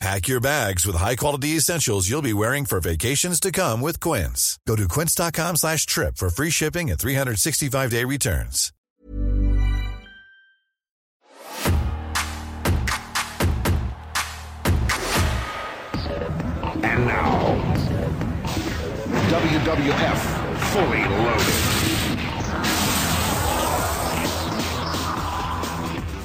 Pack your bags with high-quality essentials you'll be wearing for vacations to come with Quince. Go to quince.com slash trip for free shipping and 365-day returns. And now, WWF Fully Loaded.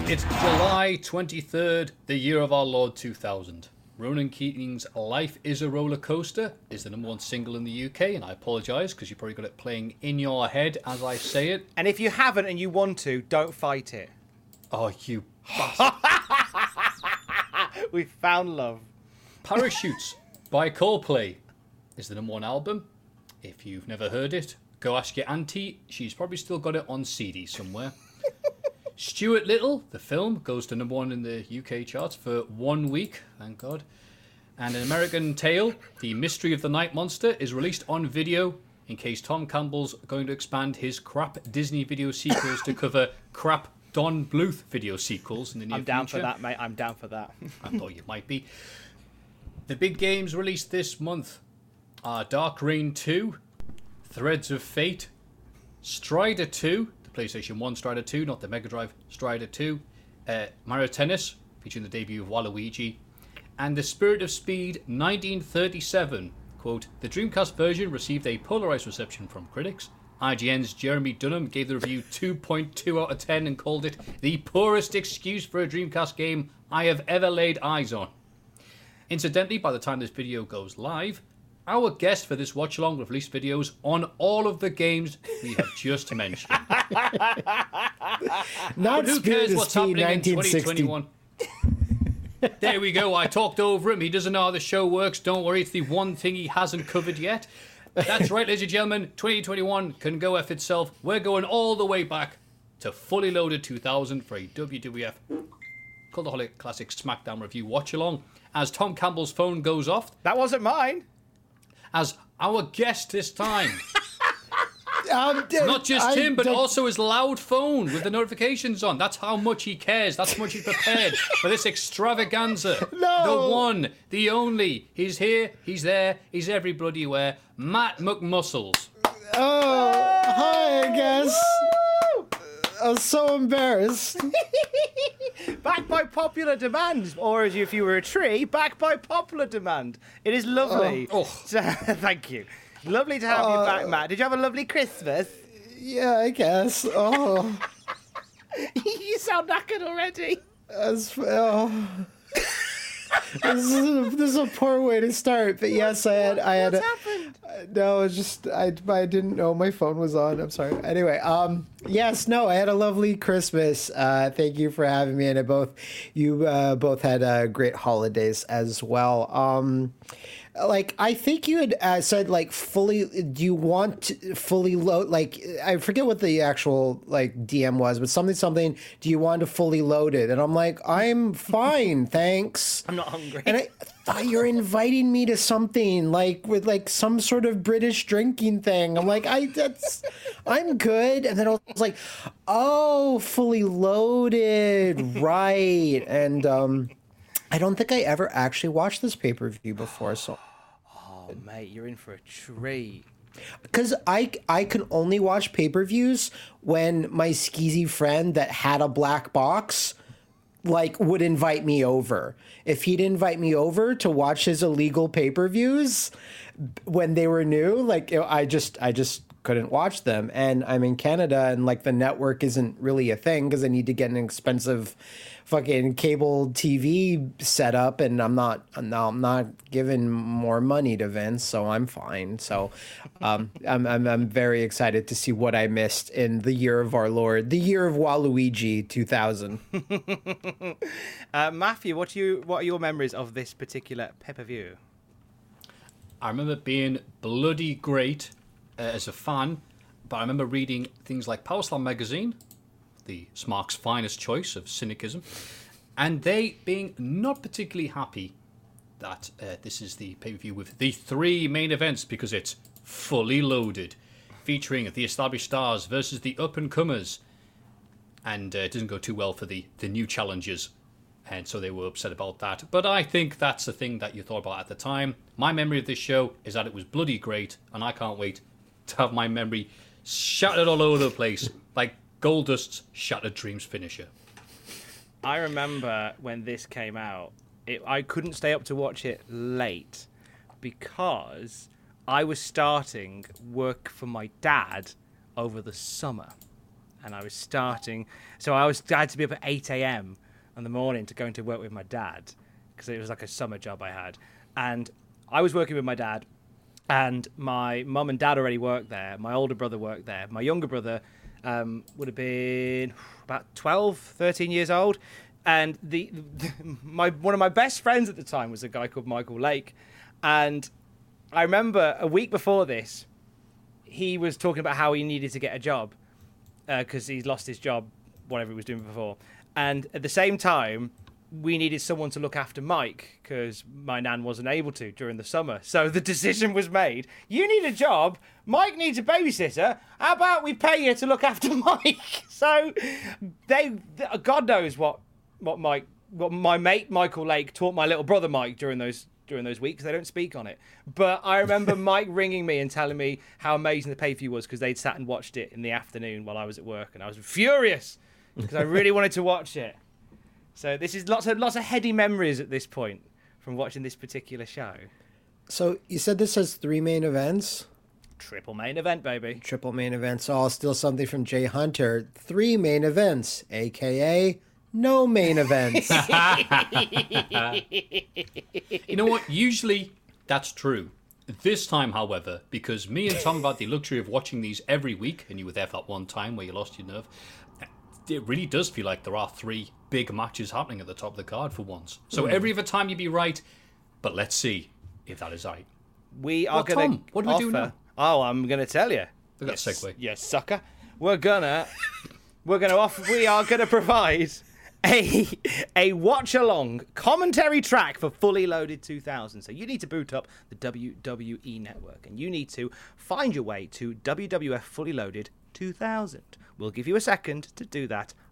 It's July 23rd, the year of our Lord 2000. Ronan Keating's Life is a Roller Coaster is the number one single in the UK, and I apologise because you probably got it playing in your head as I say it. And if you haven't and you want to, don't fight it. Oh, you bastard. We found love. Parachutes by Coldplay is the number one album. If you've never heard it, go ask your auntie. She's probably still got it on CD somewhere. Stuart Little, the film, goes to number one in the UK charts for one week, thank God. And An American Tail, The Mystery of the Night Monster, is released on video in case Tom Campbell's going to expand his crap Disney video sequels to cover crap Don Bluth video sequels in the near future. I'm down future. for that, mate. I'm down for that. I thought you might be. The big games released this month are Dark Reign 2, Threads of Fate, Strider 2, the PlayStation 1 Strider 2, not the Mega Drive Strider 2, uh, Mario Tennis, featuring the debut of Waluigi, and The Spirit of Speed 1937. Quote, the Dreamcast version received a polarized reception from critics. IGN's Jeremy Dunham gave the review 2.2 out of 10 and called it the poorest excuse for a Dreamcast game I have ever laid eyes on. Incidentally, by the time this video goes live, our guest for this watch along with released videos on all of the games we have just mentioned. Not But who cares what's Speed happening in 1960. 2021? there we go. I talked over him. He doesn't know how the show works. Don't worry, it's the one thing he hasn't covered yet. That's right, ladies and gentlemen. 2021 can go F itself. We're going all the way back to fully loaded 2000 for a WWF Cultaholic Classic SmackDown review watch along. As Tom Campbell's phone goes off, That wasn't mine. As our guest this time. D- Not just I him, but don't- also his loud phone with the notifications on. That's how much he cares. That's how much he's prepared for this extravaganza. No. The one, the only. He's here, he's there, he's every bloody where. Matt McMuscles. Oh, hi, I guess. I'm so embarrassed. Back by popular demand, or as if you were a tree, back by popular demand. It is lovely. Oh. oh. So- thank you. Lovely to have you back, uh, Matt. Did you have a lovely Christmas? Yeah, I guess. Oh, you sound knackered already. that's, oh. This, is a, this is a poor way to start, but yes, I had, I had. What's a- happened? No, it's just I, I didn't know my phone was on. I'm sorry. Anyway, um, yes, no, I had a lovely Christmas. Uh, thank you for having me, and I both you uh, both had uh, great holidays as well. Um, like I think you had uh, said like fully. Do you want to fully load? Like I forget what the actual like DM was, but something something. Do you want to fully load it? And I'm like, I'm fine, thanks. I'm not hungry. And I thought you were inviting me to something like with like some sort of British drinking thing. I'm like, I that's I'm good. And then I was like, oh, fully loaded, right? And um, I don't think I ever actually watched this pay per view before, so Oh, mate, you're in for a treat. because I I can only watch pay per views when my skeezy friend that had a black box like would invite me over. If he'd invite me over to watch his illegal pay per views when they were new, like I just I just couldn't watch them. And I'm in Canada, and like the network isn't really a thing because I need to get an expensive fucking cable TV set up, and I'm not I'm not, I'm not giving more money to Vince, so I'm fine. So um, I'm, I'm I'm very excited to see what I missed in the year of our Lord, the year of Waluigi 2000. Uh, Matthew, what are you? What are your memories of this particular pay per view? I remember being bloody great uh, as a fan, but I remember reading things like Power Slam magazine, the Smark's finest choice of cynicism, and they being not particularly happy that uh, this is the pay per view with the three main events because it's fully loaded, featuring the established stars versus the up and comers, and uh, it doesn't go too well for the the new challengers and so they were upset about that. But I think that's the thing that you thought about at the time. My memory of this show is that it was bloody great, and I can't wait to have my memory shattered all over the place, like Goldust's Shattered Dreams finisher. I remember when this came out, it, I couldn't stay up to watch it late because I was starting work for my dad over the summer. And I was starting, so I was I had to be up at 8 a.m. in the morning to go into work with my dad because it was like a summer job I had. And I was working with my dad, and my mum and dad already worked there. My older brother worked there. My younger brother um, would have been about 12, 13 years old. And the, the my one of my best friends at the time was a guy called Michael Lake, and I remember a week before this, he was talking about how he needed to get a job because he's lost his job, whatever he was doing before. And at the same time, we needed someone to look after Mike because my nan wasn't able to during the summer. So the decision was made: you need a job. Mike needs a babysitter. How about we pay you to look after Mike? So they, God knows what what Mike, what my mate Michael Lake taught my little brother Mike during those during those weeks. They don't speak on it, but I remember Mike ringing me and telling me how amazing the pay per view was because they'd sat and watched it in the afternoon while I was at work, and I was furious because I really wanted to watch it. So this is lots of lots of heady memories at this point from watching this particular show. So you said this has three main events, Triple main event, baby. triple main events. All still something from Jay Hunter. Three main events, aka no main events. You know what? Usually that's true. This time, however, because me and Tom have had the luxury of watching these every week, and you were there for that one time where you lost your nerve, it really does feel like there are three big matches happening at the top of the card for once. So hmm. every other time you'd be right, but let's see if that is right. We are Well, going to what do we do now? Oh, I'm going to tell you. Look at that segue. Yes, sucker. We're gonna we're gonna offer we are gonna provide a a watch along commentary track for fully loaded 2000. So you need to boot up the WWE network and you need to find your way to WWF fully loaded 2000. We'll give you a second to do that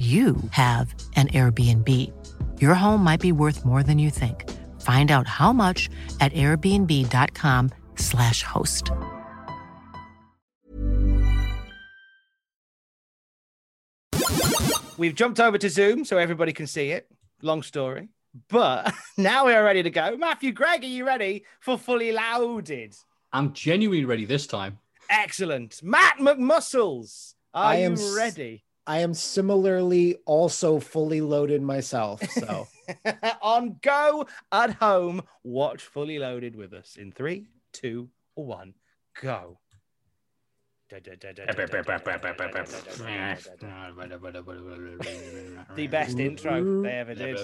you have an Airbnb. Your home might be worth more than you think. Find out how much at airbnb.com/slash host. We've jumped over to Zoom so everybody can see it. Long story. But now we are ready to go. Matthew, Greg, are you ready for Fully Loaded? I'm genuinely ready this time. Excellent. Matt McMuscles, are I am you s- ready? I am similarly also fully loaded myself. So On go at home, watch Fully Loaded with us in three, two, one, go. The best intro they ever did.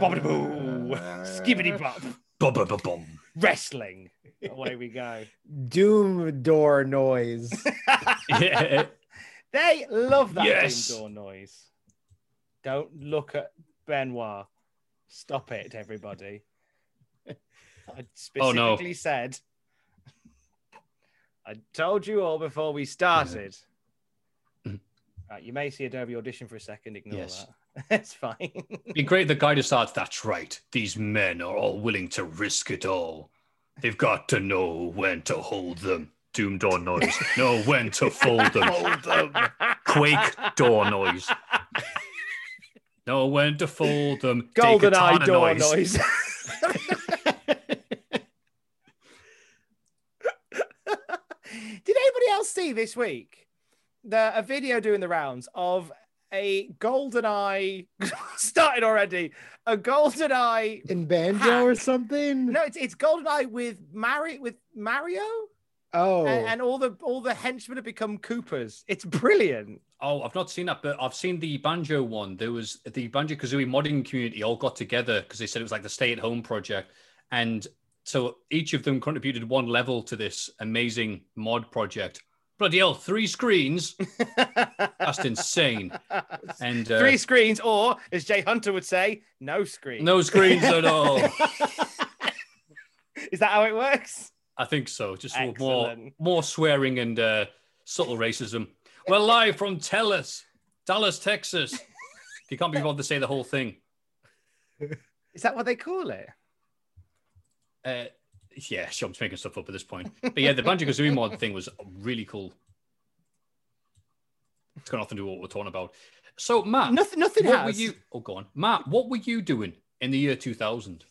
Bobbidi-boo. Skibbity bop. Bum-bum-bum-bum. Wrestling. Away we go. doom door noise. Yeah. They love that Yes. doom door noise. Don't look at Benoit. Stop it, everybody. I Oh, no. specifically said. I told you all before we started. Right, you may see Adobe audition for a second. Ignore Yes. that. It's fine. Be great. The guy decides that's right. These men are all willing to risk it all. They've got to know when to hold them. Doom door noise. Know when to fold them. fold them. Quake door noise. Know when to fold them. Golden eye door noise. Did anybody else see this week the a video doing the rounds of a golden eye started already? A golden eye. In banjo or something? No, it's it's golden eye with Mari with Mario, Oh. and, and all the all the henchmen have become Koopas. It's brilliant. Oh, I've not seen that, but I've seen the banjo one. There was the Banjo Kazooie modding community all got together because they said it was like the stay at home project. And so each of them contributed one level to this amazing mod project. Bloody hell, three screens. That's insane. And uh, Three screens, or as Jay Hunter would say, no screen. no screens at all. Is that how it works? I think so. Just more Excellent. more swearing and uh, subtle racism. We're live from Dallas, Dallas, Texas. You can't be bothered to say the whole thing. Is that what they call it? Uh, yeah, sure, I'm just making stuff up at this point. But yeah, the Banjo Kazooie mod thing was really cool. It's got nothing to do with what we're talking about. So, Matt, Nothing. Nothing what has. were you? Oh, go on, Matt. What were you doing in the year 2000?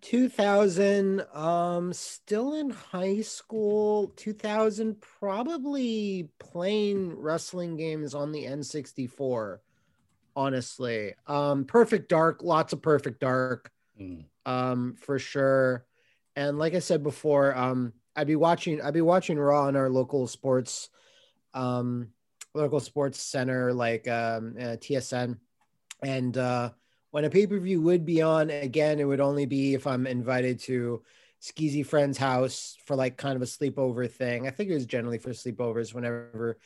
2000 um still in high school 2000 probably playing wrestling games on the n64 honestly. Um perfect dark lots of perfect dark Mm. um for sure. And like i said before um i'd be watching i'd be watching raw on our local sports um local sports center like um uh, tsn and uh when a pay-per-view would be on again it would only be if i'm invited to skeezy friend's house for like kind of a sleepover thing. I think it was generally for sleepovers whenever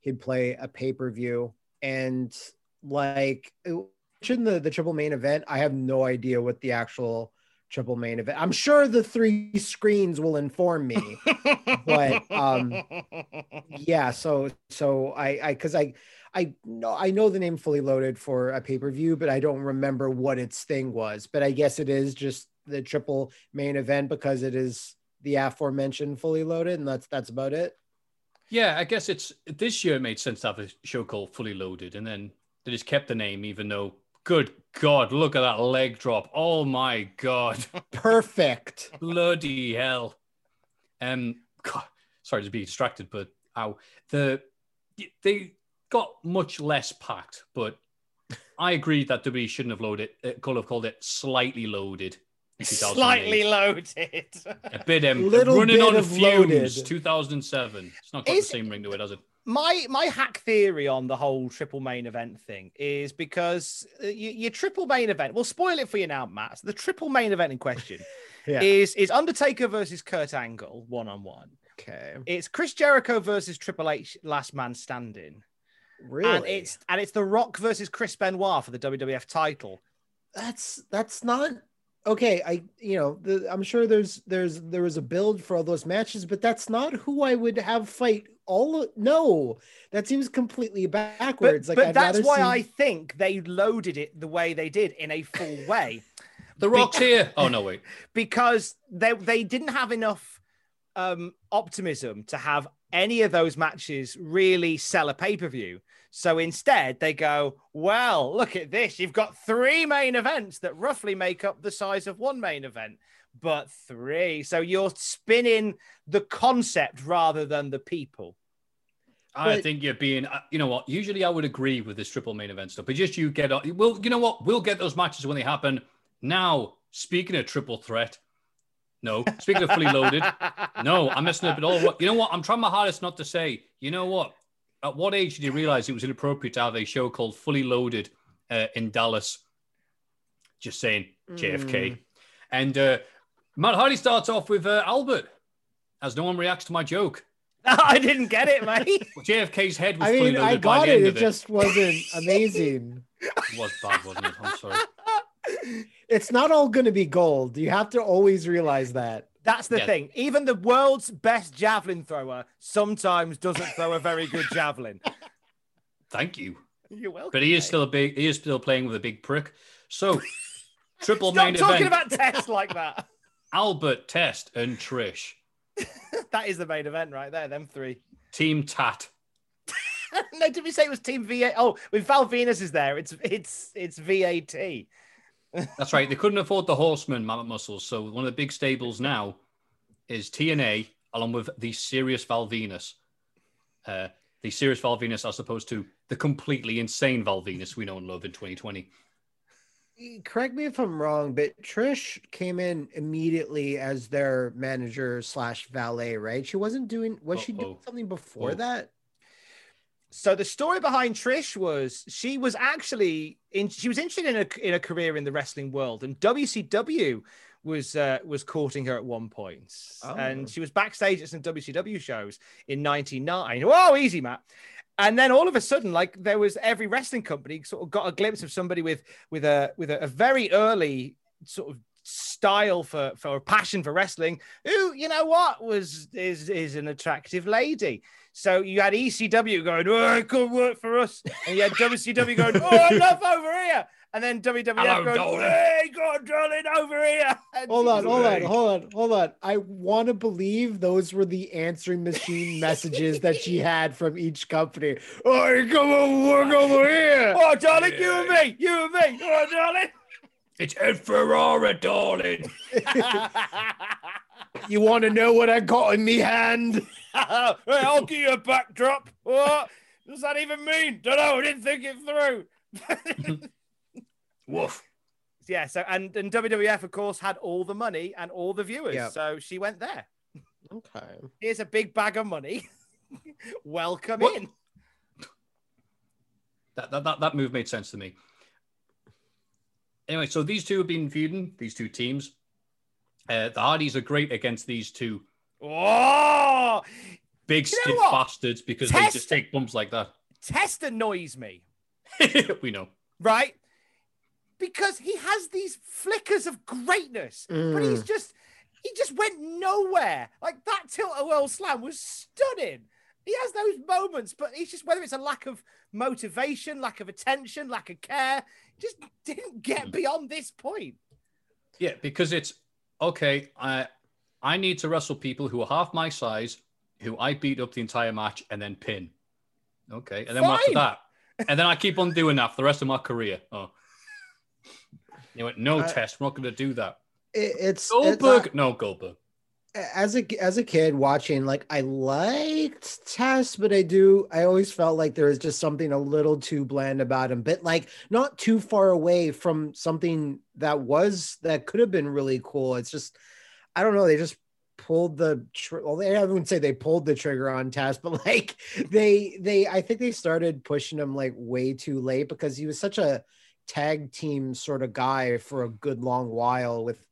he'd play a pay-per-view. And like in the the triple main event i have no idea what the actual triple main event i'm sure the three screens will inform me but um yeah so so i i because i i know i know the name fully loaded for a pay-per-view but i don't remember what its thing was but i guess it is just the triple main event because it is the aforementioned fully loaded and that's that's about it Yeah, I guess it's this year it made sense to have a show called Fully Loaded, and then they just kept the name, even though, good God, look at that leg drop! Oh my God, perfect bloody hell! Um, God, sorry to be distracted, but ow, the they got much less packed, but I agree that WWE shouldn't have loaded. It could have called it slightly loaded. Slightly loaded. a bit um, Little running bit on of fumes. loaded. 2007. It's not got Is- the same ring to it, has it? my my hack theory on the whole triple main event thing is because uh, you, your triple main event. We'll spoil it for you now, Matt. The triple main event in question yeah is is Undertaker versus Kurt Angle one on one. okay It's Chris Jericho versus Triple H Last Man Standing, really and it's and it's The Rock versus Chris Benoit for the WWF title. that's that's not okay, I you know the, I'm sure there's there's there was a build for all those matches, but that's not who I would have fight all. No, that seems completely backwards. But, like but I'd that's why see- I think they loaded it the way they did in a full way. The Rock's here. Oh no, wait. because they they didn't have enough um, optimism to have any of those matches really sell a pay per view. So instead, they go, "Well, look at this! You've got three main events that roughly make up the size of one main event, but three. So you're spinning the concept rather than the people." I But- think you're being, uh, you know what? Usually I would agree with this triple main event stuff, but just you get, up. well, you know what? We'll get those matches when they happen. Now, speaking of triple threat, no. Speaking of fully loaded, no, I'm messing up at all. You know what? I'm trying my hardest not to say. You know what? At what age did you realize it was inappropriate to have a show called Fully Loaded uh, in Dallas? Just saying, JFK. And uh, Matt Hardy starts off with uh, Albert, as no one reacts to my joke. I didn't get it, mate. JFK's head was I fully mean, loaded I by got the it. end It of it. just wasn't amazing. It was bad, wasn't it? I'm sorry. It's not all going to be gold. You have to always realize that. That's the Yeah. thing. Even the world's best javelin thrower sometimes doesn't throw a very good javelin. Thank you. You're welcome. But he is mate. still a big. He is still playing with a big prick. So, triple Stop main talking event: about tests like that. Albert, Test, and Trish. that is the main event right there. Them three. Team Tat. no, did we say it was Team VA? Oh, with Val Venis is there. It's it's it's VAT. That's right. They couldn't afford the Horseman Mammoth Muscles, so one of the big stables now is TNA, along with the Serious Val Venis. Uh, the Serious Val Venis, as opposed to the completely insane Val Venis we know and love in 2020. Correct me if I'm wrong, but Trish came in immediately as their manager slash valet, right? She wasn't doing. Was she doing something before Oh. that? So the story behind Trish was she was actually in she was interested in a in a career in the wrestling world, and WCW was uh, was courting her at one point, Oh. and she was backstage at some WCW shows in '99. Whoa, easy, Matt. And then all of a sudden, like there was every wrestling company sort of got a glimpse of somebody with with a with a, a very early sort of style for for a passion for wrestling who you know what was is is an attractive lady so you had ecw going oh it could work for us and you had wcw going oh enough over here and then wwf Hello, going darling. hey go on darling over here And Hold on, hold on, hold on, hold on. I want to believe those were the answering machine messages that she had from each company. Oh, come on, work over here. oh darling you and me you and me oh darling It's Ed Ferrara, darling. You want to know what I got in me hand? hey, I'll give you a backdrop. What does that even mean? Don't know. I didn't think it through. Woof. yeah. So and and WWF of course had all the money and all the viewers. Yep. So she went there. Okay. Here's a big bag of money. Welcome What? in. That, that, that, that move made sense to me. Anyway, so these two have been feuding, these two teams. Uh, the Hardys are great against these two Oh, big You stiff bastards because they just take bumps like that. Test annoys me. we know. right? Because he has these flickers of greatness, but he's Mm. just he just went nowhere. Like that tilt a whirl slam was stunning. He has those moments, but he's just whether it's a lack of motivation, lack of attention, lack of care, just didn't get beyond this point. Yeah, because it's okay. I I need to wrestle people who are half my size, who I beat up the entire match and then pin. Okay, and then after that, and then I keep on doing that for the rest of my career. Oh, you went no I- test. We're not going to do that. It, it's Goldberg, it's, no Goldberg. As a as a kid watching, like I liked Test, but I do I always felt like there was just something a little too bland about him, but like not too far away from something that was that could have been really cool. It's just I don't know. They just pulled the tr- well, they, I wouldn't say they pulled the trigger on Test, but like they they I think they started pushing him like way too late because he was such a tag team sort of guy for a good long while with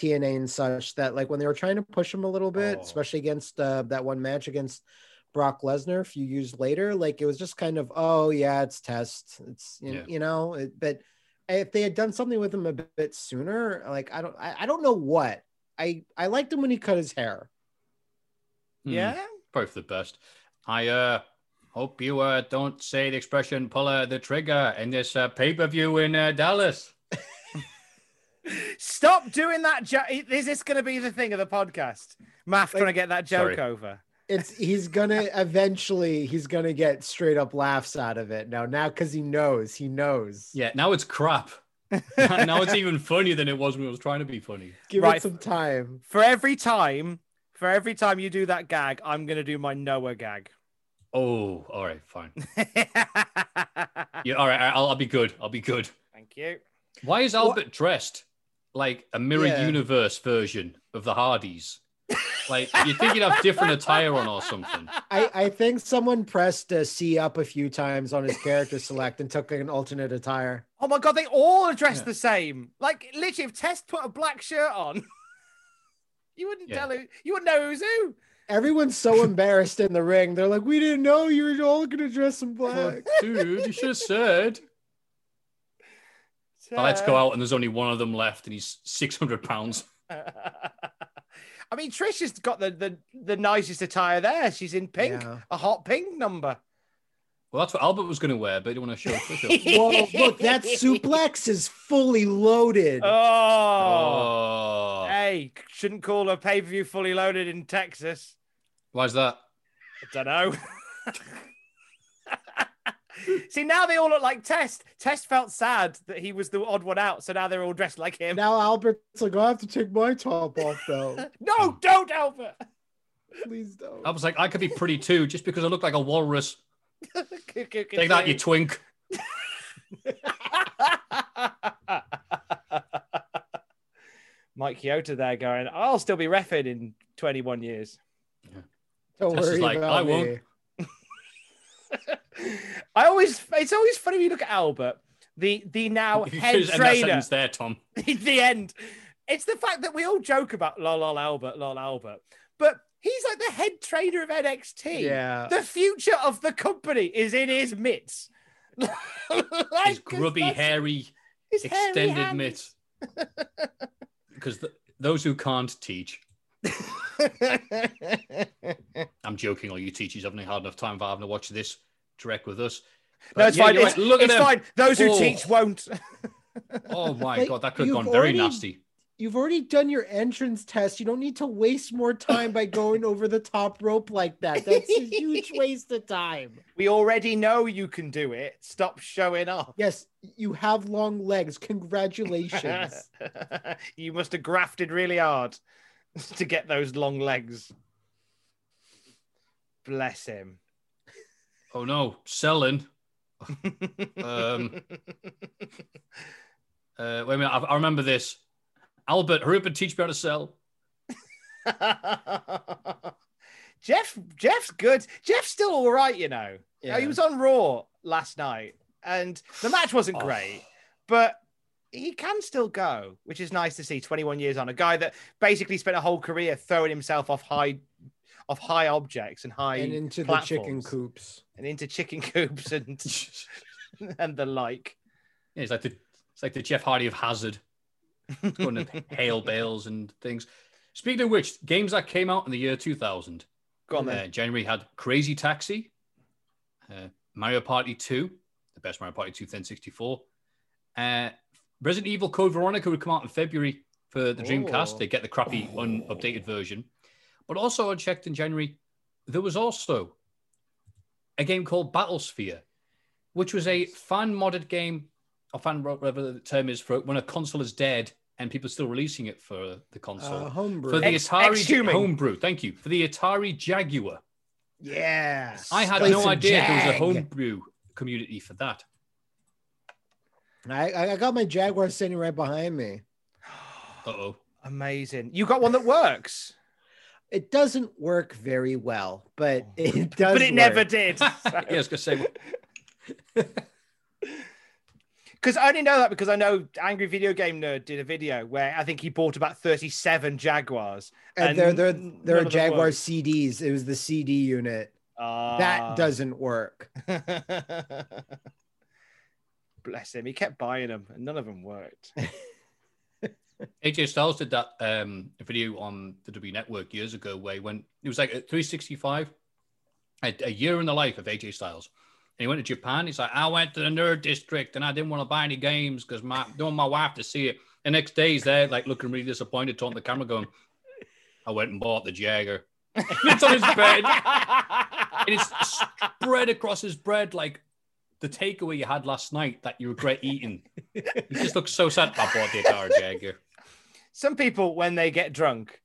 TNA and such that like when they were trying to push him a little bit, Oh. especially against uh, that one match against Brock Lesnar a few years later, like it was just kind of oh yeah, it's test, it's you, Yeah. you know, it, but if they had done something with him a bit sooner, like I don't, I, I don't know what. I I liked him when he cut his hair. Hmm. Yeah. Both the best. I uh hope you uh don't say the expression pull uh, the trigger in this uh, pay per view in uh, Dallas. Stop doing that. Jo- is this going to be the thing of the podcast? Matt trying to get that joke Sorry. over. It's he's gonna eventually he's gonna get straight up laughs out of it now. Now because he knows, he knows. Yeah, now it's crap. now it's even funnier than it was when it was trying to be funny. Give Right. it some time. For every time, for every time you do that gag, I'm going to do my Noah gag. Oh, all right, fine. Yeah, all right, I'll, I'll be good. I'll be good. Thank you. Why is Albert dressed like a mirror Yeah. universe version of the Hardys? Like you think you'd have different attire on or something. I, I think someone pressed a C up a few times on his character select and took an alternate attire. Oh my god, they all are dressed Yeah. the same. Like literally, if Test put a black shirt on, you wouldn't Yeah. tell who. You wouldn't know who's who. Everyone's so embarrassed in the ring. They're like, "We didn't know you were all gonna dress in black." Dude, you should have said. Well, let's go out, and there's only one of them left, and he's 600 pounds. I mean, Trish has got the, the the nicest attire there. She's in pink, Yeah. a hot pink number. Well, that's what Albert was going to wear, but he didn't want to show Trish off. Whoa, look, that suplex is fully loaded. Oh, Oh, hey, shouldn't call a pay per view fully loaded in Texas. why's that? I don't know. See, now they all look like Test. Test felt sad that he was the odd one out, so now they're all dressed like him. Now Albert's like, I have to take my top off though. No, don't, Albert. Please don't. I was like, I could be pretty too, just because I look like a walrus. Take Take that, you twink. Mike Chioda there going, I'll still be refing in 21 years. Don't Test is worry like, about "I me. won't." I always, it's always funny when you look at Albert, the the now You head should end that trainer. sentence there, Tom. the end. It's the fact that we all joke about lol, lol Albert, lol Albert, but he's like the head trainer of NXT. Yeah. The future of the company is in his mitts. Like, His 'cause grubby, hairy, his extended hands. mitts. Because th- those who can't teach, I'm joking, all you teachers haven't had hard enough time for having to watch this direct with us. no, it's yeah, fine. It's, right. Look it's at them. fine. Those who Oh. teach won't. Oh my Like, god, that could have you've gone very already- nasty. You've already done your entrance test. You don't need to waste more time by going over the top rope like that. That's a huge waste of time. we already know you can do it. Stop showing off. Yes, you have long legs. Congratulations. you must have grafted really hard to get those long legs. Bless him. Oh no, selling. um, uh, wait a minute, I, I remember this. Albert, hurry up and teach me how to sell. Jeff, Jeff's good. Jeff's still all right, you know. Yeah. He was on Raw last night, and the match wasn't Oh. great, but he can still go, which is nice to see. Twenty-one years on, a guy that basically spent a whole career throwing himself off high, off high objects and high and into the chicken coops. and into chicken coops and and the like. Yeah, it's like the it's like the Jeff Hardy of Hazard. Going to hail bales and things. Speaking of which, games that came out in the year 2000. Go on Uh. January had Crazy Taxi, uh, Mario Party 2, the best Mario Party 2 then 64. Uh, Resident Evil Code Veronica would come out in February for the Dreamcast. Oh. They get the crappy, unupdated version. But also, I checked in January, there was also a game called Battlesphere, which was a fan modded game, or fan whatever the term is for when a console is dead and people are still releasing it for the console. Uh, homebrew. for the Ex- Atari exhuming. homebrew, thank you for the Atari Jaguar. Yes. I had no idea there was a homebrew community for that. I, I got my Jaguar sitting right behind me. Uh oh. Amazing. You got one that works, It doesn't work very well, but it does. but it never work. did. yeah, I was gonna say. Because I only know that because I know Angry Video Game Nerd did a video where I think he bought about 37 Jaguars. And they're they're they're of Jaguar worked. CDs. It was the CD unit Ah. that doesn't work. Bless him. He kept buying them, and none of them worked. AJ Styles did that um, video on the W Network years ago where he went, it was like a 365, a, a year in the life of AJ Styles. And he went to Japan. He's like, I went to the nerd district and I didn't want to buy any games because my don't my wife to see it. The next day he's there, like looking really disappointed, to the camera, going, I went and bought the Jagger. it's on his bed. and it's spread across his bread like the takeaway you had last night that you regret eating. you just look so sad. I bought the Atari Jagger. Some people, when they get drunk,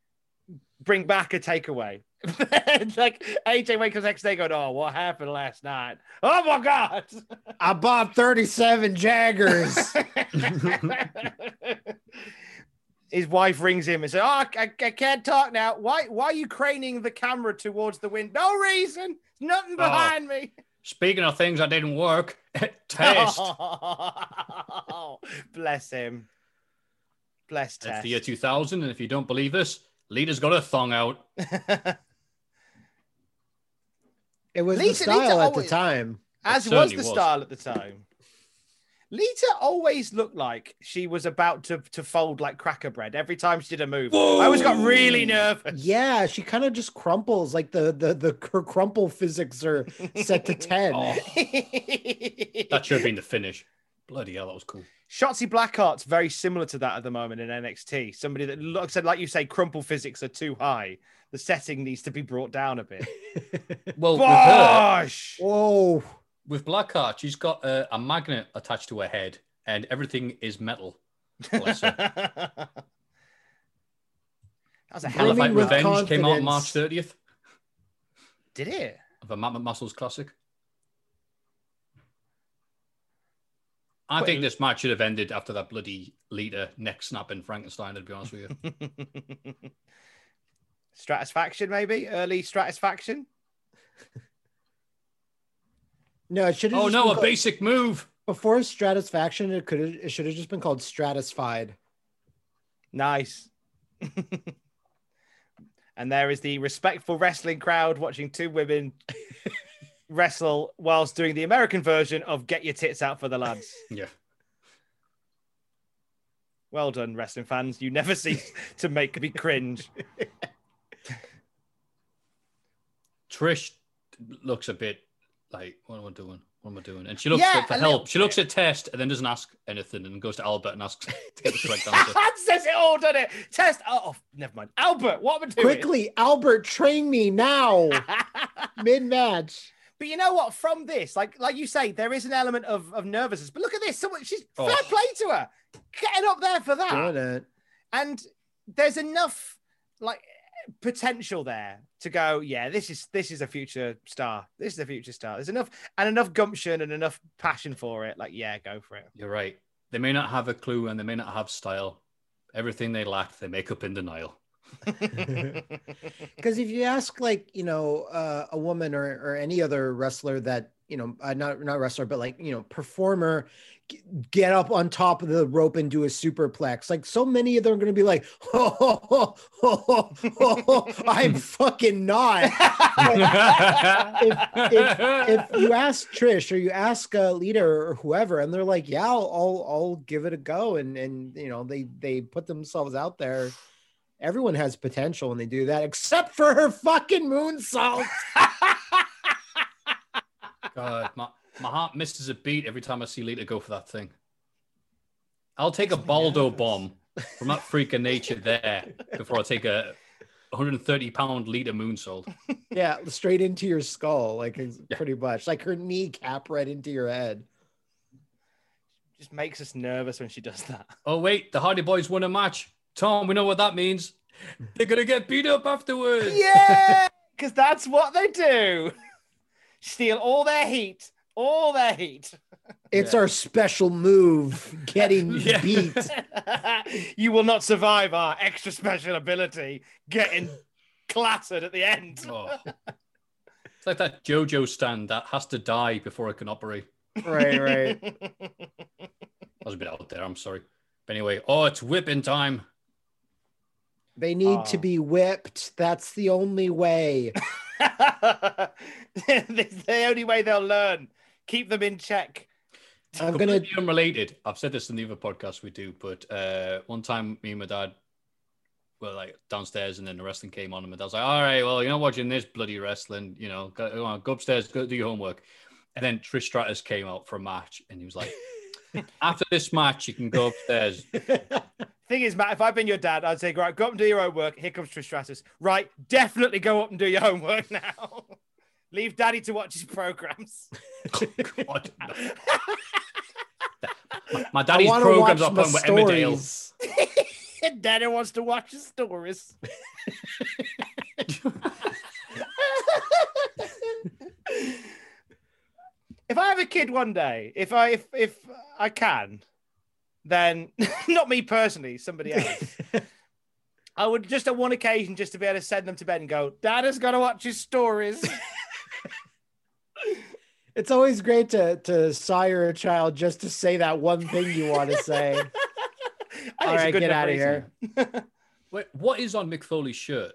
bring back a takeaway. It's like AJ wakes up next day going, Oh, what happened last night? Oh my God. I bought 37 Jaggers. His wife rings him and says, Oh, I, I, I can't talk now. Why why are you craning the camera towards the wind? No reason. Nothing oh. behind me. Speaking of things that didn't work, test. Oh, bless him. Bless It's Test. the year 2000, and if you don't believe this, Lita's got a thong out. It was Lita- the style Lita at always- the time. As It was the was. style at the time. Lita always looked like she was about to, to fold like cracker bread every time she did a move. I always got really nervous. Yeah, she kind of just crumples. Like the the the her crumple physics are set to ten. Oh, that should have been the finish. Bloody hell, that was cool. Shotzi Blackheart's very similar to that at the moment in NXT. Somebody that looks said, like you say, crumple physics are too high. The setting needs to be brought down a bit. Well, with her, Bosh! Whoa. With Blackheart, she's got a, a magnet attached to her head, and everything is metal. Bless her. that was a Hell hell of of a a Brimming with Revenge came out March 30th Did it? of a Mammoth Muscles Classic. I Wait. think this match should have ended after that bloody Lita neck snapping Frankenstein, to be honest with you. Stratisfaction, maybe early Stratisfaction. No, it should have. oh no, a basic move. before Stratisfaction. It could it should have just been called Stratisfied. Nice. and there is the respectful wrestling crowd watching two women wrestle whilst doing the American version of "Get Your Tits Out for the Lads." Yeah. Well done, wrestling fans. You never cease to make me cringe. Trish looks a bit like, what am I doing? What am I doing? And she looks Yeah, for help. She looks at Test and then doesn't ask anything and goes to Albert and asks to get the correct answer. that says it all, doesn't it? Test. Oh, oh, never mind. Albert, what am I doing? Quickly, Albert, train me now. Mid match. But you know what? From this, like like you say, there is an element of, of nervousness. But look at this. Someone she's Oh. fair play to her. Getting up there for that. Doing it. and there's enough like potential there to go yeah this is this is a future star this is a future star there's enough and enough gumption and enough passion for it like yeah go for it You're right. They may not have a clue and they may not have style. Everything they lack, they make up in denial. Because if you ask, like, you know, uh, a woman or, or any other wrestler that, you know, uh, not not wrestler, but like, you know, performer, g- get up on top of the rope and do a superplex. Like, so many of them are going to be like, oh, oh, oh, oh, oh, oh, I'm fucking not. if, if, if you ask Trish or you ask uh, Lita or whoever, and they're like, "Yeah, I'll, I'll, I'll give it a go," and and you know they they put themselves out there. Everyone has potential when they do that, except for her fucking moonsault. God, my, my heart misses a beat every time I see Lita go for that thing. I'll take a Baldo bomb from that freak of nature there before I take a 130 pound Lita moonsault. yeah, straight into your skull, like it's pretty much like her kneecap right into your head. just makes us nervous when she does that Oh, wait, the Hardy Boys won a match. Tom, we know what that means. They're going to get beat up afterwards. yeah because that's what they do steal all their heat all their heat It's our special move, getting Yeah. beat. you will not survive our extra special ability getting clattered at the end Oh. It's like that JoJo stand that has to die before it can operate. Right, right. I was a bit out there. I'm sorry. But anyway, oh, it's whipping time. They need to Oh. be whipped. That's the only way. It's the only way they'll learn. Keep them in check. I'm gonna Completely unrelated. I've said this in the other podcast we do, but uh, one time me and my dad were like downstairs, and then the wrestling came on, and my dad was like, "All right, well, you're not watching this bloody wrestling. You know, go, go on, go upstairs, go do your homework." And then Trish Stratus came out for a match, and he was like, "After this match, you can go upstairs." Thing is, Matt, if I've been your dad, I'd say, right, go up and do your homework. Here comes Trish Stratus. Right, definitely go up and do your homework now. Leave daddy to watch his programs. God, no. My I daddy's programs are up my on Emmerdale. stories. daddy wants to watch his stories. if I have a kid one day, if I if if I can, then not me personally, somebody else. I would just on one occasion just to be able to send them to bed and go, Dad has got to watch his stories. It's always great to to sire a child just to say that one thing you want to say. I think All it's a right, good get out of here. Wait, what is on Mick Foley's shirt?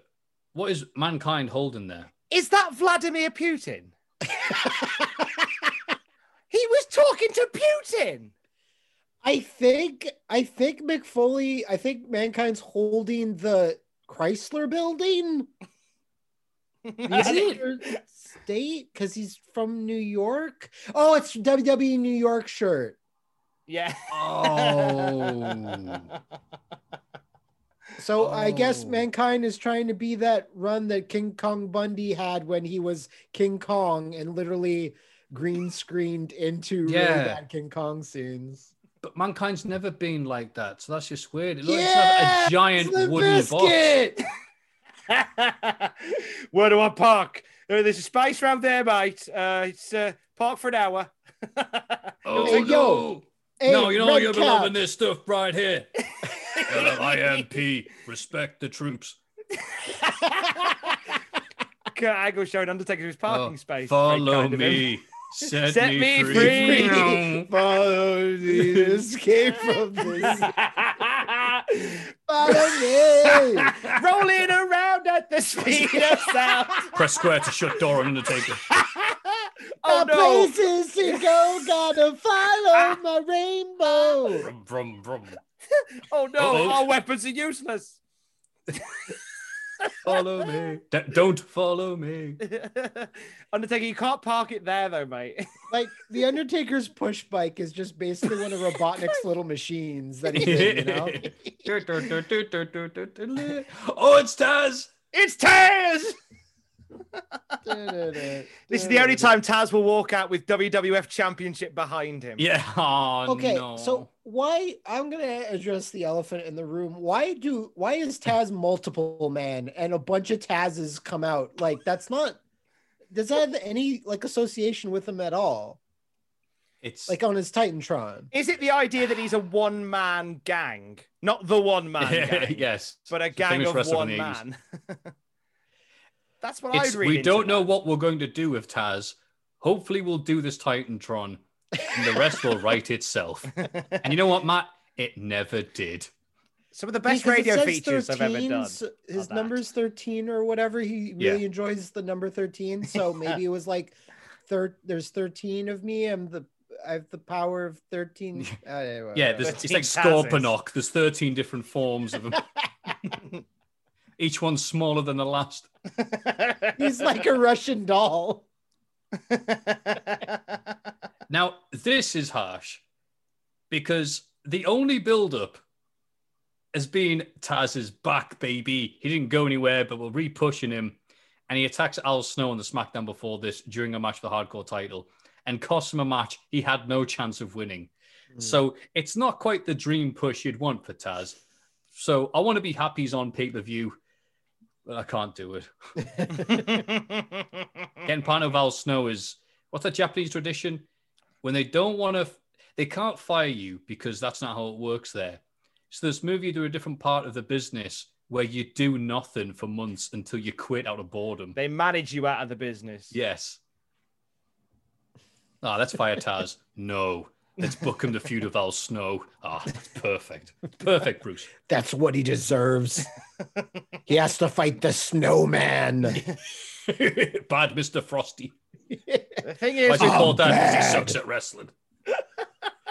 What is mankind holding there? Is that Vladimir Putin? he was talking to Putin. I think I think Mick Foley. I think mankind's holding the Chrysler Building. Is it state? Because he's from New York. Oh, it's WWE New York shirt. Yeah. Oh. So I guess Oh. mankind is trying to be that run that King Kong Bundy had when he was King Kong and literally green screened into really Yeah. bad King Kong scenes. But mankind's never been like that, so that's just weird. It looks Yeah, like a giant Limp wooden box. Where do I park? There's a space round there, mate. Uh, it's uh, park for an hour. Oh Hey, no! yo. Hey, no, you know you're been loving this stuff right here. IMP, respect the troops. Kurt Angle showing Undertaker his parking Oh, space. Follow kind of me. Set, Set me, me free. free. Follow me. escape from this. Follow me. Rolling around at the speed of sound. Press square to shut door oh, on Undertaker. Oh the no! places to go, gotta follow my rainbow. Brum, brum, brum. Oh no! Uh-oh. Our weapons are useless. Follow me. D- don't follow me. Undertaker, you can't park it there though, mate. Like the Undertaker's push bike is just basically one of Robotnik's little machines that he's in, you know? oh, it's Taz. It's Taz. This is the only time Taz will walk out with WWF Championship behind him. Yeah. Oh, Okay, no. so why I'm gonna address the elephant in the room. Why do why is Taz multiple man and a bunch of Taz's come out? Like that's not does that have any like association with him at all? it's Like on his Titantron. Is it the idea that he's a one man gang? Not the one man gang, yes, but a It's gang of one from the 80s. man. That's what It's, I'd read. we into don't know what we're going to do with Taz. Hopefully, we'll do this Titantron, and the rest will write itself. And you know what, Matt? It never did. Some of the best Because radio says features I've ever done. so His that. number's 13 or whatever. He Yeah. really enjoys the number 13. So maybe it was like thir- there's 13 of me. I'm the I have the power of 13. Uh, anyway, Yeah, whatever. there's, it's like 13 Scorponok. There's 13 different forms of him. Each one smaller than the last. he's like a Russian doll. Now, this is harsh because the only build-up has been Taz's back, baby. He didn't go anywhere, but we're re-pushing him. And he attacks Al Snow on the SmackDown before this during a match for the hardcore title and costs him a match he had no chance of winning. Hmm. So it's not quite the dream push you'd want for Taz. So I want to be happy he's on pay-per-view, but I can't do it. Getting part of Al Snow is what's that Japanese tradition? When they don't want to, they can't fire you because that's not how it works there. So this move you do a different part of the business where you do nothing for months until you quit out of boredom. they manage you out of the business. Yes. Ah, let's fire Taz. no. Let's book him the feud of Al Snow. Ah, that's perfect. Perfect, Bruce. That's what he deserves. he has to fight the snowman. Bad Mr. Frosty. The thing is, I'm call that? 'Cause He sucks at wrestling.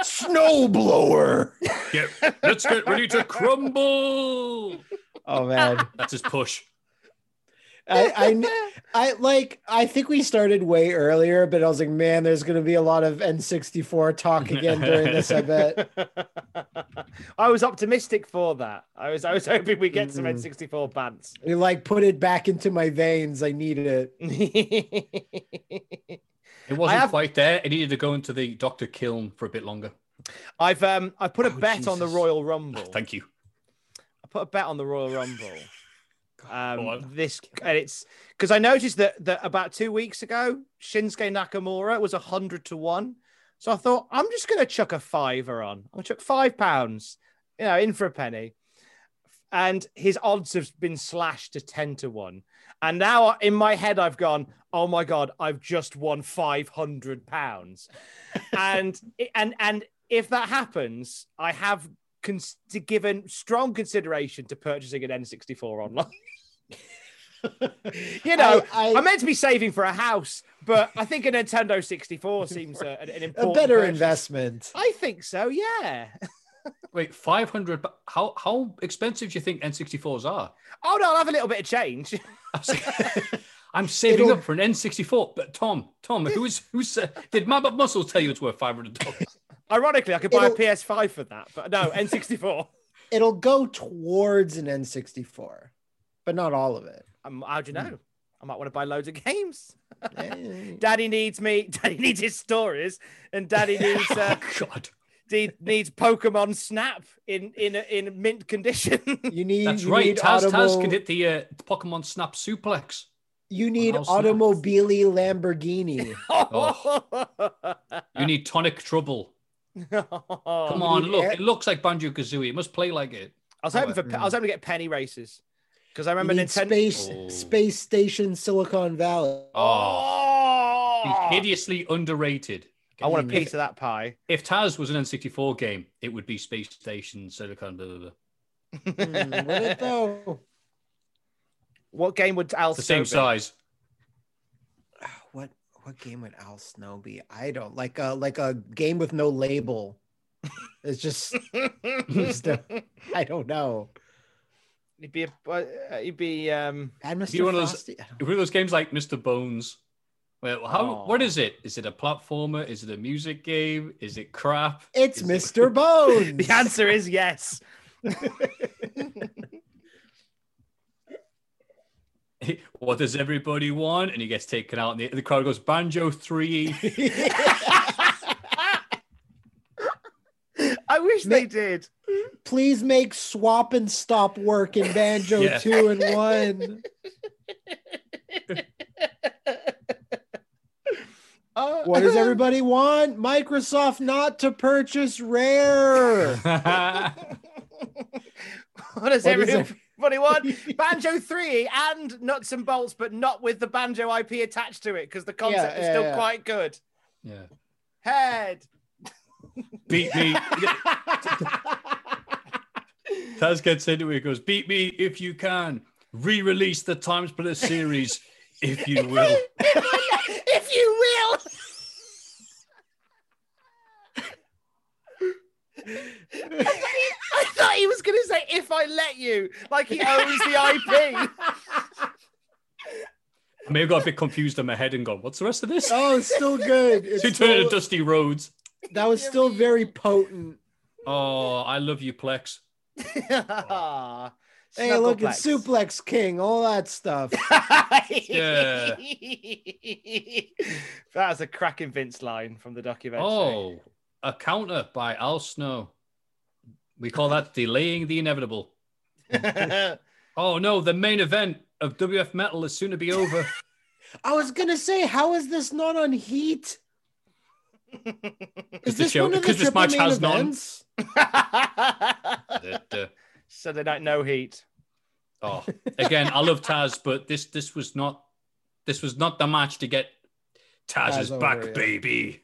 snowblower. Get, let's get ready to crumble. Oh man. That's his push. I, I, I like. I think we started way earlier, but I was like, man, there's going to be a lot of N64 talk again during this. I bet. I was optimistic for that. I was I was hoping we get some Mm. N64 bands. You like put it back into my veins. I need it. It wasn't have- quite there. It needed to go into the Doctor Kiln for a bit longer. I've um I put a Oh, bet on the Royal Rumble. Thank you. I put a bet on the Royal Rumble. Um, this and it's because I noticed that that about two weeks ago Shinsuke Nakamura was a hundred to one. So I thought I'm just going to chuck a fiver on. I'll chuck five pounds, you know, in for a penny. And his odds have been slashed to ten to one. And now in my head I've gone, oh my god, I've just won five hundred pounds. and and and if that happens, I have cons- given strong consideration to purchasing an N64 online. you know, I, I- am meant to be saving for a house, but I think a Nintendo 64 seems a, an, an A better purchase. investment. I think so. Yeah. Wait, 500. bu- How how expensive do you think N64s are? Oh no, I'll have a little bit of change. I'm saving It'll- up for an N64. But Tom, Tom, who's who's uh, did Mab Muscle tell you it's worth five hundred dollars? Ironically, I could buy It'll- a PS5 for that, but no, N64. It'll go towards an N64, but not all of it. Um, how do you know? I might want to buy loads of games. Daddy needs me. Daddy needs his stories, and Daddy needs uh, oh God, de- needs Pokemon Snap in in in mint condition. You need. that's you right. Need Taz, Taz can hit the uh, Pokemon Snap suplex. You need house automobili Lamborghini. You need Tonic Trouble. Come Come on, look, it looks like Banjo Kazooie. It must play like it. I was hoping for I was hoping to get Penny Racers because I remember you Nintendo. space Oh. space station Silicon Valley. Oh, Oh, hideously underrated. I want a Mm. piece of that pie. If Taz was an N64 game, it would be Space Station Silicon. Blah, blah, blah. Hmm, would? What game would Al the same be? size. What what game would Al Snow be? I don't like a like a game with no label. It's just, just a- I don't know. He'd be a, uh, he'd be um Add Mr. Be one of those- Frosty? I don't- One of those games like Mr. Bones. Well, how? Aw. What is it? Is it a platformer? Is it a music game? Is it crap? It's Is it- Mr. Bones. the answer is yes. what does everybody want? And he gets taken out, and the, the crowd goes Banjo Three. I wish they did. Please make swap and stop work in Banjo Yeah. 2 and 1. Uh, What does everybody want? Microsoft not to purchase Rare. what does What is everybody want? Banjo 3 and nuts and bolts, but not with the banjo IP attached to it because the concept is yeah, still yeah. quite good. yeah. Head. Beat me. Taz gets into it. He goes, "Beat me if you can. Re-release the Time Splitter series, if you will." if you will. I thought he was going to say, if I let you, like he owns the IP. I may have got a bit confused in my head and gone, "What's the rest of this?" oh, it's still good. It's So he turned still- into Dusty Rhodes. that was still very potent. Oh, I love you, Plex. Hey, look, it's Suplex King, all that stuff. Yeah. That's a cracking Vince line from the documentary. Oh, a counter by Al Snow. We call that delaying the inevitable. Oh no, the main event of WF Metal is soon to be over. I was gonna say, how is this not on Heat? Is this show- one of the because this triple match main has none. events? That, uh, Sunday Night No Heat. oh, again, I love Taz, but this this was not this was not the match to get Taz's Taz is over, back, yeah. baby.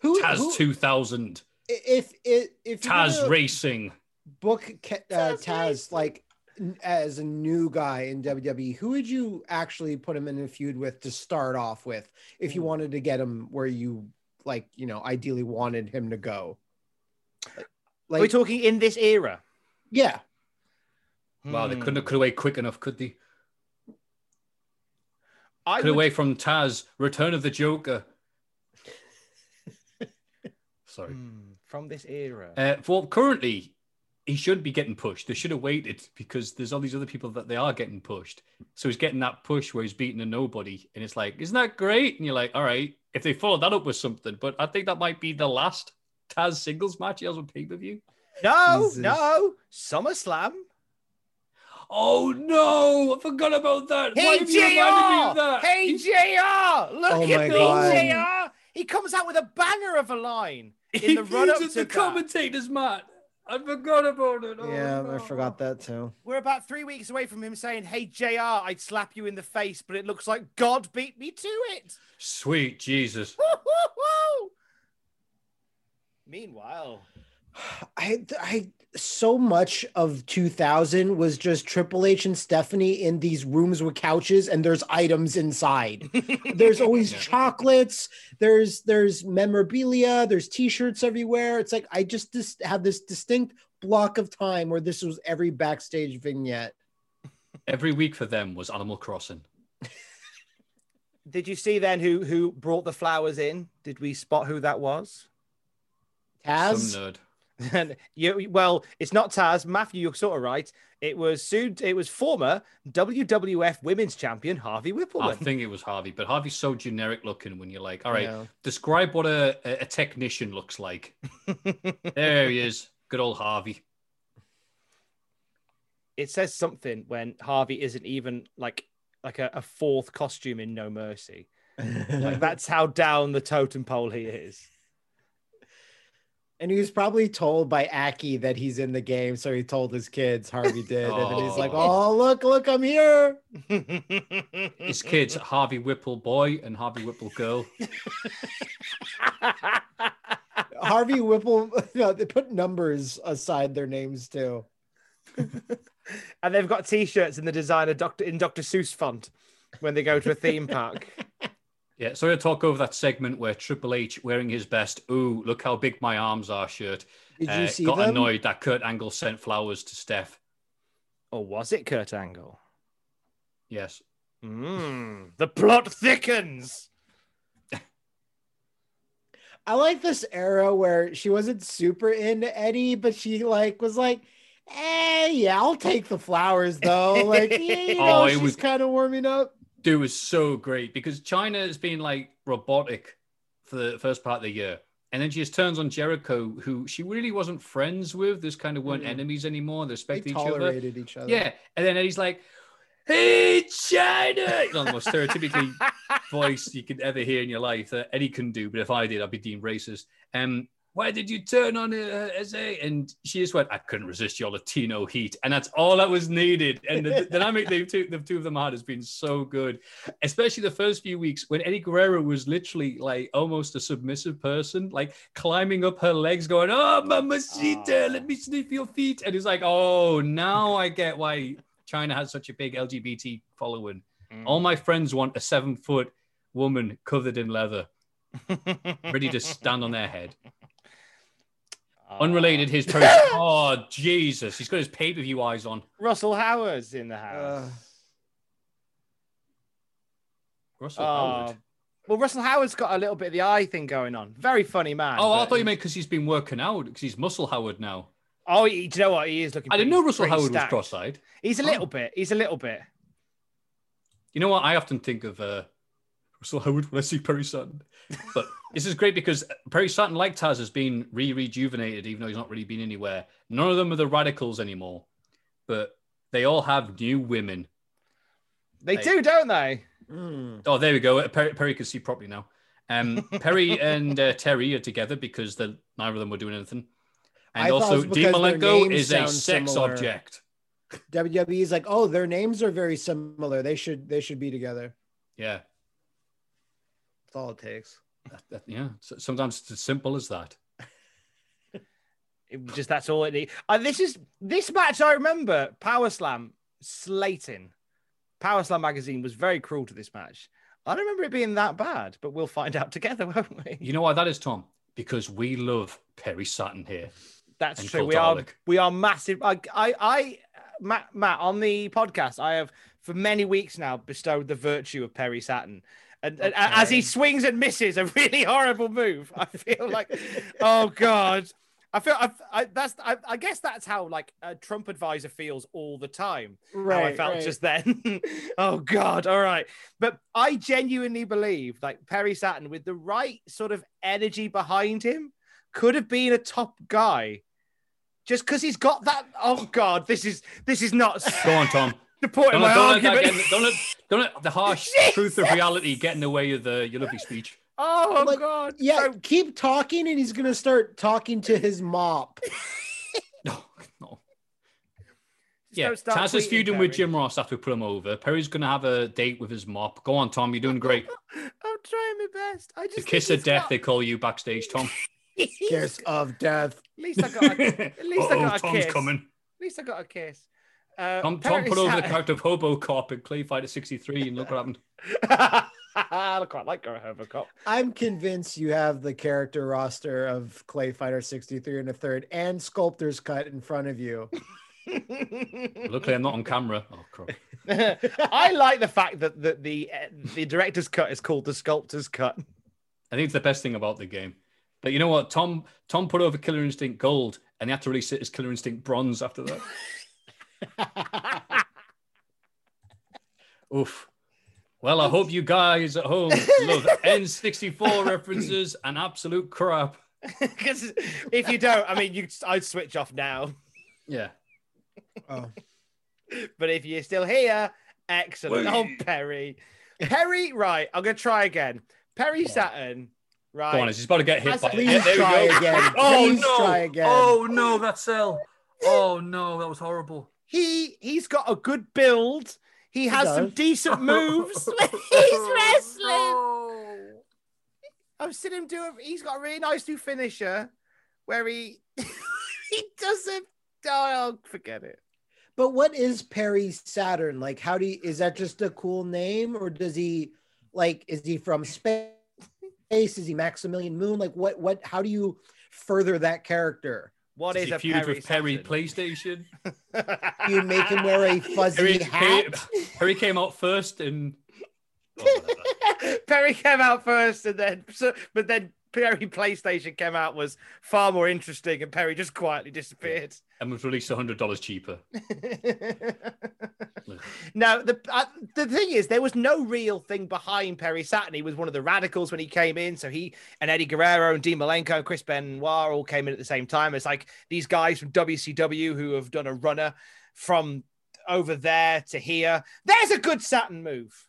Who, Taz who- two thousand. If if if you're Taz Racing. book uh, Taz like as a new guy in WWE, who would you actually put him in a feud with to start off with if you wanted to get him where you like you know ideally wanted him to go? Like, Are we talking in this era? yeah, Wow, they Hmm. couldn't have cut away quick enough, could they? I Cut would- away from Taz, Return of the Joker. Sorry. Hmm, from this era. Uh, well, currently, he should be getting pushed. They should have waited because there's all these other people that they are getting pushed. So he's getting that push where he's beating a nobody, and it's like, isn't that great? And you're like, all right, if they follow that up with something, but I think that might be the last Taz singles match he has on pay per view. no, Jesus. no, SummerSlam. Oh no, I forgot about that. Why Hey have you reminded me of that? Hey JR! Look Oh at my me, God. JR! He comes out with a banger of a line in the run up to the that. commentators, Matt. I forgot about it. Oh, yeah, I forgot that too. We're about three weeks away from him saying, "Hey JR, I'd slap you in the face, but it looks like God beat me to it." Sweet Jesus. Meanwhile, I, I, so much of 2000 was just Triple H and Stephanie in these rooms with couches, and there's items inside. there's always chocolates. There's there's memorabilia. There's T-shirts everywhere. It's like I just dis- have this distinct block of time where this was every backstage vignette. Every week for them was Animal Crossing. did you see then who who brought the flowers in? Did we spot who that was? Taz, Some nerd. And you, well, it's not Taz. Matthew, you're sort of right. It was soon. It was former WWF Women's Champion Harvey Whipple. I think it was Harvey, but Harvey's so generic looking when you're like, all right, Yeah. describe what a, a, a technician looks like. there he is. Good old Harvey. it says something when Harvey isn't even like like a, a fourth costume in No Mercy. Like that's how down the totem pole he is. And he was probably told by Aki that he's in the game, so he told his kids. Harvey did, and then he's like, Oh. "Oh, look, look, I'm here." His kids, Harvey Whipple boy and Harvey Whipple girl. Harvey Whipple. No, they put numbers aside their names too. and they've got T-shirts in the designer Doctor in Doctor Seuss font when they go to a theme park. Yeah, so I talk over that segment where Triple H wearing his best, ooh, look how big my arms are shirt. Did you uh, see got them? annoyed that Kurt Angle sent flowers to Steph. Or was it Kurt Angle? Yes. Mm, the plot thickens. I like this era where she wasn't super into Eddie, but she like was like, "Eh, yeah, I'll take the flowers though." Like, yeah, you know, Oh, it she's was- kind of warming up. Dude was so great because Chyna has been like robotic for the first part of the year. And then she just turns on Jericho, who she really wasn't friends with. This kind of weren't Mm. enemies anymore. They They respect each other. each other. Yeah. And then Eddie's like, hey, Chyna. You know, the most stereotypically voice you could ever hear in your life that Eddie can do. But if I did, I'd be deemed racist. Um, why did you turn on uh, SA? And she just went, I couldn't resist your Latino heat. And that's all that was needed. And the, the dynamic they two, the two of them had has been so good, especially the first few weeks when Eddie Guerrero was literally like almost a submissive person, like climbing up her legs, going, Oh, mamacita, let me sniff your feet. And he's like, Oh, now I get why Chyna has such a big LGBT following. All my friends want a seven foot woman covered in leather, ready to stand on their head. Unrelated, his post. oh Jesus, he's got his pay per view eyes on. Russell Howard's in the house. Uh, Russell Oh, Howard. well, Russell Howard's got a little bit of the eye thing going on. Very funny man. Oh, I thought you meant because he's been working out because he's Muscle Howard now. Oh, he- do you know what? He is looking. I didn't know Russell Howard stacked. was cross-eyed. He's a Oh. little bit. He's a little bit. You know what? I often think of uh, Russell Howard when I see Perry Saturn. But this is great because Perry Saturn, like Taz, has been re-rejuvenated, even though he's not really been anywhere. None of them are the radicals anymore, but they all have new women. They Hey. do, don't they? mm. Oh, there we go. Perry, Perry can see properly now. Um, Perry and uh, Terry are together because the, neither of them were doing anything. And I also, Dean Malenko is a sex similar. object. is like, "Oh, their names are very similar. They should they should be together." Yeah, That's all it takes. that, that- yeah. So sometimes it's as simple as that. It just that's all it needs. And uh, this is this match. I remember Power Slam slating. Power Slam magazine was very cruel to this match. I don't remember it being that bad, but we'll find out together, won't we? You know why that is, Tom? because we love Perry Saturn here. That's and true. We are we are massive. I, I, I, Matt, Matt, on the podcast, I have for many weeks now bestowed the virtue of Perry Saturn. And, and as he swings and misses a really horrible move, I feel like, oh god, I feel I, I that's I, I guess that's how like a Trump advisor feels all the time. Right, how I felt right. just then. oh god, all right. But I genuinely believe like Perry Saturn with the right sort of energy behind him could have been a top guy. Just because he's got that. Oh God, this is this is not Go on, Tom. Supporting Don't my let, don't, let that argument. get, don't, let, don't let the harsh truth of reality get in the way of the your lovely speech. oh Like, God, Yeah, So- keep talking, and he's gonna start talking to his mop. No, no. Just Yeah, don't start Taz is tweeting, feuding with Jim Ross after we put him over. Perry's going to have a date with his mop. Go on, Tom. You're doing great. I'm trying my best. I just The kiss of death, got- they call you backstage, Tom. Kiss of death. At least I got. A, at least I Uh-oh, got a Tom's kiss. coming. At least I got a kiss. Uh, Tom, Tom put over the character of Hobo Cop in Clay Fighter 63, and look what happened. I quite like Robocop. I'm convinced you have the character roster of Clay Fighter 63 and a third and Sculptor's Cut in front of you. Luckily, I'm not on camera. Oh, crap. I like the fact that the the, uh, the director's cut is called the sculptor's cut. I think it's the best thing about the game. But you know what? Tom Tom put over Killer Instinct Gold, and he had to release it as Killer Instinct Bronze after that. Oof. Well, I hope you guys at home love N64 references and absolute crap. Because if you don't, I mean, you I'd switch off now. Yeah. Oh. But if you're still here, excellent. Oh, Perry, Perry, right? I'm gonna try again. Perry Saturn, right? Go on, he's about to get hit Let's by please Yeah, there try again. Oh Please no! try again. Oh no, that cell. Oh no, that was horrible. He he's got a good build. He has some decent moves. he's wrestling. I've seen him do it. He's got a really nice new finisher where he he doesn't. Oh, forget it. But what is Perry Saturn? Like, how do you, is that just a cool name or does he, like, is he from space? Is he Maximilian Moon? Like, what, what, how do you further that character? What Does is a feud Perry with Perry Saturn? PlayStation? You make him wear a fuzzy Perry, hat? Perry, Perry came out first and oh. Perry came out first, and then so, but then Perry PlayStation came out was far more interesting, and Perry just quietly disappeared. And was released hundred dollars cheaper. now the uh, the thing is, there was no real thing behind Perry Saturn. He was one of the radicals when he came in. So he and Eddie Guerrero and Dean Malenko and Chris Benoit all came in at the same time. It's like these guys from WCW who have done a runner from over there to here. There's a good Saturn move.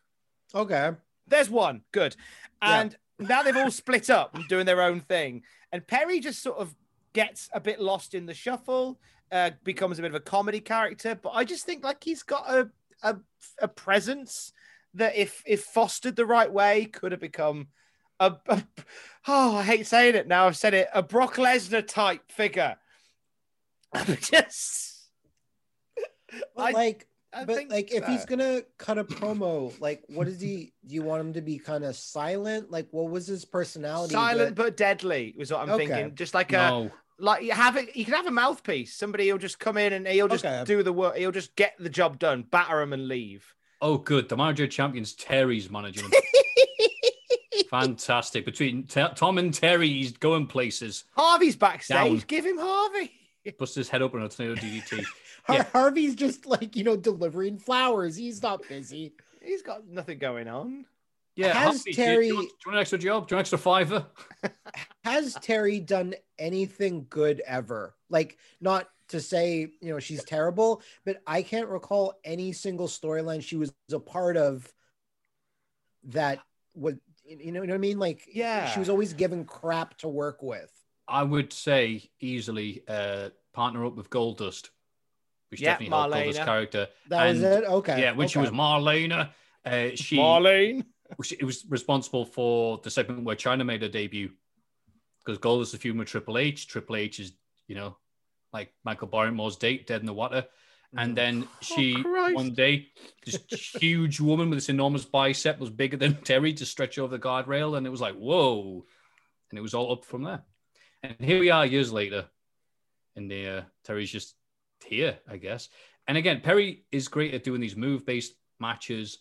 Okay. There's one. Good. Yeah. And now they've all split up and doing their own thing. And Perry just sort of gets a bit lost in the shuffle, uh, becomes a bit of a comedy character. But I just think like he's got a a, a presence that if if fostered the right way could have become a, a oh I hate saying it now I've said it a Brock Lesnar type figure. just But I- like, I but think like, if he's gonna cut a promo, like, what is he? Do you want him to be kind of silent? Like, what was his personality? silent that- but deadly was what I'm Okay. thinking. Just like a No, like you have it you can have a mouthpiece somebody will just come in and he'll just Okay. do the work he'll just get the job done batter him and leave oh good. The manager of champions Terry's managing him. Fantastic. Between T- Tom and Terry, he's going places. harvey's backstage Down. give him harvey Busts his head open on a tornado DDT. Har- Yeah. Harvey's just like you know delivering flowers. He's not busy. he's got nothing going on Yeah, Has Harvey, Terry- Do you, want, do you want an extra job? Do you want an extra fiver? Has Terry done anything good ever? Like, not to say you know she's terrible, but I can't recall any single storyline she was a part of that was you know what I mean. Like, Yeah. she was always given crap to work with. I would say easily uh, partner up with Goldust, which Yeah, definitely helped Goldust's character. That was And, it. Okay. Yeah, when she was Marlena, uh, she marlene she- it was responsible for the segment where Chyna made her debut because Goldust feuding with Triple H. Triple H is you know like Michael Barrymore's date, dead in the water. And then she Christ. one day, this huge woman with this enormous bicep was bigger than Terry to stretch over the guardrail, and it was like whoa, and it was all up from there. And here we are years later, and the, uh, Terry's just here, I guess. And again, Perry is great at doing these move based matches,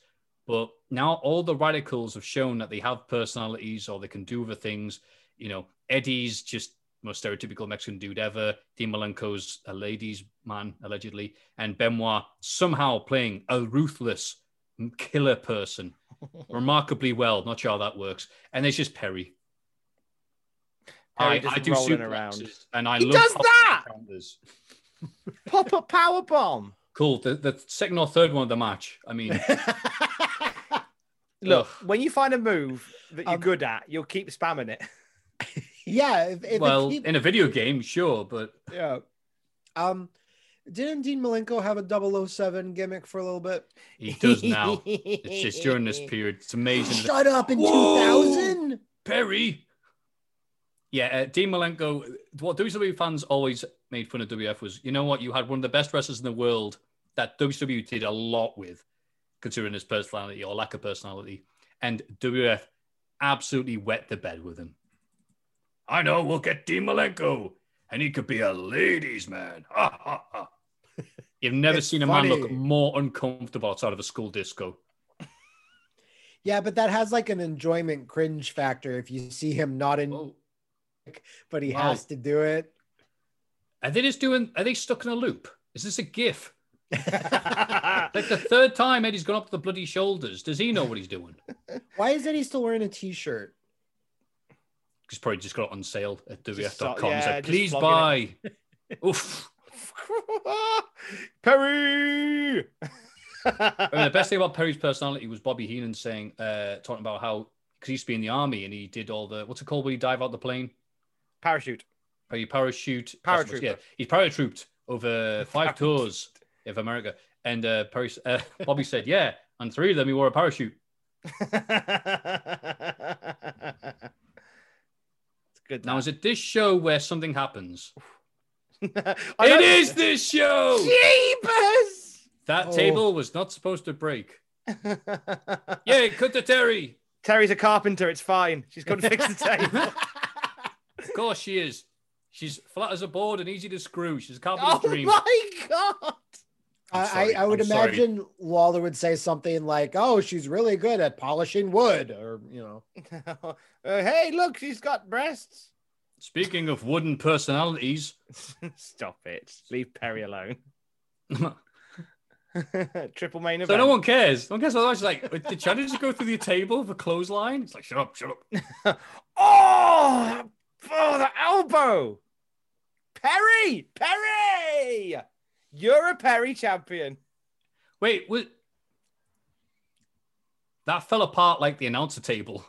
but now all the radicals have shown that they have personalities or they can do other things. You know, Eddie's just most stereotypical Mexican dude ever. Dean Malenko's a ladies' man, allegedly. And Benoit somehow playing a ruthless killer person remarkably well. Not sure how that works. And there's just Perry. Perry I, just I do rolling around. and I He love does that! Pop up power bomb. Cool. The, the second or third one of the match. I mean, Look, Ugh. when you find a move that you're Um, good at, you'll keep spamming it. Yeah, if, if well, keep- in a video game, sure, but yeah. Um, didn't Dean Malenko have a 007 gimmick for a little bit? he does now. it's just during this period. It's amazing. Shut up in 2000. Perry. Yeah, uh, Dean Malenko. What WWE fans always made fun of WF was, you know what? You had one of the best wrestlers in the world that WWE did a lot with, considering his personality or lack of personality, and WF absolutely wet the bed with him. I know. We'll get Dean Malenko, and he could be a ladies' man. Ha ha ha. You've never It's seen a man look more uncomfortable outside of a school disco. Yeah, but that has like an enjoyment cringe factor if you see him not in, Oh, but he Wow. has to do it. are they just doing? Are they stuck in a loop? Is this a GIF? Like the third time Eddie's gone up to the bloody shoulders. Does he know what he's doing? Why is Eddie still wearing a t-shirt? He's probably just got it on sale at WF.com. yeah, He's like, please buy. Oof. Perry. I mean, the best thing about Perry's personality was Bobby Heenan saying, uh, talking about how because he used to be in the army and he did all the what's it called when you dive out the plane? Parachute. Parachute? that's Paratrooper. Yeah, he's paratrooped over five tours of America. And uh, Perry, uh, Bobby said, yeah, And three of them he wore a parachute. it's good. Now, is it this show where something happens? it is this show. Jeepers! That Oh. table was not supposed to break. Yeah, cut to Terry. Terry's a carpenter. It's fine. She's going to fix the table. Of course she is. She's flat as a board and easy to screw. She's a carpenter's oh dream. my god! I'm I, would I'm sorry. imagine Lawler would say something like, "Oh, she's really good at polishing wood," or you know. Uh, hey, look, she's got breasts. Speaking of wooden personalities, Stop it. Leave Perry alone. so Triple main event. So no one cares. No one cares. Otherwise, like, did Chyna just go through the table of a clothesline? It's like, shut up, shut up. oh, oh, the elbow. Perry, Perry, you're a Perry champion. Wait, what? That fell apart like the announcer table.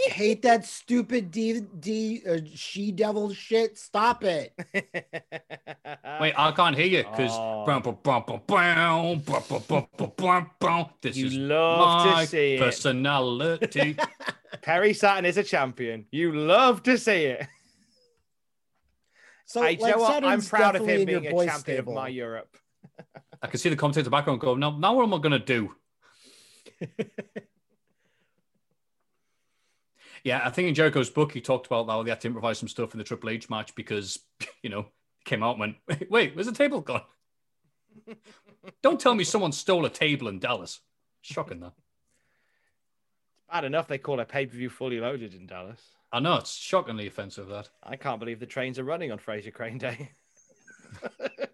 Hate that stupid D D uh, she devil shit. Stop it. Wait, I can't hear you because Oh. this You is love to my see it. personality. Perry Saturn is a champion. You love to see it. So, Hey, do you like, know what? I'm proud of him being a boys' champion stable. of my Europe. I can see the commentator background go. Now, now what am I going to do? yeah, I think in Jericho's book he talked about how they had to improvise some stuff in the Triple H match because you know came out and went, wait, where's the table gone? Don't tell me someone stole a table in Dallas. Shocking that. Bad enough they call a pay per view fully loaded in Dallas. I know it's shockingly offensive that. I can't believe the trains are running on Frasier Crane Day.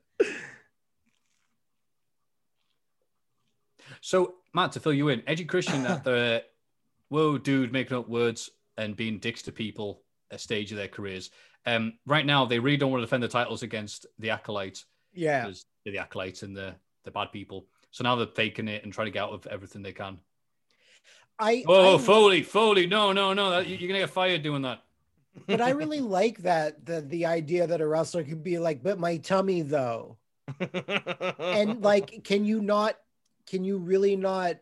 So, Matt, to fill you in, Edgy Christian at the whoa, dude, making up words and being dicks to people a stage of their careers. Um, right now, they really don't want to defend the titles against the acolytes Yeah. the acolytes and the the bad people. So now they're faking it and trying to get out of everything they can. I, Oh, I Foley, Foley, no, no, no, that, you're gonna get fired doing that. but I really like that the the idea that a wrestler could be like, but my tummy though, and like, can you not? Can you really not?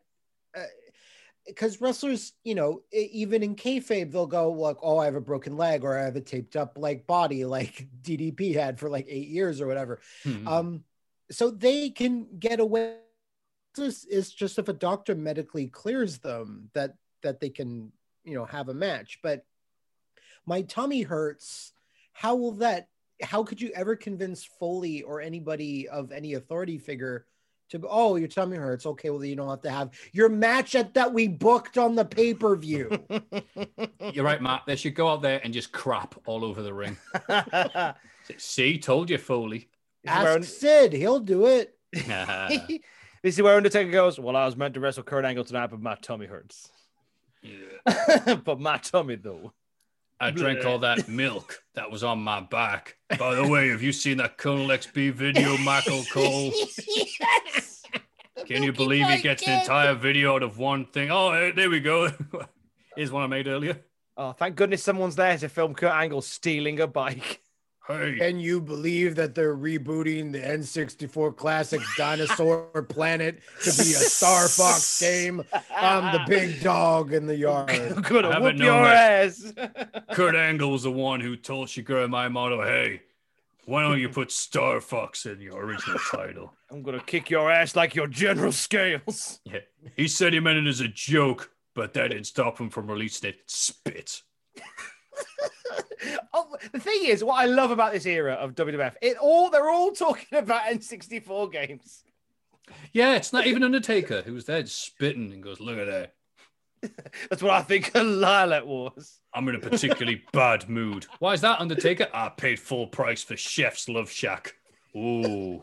Because wrestlers, you know, even in kayfabe, they'll go like, "Oh, I have a broken leg," or "I have a taped up like body," like DDP had for like eight years or whatever. Hmm. Um, so they can get away. This is just if a doctor medically clears them that that they can, you know, have a match. But my tummy hurts how will that? How could you ever convince Foley or anybody of any authority figure to? Oh, your tummy hurts. Okay, well you don't have to have your match at that we booked on the pay per view. You're right, Matt. They should go out there and just crap all over the ring. See, told you, Foley. Ask Sid, he'll do it. This is where Undertaker goes, Well, I was meant to wrestle Kurt Angle tonight, but my tummy hurts. Yeah. but my tummy, though. I drank all that milk that was on my back. By the way, have you seen that Colonel XP video, Michael Cole? yes. Can you believe he gets an entire video out of one thing? Oh, hey, there we go. Here's one I made earlier. Oh, thank goodness someone's there to film Kurt Angle stealing a bike. Hey, Can you believe that they're rebooting the N64 Classic Dinosaur Planet to be a Star Fox game? I'm the big dog in the yard. I'm gonna haven't whoop your ass. Kurt Angle was the one who told Shigeru Miyamoto, hey, why don't you put Star Fox in your original title? I'm gonna kick your ass like your General Scales. Yeah. He said he meant it as a joke, but that didn't stop him from releasing it. Spit. Oh, the thing is, what I love about this era of WWF, it all they're all talking about N64 games. Yeah, it's not even Undertaker who was there spitting and goes, look at that. That's what I think a Lilac was. I'm in a particularly bad mood. Why is that, Undertaker? I paid full price for Chef's Love Shack. Ooh. Ooh,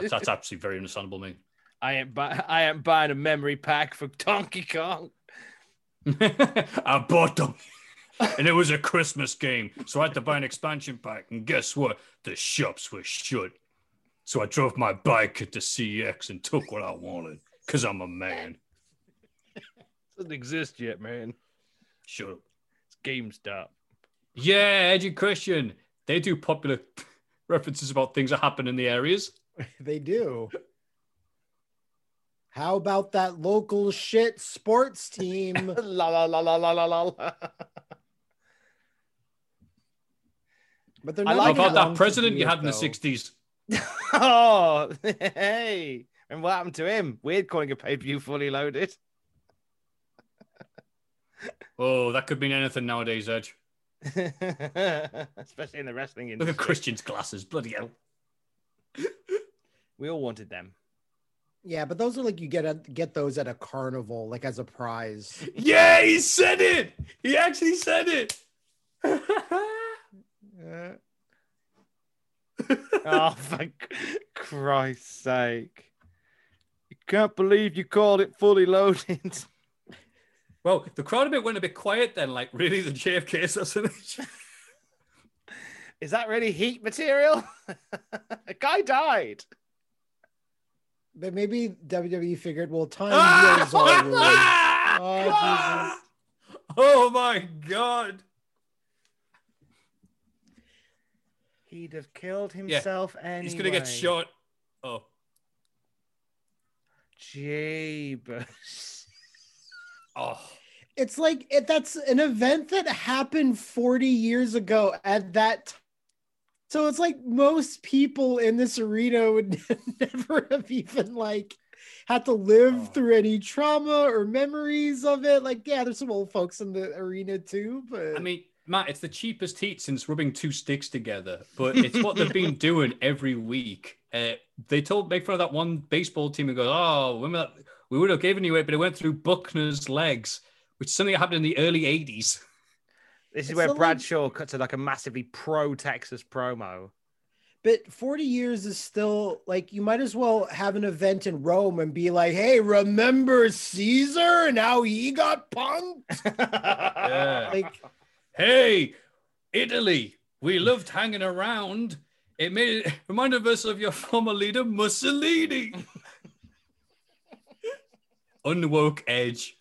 that's, that's absolutely very understandable, mate. I ain't I ain't buying a memory pack for Donkey Kong. I bought them. And it was a Christmas game. So I had to buy an expansion pack. And guess what? The shops were shut. So I drove my bike at the CX and took what I wanted. Because I'm a man. Doesn't exist yet, man. Shut up. It's GameStop. Yeah, Edge and Christian. They do popular references about things that happen in the areas. They do. How about that local shit sports team? la la la la la la la. la. But they're I not How like about that president you it, had in the 60s? oh, hey. And what happened to him? Weird calling a pay per view fully loaded. Oh, that could mean anything nowadays, Edge. Especially in the wrestling industry. Look industry. at Christian's glasses. Bloody hell. We all wanted them. Yeah, but those are like you get a, get those at a carnival, like as a prize. Yeah, he said it. He actually said it. oh, for Christ's sake. You can't believe you called it fully loaded. Well, the crowd a bit went a bit quiet then. Like, really, the JFK assassination? Is that really heat material? a guy died. But maybe WWE figured, well, time heals all wounds. oh, Jesus. oh my god. He'd have killed Yeah, himself anyway. He's gonna get shot. Oh, Jeebus. oh. It's like it, that's an event that happened 40 years ago at that time. So it's like most people in this arena would never have even like had to live Oh. through any trauma or memories of it. Like, yeah, there's some old folks in the arena too, but I mean, Matt, it's the cheapest heat since rubbing two sticks together, but it's what they've been doing every week. Uh, they told make fun of that one baseball team and go, "Oh, remember that? we would have given you it, but it went through Buckner's legs," which is something that happened in the early '80s. This is It's where not like- Bradshaw cut to like a massively pro Texas promo. but 40 years is still like you might as well have an event in Rome and be like, hey, remember Caesar and how he got punked? Yeah. Like, Hey, Italy, we loved hanging around. It made it reminded us of your former leader Mussolini. Unwoke Edge.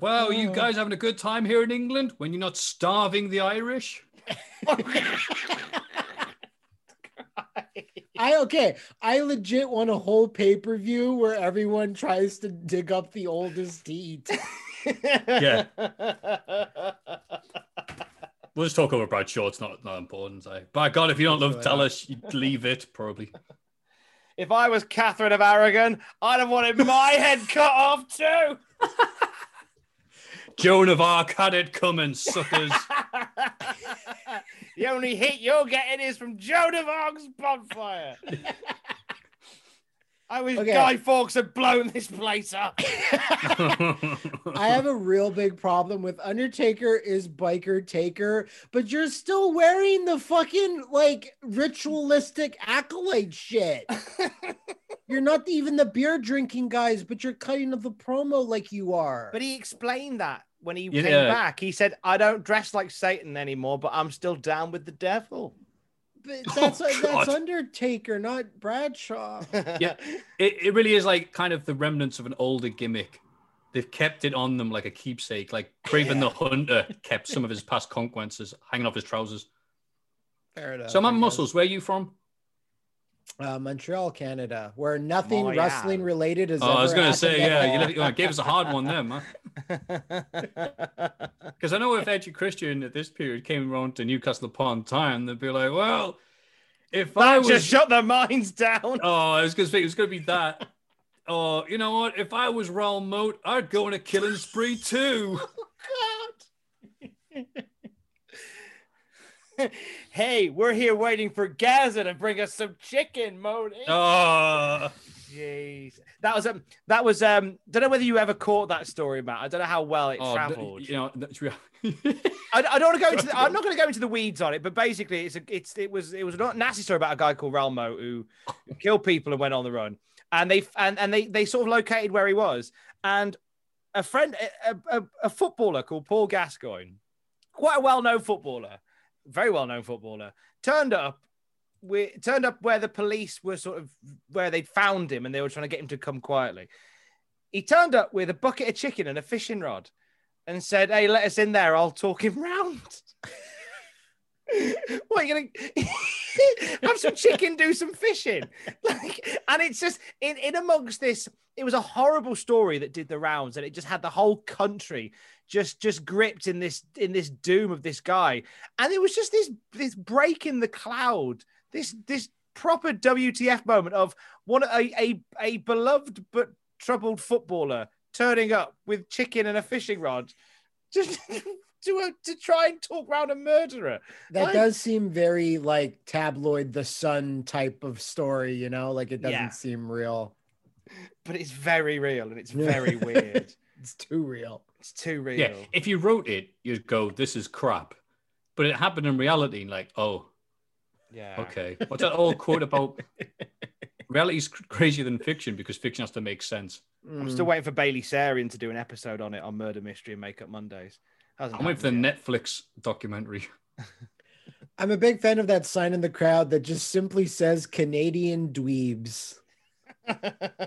Wow, you oh. guys having a good time here in England when you're not starving the Irish? I okay. I legit want a whole pay per view where everyone tries to dig up the oldest heat. Yeah. We'll just talk over Bradshaw. It's not not important. I, by God, if you don't love Dallas, you'd leave it probably. If I was Catherine of Aragon, I'd have wanted my head cut off too. Joan of Arc had it coming, suckers. the only hit you're getting is from Joan of Arc's bonfire. I wish Okay. Guy Fawkes had blown this place up. I have a real big problem with Undertaker is biker taker, but you're still wearing the fucking like ritualistic accolade shit. you're not even the beer drinking guys, but you're cutting of the promo like you are. But he explained that when he Yeah. came back. He said, I don't dress like Satan anymore, but I'm still down with the devil. But that's Oh, that's uh, Undertaker, not Bradshaw. yeah, it, it really is like kind of the remnants of an older gimmick. They've kept it on them like a keepsake. Like Kraven the Hunter kept some of his past conquests hanging off his trousers. Fair enough. So, I man, muscles, where are you from? Uh, Montreal, Canada, where nothing Montreal. wrestling related is. Oh, I was going to say, yeah, you, all. let- you gave us a hard one there, man. Because I know if Edgy Christian at this period came around to Newcastle upon Tyne, they'd be like, well, if I was. just shut their minds down. Oh, I was going to say, it was going to be that. Oh, you know what? If I was Raoul Moat, I'd go on a killing spree too. hey, we're here waiting for Gazza to bring us some chicken, Moni. Oh, Jeez, that was um, that was um. Don't know whether you ever caught that story, Matt. I don't know how well it oh travelled. you know. I, I don't want to go into. The, I'm not going to go into the weeds on it, but basically, it's a, it's it was it was a nasty story about a guy called Raoul Moat who killed people and went on the run, and they and and they they sort of located where he was, and a friend, a, a, a footballer called Paul Gascoigne, quite a well known footballer, very well known footballer, turned up. We turned up where the police were sort of where they'd found him, and they were trying to get him to come quietly. He turned up with a bucket of chicken and a fishing rod and said, Hey, let us in there. I'll talk him round. what are you gonna have some chicken, do some fishing? Like, and it's just in, in amongst this, it was a horrible story that did the rounds, and it just had the whole country just just gripped in this in this doom of this guy. And it was just this this break in the cloud, this this proper WTF moment of one a a, a beloved but troubled footballer turning up with chicken and a fishing rod just to, uh, to try and talk round a murderer. That Like- does seem very like tabloid the sun type of story, you know, like it doesn't Yeah. seem real. but it's very real and it's very weird. It's too real. It's too real. yeah, if you wrote it, you'd go, "This is crap," but it happened in reality. Like, oh, Yeah. okay. What's that old quote about? Reality's cr- crazier than fiction because fiction has to make sense. I'm still waiting for Bailey Sarian to do an episode on it on Murder Mystery and Makeup Mondays. Hasn't I'm waiting for the yet. Netflix documentary. I'm a big fan of that sign in the crowd that just simply says Canadian dweebs. I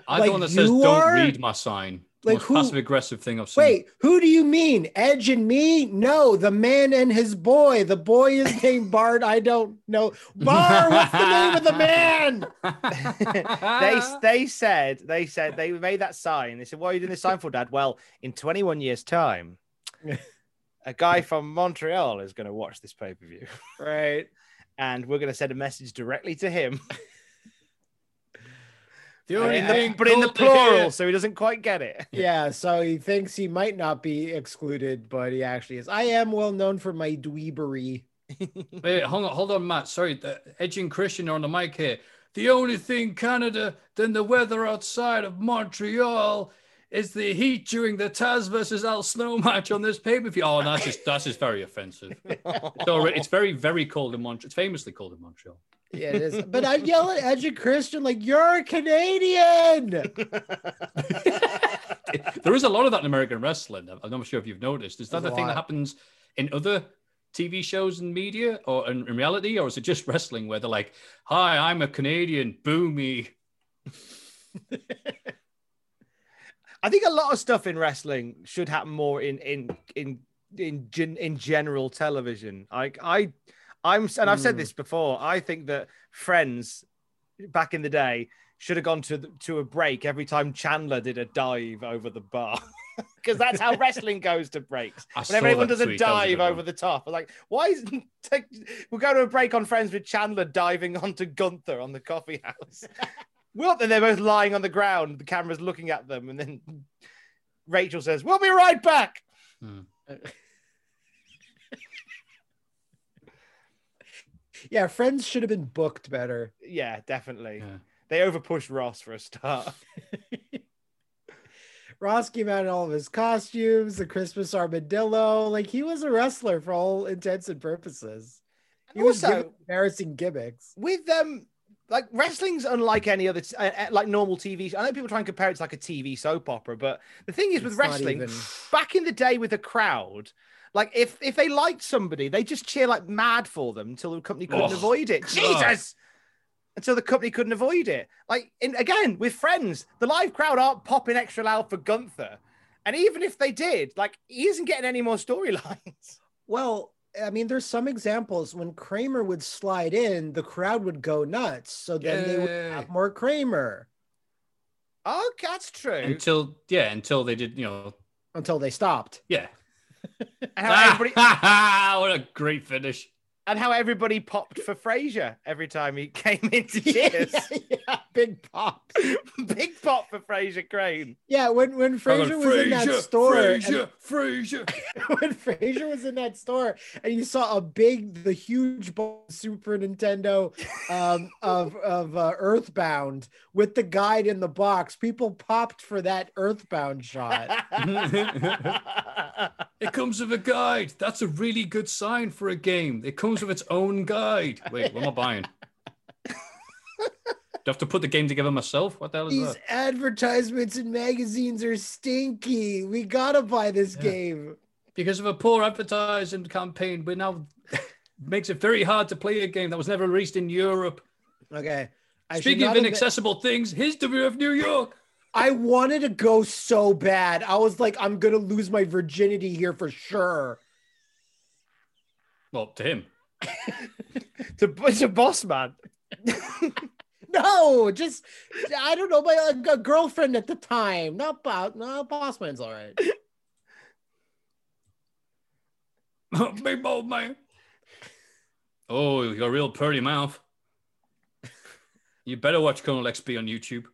Like the one that says "Don't are? read my sign." Like Most who- passive aggressive thing I've seen. Wait, who do you mean? Edge and me? No, the man and his boy. The boy is named Bart. I don't know. Bar, what's the name of the man? they they said they said they made that sign. They said, "What are you doing this sign for, Dad?" Well, in 21 years' time, a guy from Montreal is going to watch this pay per view, Right. and we're going to send a message directly to him, The only Uh, thing but in the cool to hear- plural, so he doesn't quite get it. Yeah, so he thinks he might not be excluded, but he actually is. I am well known for my dweebery. Wait, hold on, hold on, Matt. Sorry, the, Edge and Christian are on the mic here. The only thing Canada than the weather outside of Montreal is the heat during the Taz versus Al Snow match on this pay per view. Oh, that's just that's just very offensive. It's, already, it's very very cold in Montreal. It's famously cold in Montreal. Yeah, it is. But I yell at Edge and Christian like, "You're a Canadian." There is a lot of that in American wrestling. I'm not sure if you've noticed. Is that There's the a thing that happens in other TV shows and media or in, in reality, or is it just wrestling where they're like, "Hi, I'm a Canadian, boo me." I think a lot of stuff in wrestling should happen more in in in in gen, in general television. Like I, I'm and I've said Mm. this before. I think that Friends back in the day should have gone to the, to a break every time Chandler did a dive over the bar. Because that's how wrestling goes to breaks. I Whenever anyone does a tweet. A dive one. over the top, I'm like, why is we'll go to a break on Friends with Chandler diving onto Gunther on the coffee house. Well, then they're both lying on the ground. The camera's looking at them, and then Rachel says, "We'll be right back." yeah, Friends should have been booked better. Yeah, definitely. Yeah. They overpushed Ross for a start. Ross came out in all of his costumes, the Christmas armadillo. Like he was a wrestler for all intents and purposes. He was Also- giving embarrassing gimmicks. with um like wrestling's unlike any other t- uh, uh, like normal TV. I know people try and compare it to like a TV soap opera, but the thing is with It's not wrestling, even- back in the day with a crowd, like if if they liked somebody, they just cheer like mad for them until the company couldn't Oh, avoid it. God. Jesus. Until the company couldn't avoid it. Like in, again with friends, the live crowd aren't popping extra loud for Gunther. And even if they did, like he isn't getting any more storylines. Well, I mean, there's some examples when Kramer would slide in, the crowd would go nuts. So then they would have more Kramer Oh, that's true. Until yeah, until they did, you know, until they stopped. yeah. And everybody what a great finish. And how everybody popped for Frasier every time he came into cheers. yeah, yeah, big pop. Big pop for Frasier Crane. Yeah, when when Frasier was in that store, and- Frasier, Frasier. when Frasier was in that store and you saw a big, the huge bo- Super Nintendo um, of of uh, Earthbound with the guide in the box, people popped for that Earthbound shot. It comes with a guide. That's a really good sign for a game. It comes with its own guide. Wait, what am I buying? Do I have to put the game together myself? What the hell is These that? advertisements in magazines are stinky. We gotta buy this game. Because of a poor advertising campaign, we now makes it very hard to play a game that was never released in Europe. Okay. I should Speaking of have- inaccessible things, here's WF New York. I wanted to go so bad. I was like, I'm gonna lose my virginity here for sure. Well, to him. to, to boss man. No, just I don't know, my uh, girlfriend at the time. Not boss. No, boss man's all right. Big bold man. Oh, you got a real pretty mouth. You better watch Colonel XP on YouTube.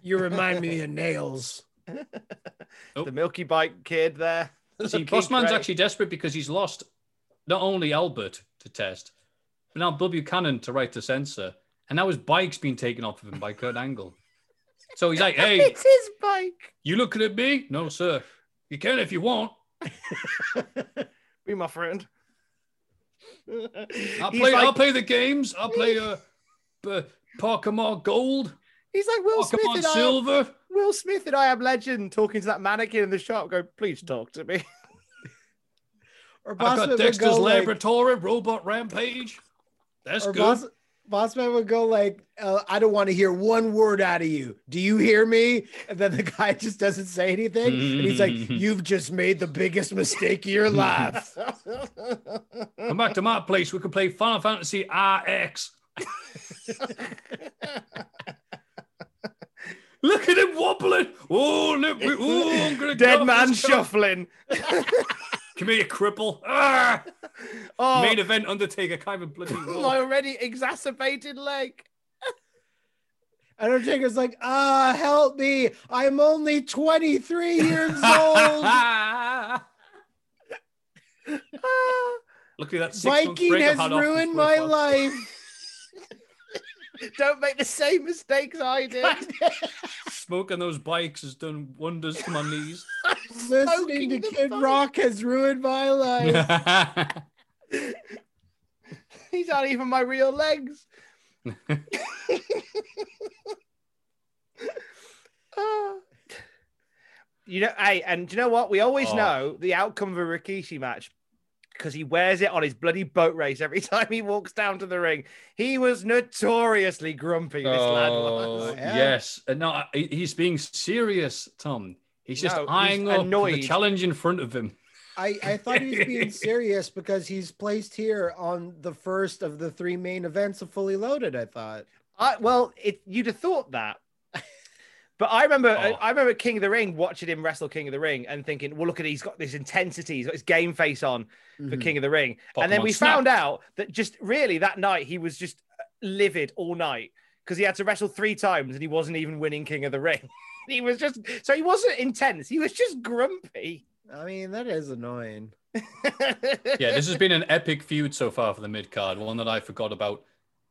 You remind me of nails. Oh. The Milky Bike kid there. See, King Bossman's actually desperate because he's lost not only Albert to test, but now Bull Buchanan to Right to Censor, and now his bike's been taken off of him by Kurt Angle. So he's like, "Hey, It's his bike. you looking at me? No, sir. You can if you want. Be my friend. I'll He's play. like- I'll play the games. I'll play uh, uh Pokemon Gold, He's like Will Smith Pokemon and I am, Silver. Will Smith and I am legend talking to that mannequin in the shop. Go, please talk to me. Or I've got would Dexter's go like, Laboratory, Robot Rampage. That's good. boss, boss man would go like, uh, I don't want to hear one word out of you. Do you hear me? And then the guy just doesn't say anything, and he's like, "You've just made the biggest mistake of your life." Come back to my place. We can play Final Fantasy RX. Look at him wobbling. Oh, look. Oh, I'm gonna Dead man shuffling. Come here, cripple. Ah! Oh, Main event Undertaker. Can't even bloody my walk. already exacerbated leg. Undertaker's like, "Ah, help me! I'm only 23 years old." Look at that six Viking has ruined my life. Don't make the same mistakes I did. Smoking those bikes has done wonders to my knees. Listening Smoking to Kid bike. Rock has ruined my life. These aren't even my real legs. Ah. you know, hey, and do you know what? We always Oh. know the outcome of a Rikishi match because he wears it on his bloody boat race every time he walks down to the ring. He was notoriously grumpy. This oh, lad was. Oh, yes. and no, he's being serious, Tom. He's just No, he's eyeing up annoyed. the challenge in front of him. I, I thought he was being serious because he's placed here on the first of the three main events of Fully Loaded. I thought. I, well, it, you'd have thought that. But I remember, Oh. I remember King of the Ring watching him wrestle King of the Ring and thinking, "Well, look at he's got this intensity, he's got his game face on for Mhm. King of the Ring." and then we Snap. found out that just really that night he was just livid all night because he had to wrestle three times and he wasn't even winning King of the Ring. he was just so he wasn't intense; he was just grumpy. I mean, that is annoying. yeah, this has been an epic feud so far for the mid card. One that I forgot about.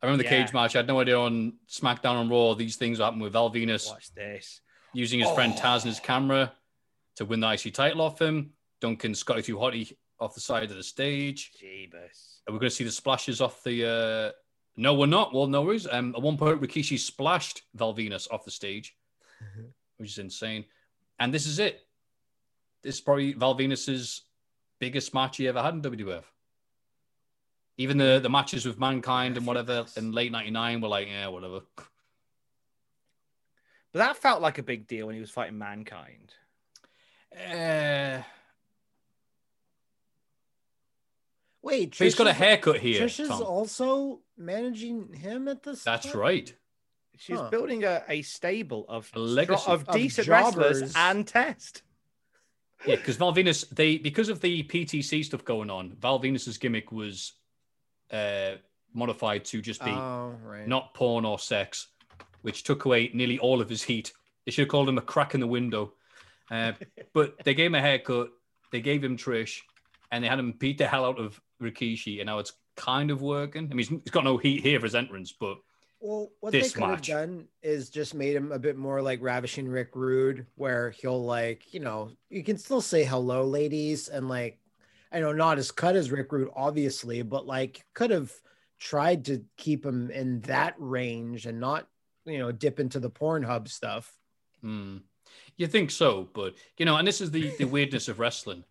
I remember the Yeah. cage match. I had no idea on SmackDown and Raw these things happen with Val Venis Watch this. using his friend Taz and his camera to win the IC title off him. Duncan Scotty Too Hotty off the side of the stage. Jeebus. Are we going to see the splashes off the? Uh... No, we're not. Well, no worries. Um, at one point, Rikishi splashed Val Venis off the stage, which is insane. And this is it. This is probably Val Venis's biggest match he ever had in WWF. Even the the matches with Mankind and whatever in late '99 were like, yeah, whatever. But that felt like a big deal when he was fighting Mankind. Uh, Wait, but he's got a haircut here. Trish is Tom. also managing him at this. That's time? right. She's Huh. building a, a stable of A legacy. of Of decent wrestlers and test. Yeah, because Val Venis, they because of the PTC stuff going on, Val Venis's gimmick was uh, modified to just be Oh, right. not porn or sex, which took away nearly all of his heat. They should have called him a crack in the window. Uh, but they gave him a haircut, they gave him Trish, and they had him beat the hell out of Rikishi, and now it's kind of working. I mean, he's, got no heat here for his entrance, but Well, what this they could have match. done is just made him a bit more like Ravishing Rick Rude, where he'll like, you know, you can still say hello, ladies, and like, I know not as cut as Rick Rude, obviously, but like could have tried to keep him in that range and not, you know, dip into the Pornhub stuff. Hmm. You think so, but you know, and this is the the weirdness of wrestling.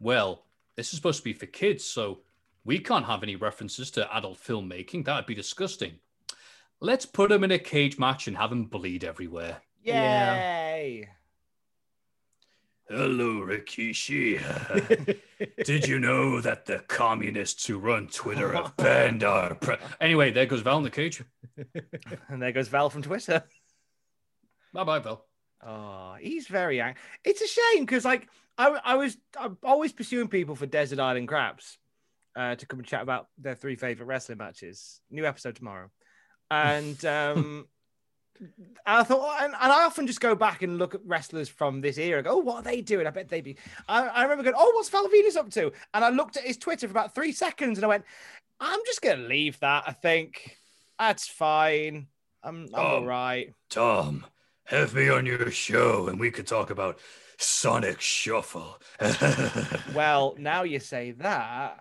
Well, this is supposed to be for kids, so we can't have any references to adult filmmaking. That'd be disgusting. Let's put him in a cage match and have him bleed everywhere. Yeah. Hello, Rikishi. Did you know that the communists who run Twitter have banned our? Pre- anyway, there goes Val in the cage. And there goes Val from Twitter. Bye, bye, Val. Oh, he's very angry. It's a shame because, like, I, I was I'm always pursuing people for Desert Island Crabs uh, to come and chat about their three favorite wrestling matches. New episode tomorrow, and um, I thought, and, and I often just go back and look at wrestlers from this era. and Go, oh, what are they doing? I bet they'd be. I, I remember going, oh, what's Val Venis up to? And I looked at his Twitter for about three seconds, and I went, I'm just gonna leave that. I think that's fine. I'm, I'm Oh. all right. Tom, have me on your show and we could talk about Sonic Shuffle. Well, now you say that,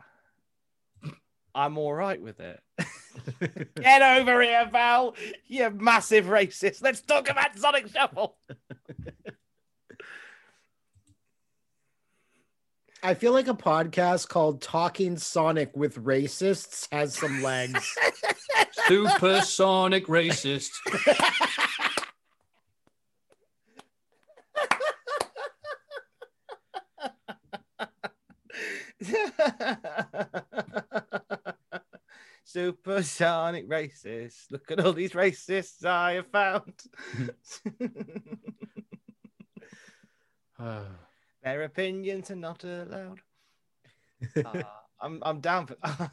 I'm all right with it. Get over here, Val. You massive racist. Let's talk about Sonic Shuffle. I feel like a podcast called Talking Sonic with Racists has some legs. Supersonic racist. Supersonic racist. Look at all these racists I have found. Their opinions are not allowed. Ah, I'm I'm down for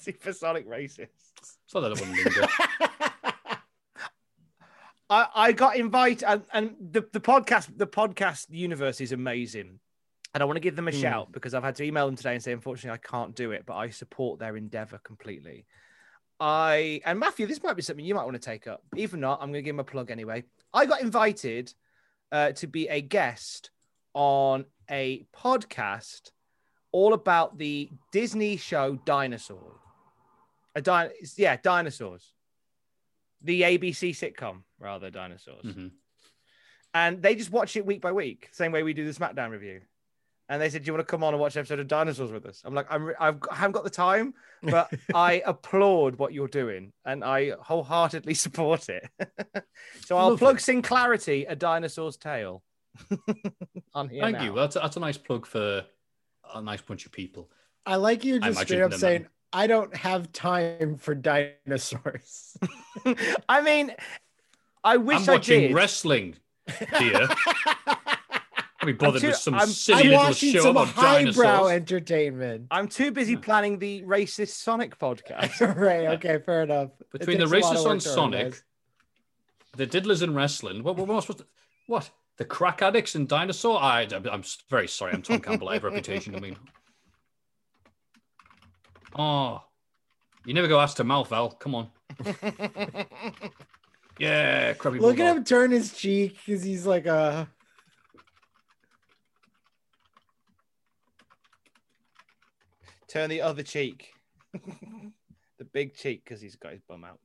supersonic racists. I. I, I got invited and, and the, the podcast the podcast universe is amazing. And I want to give them a Hmm. shout because I've had to email them today and say unfortunately I can't do it, but I support their endeavor completely. I and Matthew, this might be something you might want to take up. Even not, I'm gonna give him a plug anyway. I got invited uh, to be a guest on a podcast all about the Disney show Dinosaur. A di- yeah, dinosaurs. The ABC sitcom, rather, dinosaurs. Mhm. And they just watch it week by week, same way we do the SmackDown review. And they said, "Do you want to come on and watch an episode of Dinosaurs with us?" I'm like, I'm, re- I've, I haven't got the time, but I applaud what you're doing, and I wholeheartedly support it. so I'll Lovely. plug Clarity, a dinosaur's tale. on here Thank now. you. That's a, that's a nice plug for a nice bunch of people. I like you I just imagine straight up them saying, then. I don't have time for dinosaurs. I mean, I wish I'm I watching did. wrestling, dear. I'll be bothered too- with some I'm- silly I'm little watching show some about highbrow dinosaurs. entertainment. I'm too busy planning the racist Sonic podcast. right. Okay. Fair enough. Between the takes a lot of racists on Sonic, the diddlers in wrestling. What, what, am I supposed to? What? The crack addicts and dinosaur. I, I'm very sorry. I'm Tom Campbell. I have a reputation. I mean, oh, you never go ass to mouth, Val. Come on. Yeah, Krabby Look at him turn his cheek because he's like a. Turn the other cheek. the big cheek because he's got his bum out.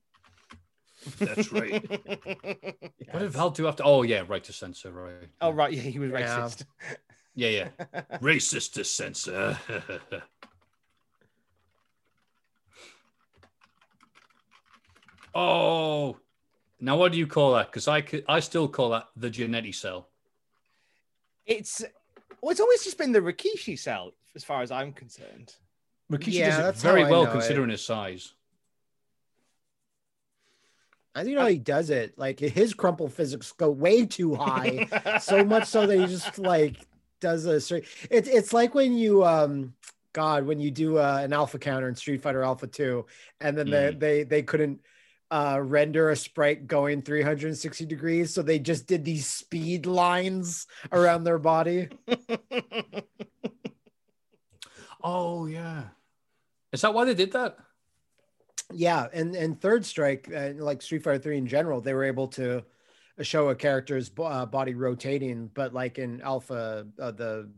That's right. What did Val do after? Oh yeah, Right to Censor. Right. Oh right, yeah, he was racist. Yeah, yeah. Racist to censor. oh, now what do you call that? Because I could, I still call that the genetic cell. It's well, it's always just been the Rikishi cell, as far as I'm concerned. Rikishi Yeah, does it very well know it. considering his size. I think how he does it. Like his crumple physics go way too high, so much so that he just like does a straight. It's it's like when you um, God, when you do uh, an alpha counter in Street Fighter Alpha Two, and then they they they couldn't uh render a sprite going 360 degrees so they just did these speed lines around their body Oh yeah. Is that why they did that? Yeah, and and Third Strike, uh, like Street Fighter Three in general, they were able to show a character's uh, body rotating, but like in Alpha, uh, the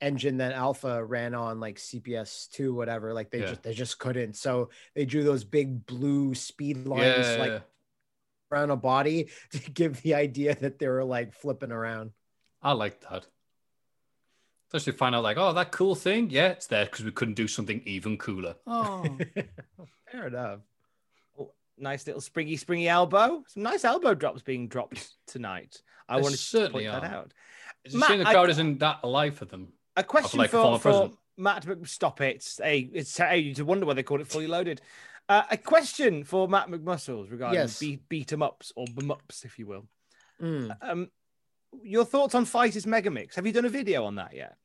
engine that Alpha ran on, like CPS two, whatever, like they Yeah. just they just couldn't. So they drew those big blue speed lines Yeah. like around a body to give the idea that they were like flipping around. I like that. Especially find out like, oh, that cool thing. Yeah, it's there because we couldn't do something even cooler. Oh, Fair enough. Oh, nice little springy, springy elbow. Some nice elbow drops being dropped tonight. I want to certainly point that out. it's a shame the I- crowd isn't that alive for them. A question like for, former for. Matt. Stop it. Hey, it's hey, you to wonder why they call it fully loaded. Uh, a question for Matt McMuscles regarding Yes. beat, beat 'em ups or bum ups, if you will. Mm. Um, your thoughts on Fighters Megamix? Have you done a video on that yet?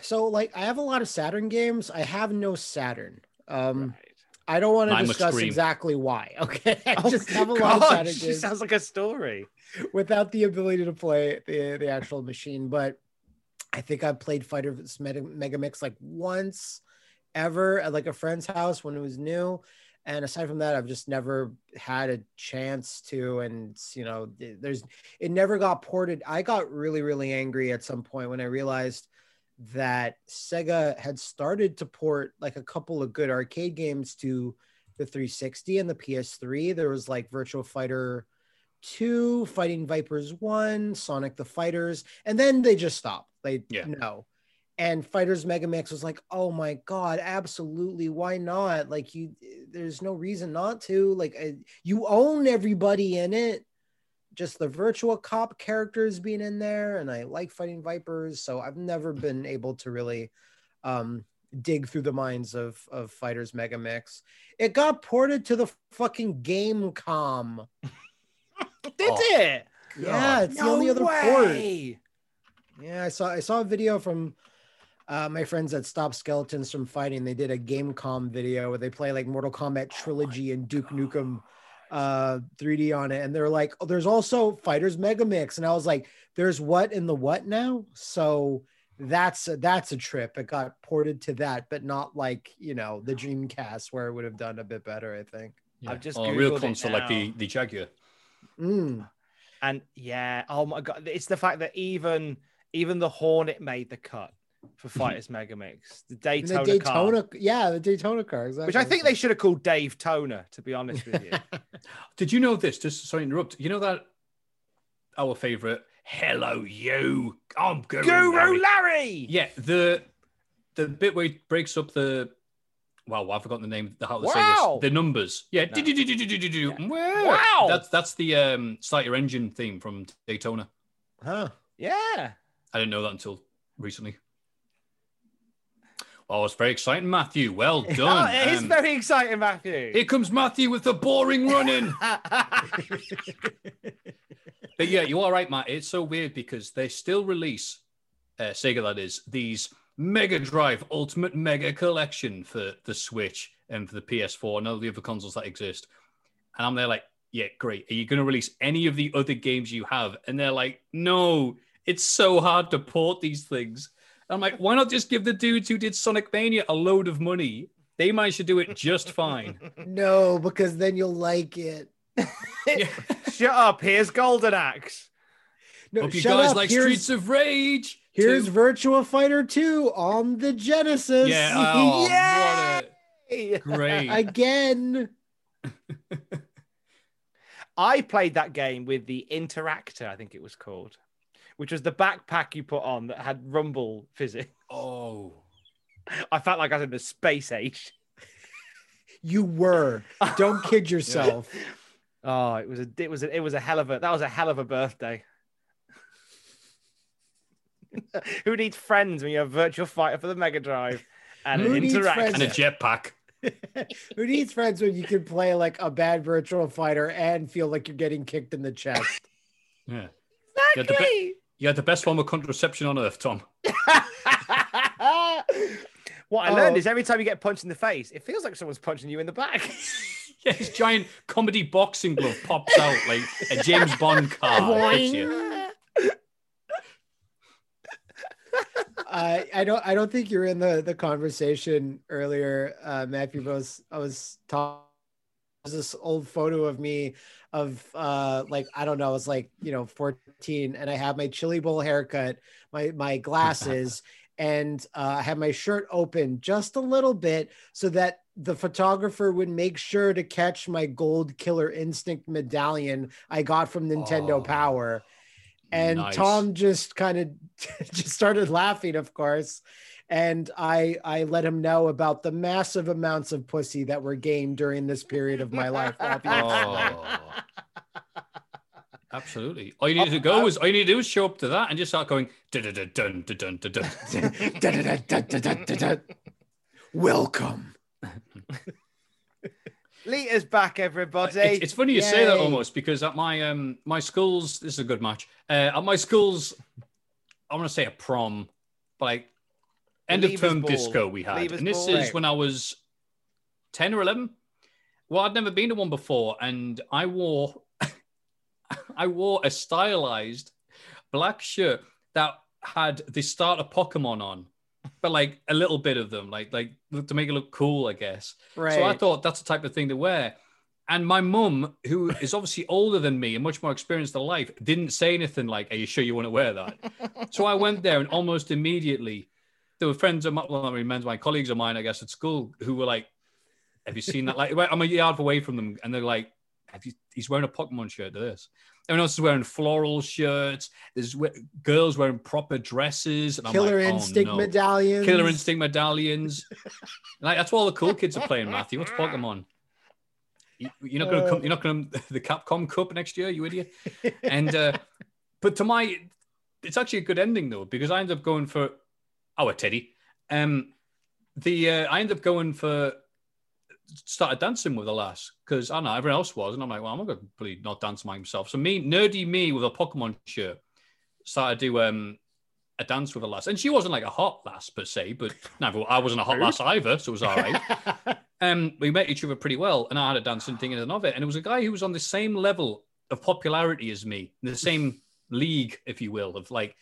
So like I have a lot of Saturn games. I have no Saturn. Um Right. I don't want to discuss scream. exactly why. Okay. I Oh, just have a lot of Saturn games sounds like a story. without the ability to play the, the actual machine. But I think I've played Fighter Mega, Mega Mix like once ever at like a friend's house when it was new. And aside from that, I've just never had a chance to. And you know, there's it never got ported. I got really, really angry at some point when I realized that Sega had started to port like a couple of good arcade games to the 360 and the PS3. There was like Virtua Fighter 2, Fighting Vipers 1, Sonic the Fighters, and then they just stopped. They Yeah. no. And Fighters mega mix was like, "Oh my god, absolutely. Why not? Like you there's no reason not to. Like uh, you own everybody in it just the virtual cop characters being in there and i like fighting vipers so i've never been able to really um dig through the minds of of fighters mega mix it got ported to the fucking game com Did Oh, it? yeah it's the no only other port yeah i saw i saw a video from uh, my friends that Stop Skeletons from Fighting, they did a Gamecom video where they play like Mortal Kombat Trilogy and Duke Nukem uh 3D on it, and they're like, "Oh, there's also Fighters Mega Mix," and I was like, "There's what in the what now?" So that's a, that's a trip. It got ported to that, but not like you know the Dreamcast where it would have done a bit better. I think. Yeah. I've just oh, a real Googled it console like the the Jaguar. Mm. And yeah, oh my god, it's the fact that even even the Hornet made the cut for Fighters Megamix, the Daytona, the car, yeah, the Daytona car, exactly. which I think they should have called Dave Toner, to be honest with you. Did you know this? Just sorry to interrupt. You know that our favorite "Hello, you." I'm Guru, Guru Larry. Larry. Yeah, the the bit where he breaks up the. Wow, Well, I've forgotten the name. The how to Wow. say this. The numbers. Yeah. No. Wow. Wow. That's that's the um start your engine theme from Daytona. huh? Yeah. I didn't know that until recently. Well, it's very exciting, Matthew. Well Oh, done. it is Um, very exciting, Matthew. Here comes Matthew with the boring running. But yeah, you are right, Matt. It's so weird because they still release uh, Sega, that is, these Mega Drive Ultimate Mega Collection for the Switch and for the PS4 and all the other consoles that exist. And I'm there like, yeah, great. Are you going to release any of the other games you have? And they're like, no, it's so hard to port these things. I'm like, why not just give the dudes who did Sonic Mania a load of money? They might should do it just fine. No, because then you'll like it. Shut up. Here's Golden Axe. No, Hope you shut guys up. like Here's- Streets of Rage. Here's too. Virtua Fighter 2 on the Genesis. yeah, oh, Yay! what a great. Again. I played that game with the Interactor, I think it was called, which was the backpack you put on that had rumble physics. oh, I felt like I was in the space age. You were. Don't kid yourself. Oh, it was a it was a, it was a hell of a that was a hell of a birthday. Who needs friends when you have Virtua Fighter for the Mega Drive and Who an needs Interactor? friends? and a jetpack. Who needs friends when you can play like a bad virtual fighter and feel like you're getting kicked in the chest? Yeah. You had, the be- you had the best form of contraception on earth, Tom. what I learned Oh. is every time you get punched in the face, it feels like someone's punching you in the back. Yeah, this giant comedy boxing glove pops out like a James Bond card. hits you. uh, I don't. I don't think you're in the the conversation earlier, uh, Matthew. but I was I was talking. There's this old photo of me of uh like I don't know, I was like you know 14, and I have my chili bowl haircut, my my glasses, and uh, I had my shirt open just a little bit so that the photographer would make sure to catch my gold Killer Instinct medallion I got from Nintendo Oh. Power. And Nice. Tom just kind of just started laughing, of course. And I I let him know about the massive amounts of pussy that were gained during this period of my life. while Oh. Absolutely. All you need to go is all you need to do is show up to that and just start going dun dun dun dun dun dun dun. Welcome. Lita's back, everybody. It's, it's funny you say that almost because at my um my schools, this is a good match. Uh, at my schools, I want to say a prom, but like end of term ball. disco we had, and this ball. is when I was ten or eleven. Well, I'd never been to one before, and I wore I wore a stylized black shirt that had the start of Pokemon on, but like a little bit of them, like like to make it look cool, I guess. Right. So I thought that's the type of thing to wear. And my mum, who is obviously older than me and much more experienced in life, didn't say anything like, Are you sure you want to wear that? so I went there and almost immediately there were friends of mine, well, I mean, my colleagues of mine, I guess, at school who were like, Have you seen that? Like, I'm a yard away from them, and they're like, Have you he's wearing a Pokemon shirt to this? Everyone else is wearing floral shirts. There's girls wearing proper dresses. And I'm Killer like, "Oh, Instinct no." medallions. Killer Instinct medallions. like that's what all the cool kids are playing, Matthew. What's Pokemon? You- You're not going to come. You're not going to the Capcom Cup next year, you idiot. And uh, but to my, it's actually a good ending though because I ended up going for our Teddy. Um, the uh, I ended up going for started dancing with the lass because I don't know everyone else was, and I'm like, well, I'm not going to probably not dance by myself. So me, nerdy me with a Pokemon shirt, started to do um a dance with a lass, and she wasn't like a hot lass per se, but never I wasn't a hot lass either, so it was all right. um, we met each other pretty well, and I had a dancing thing in of it, and it was a guy who was on the same level of popularity as me, in the same league, if you will, of like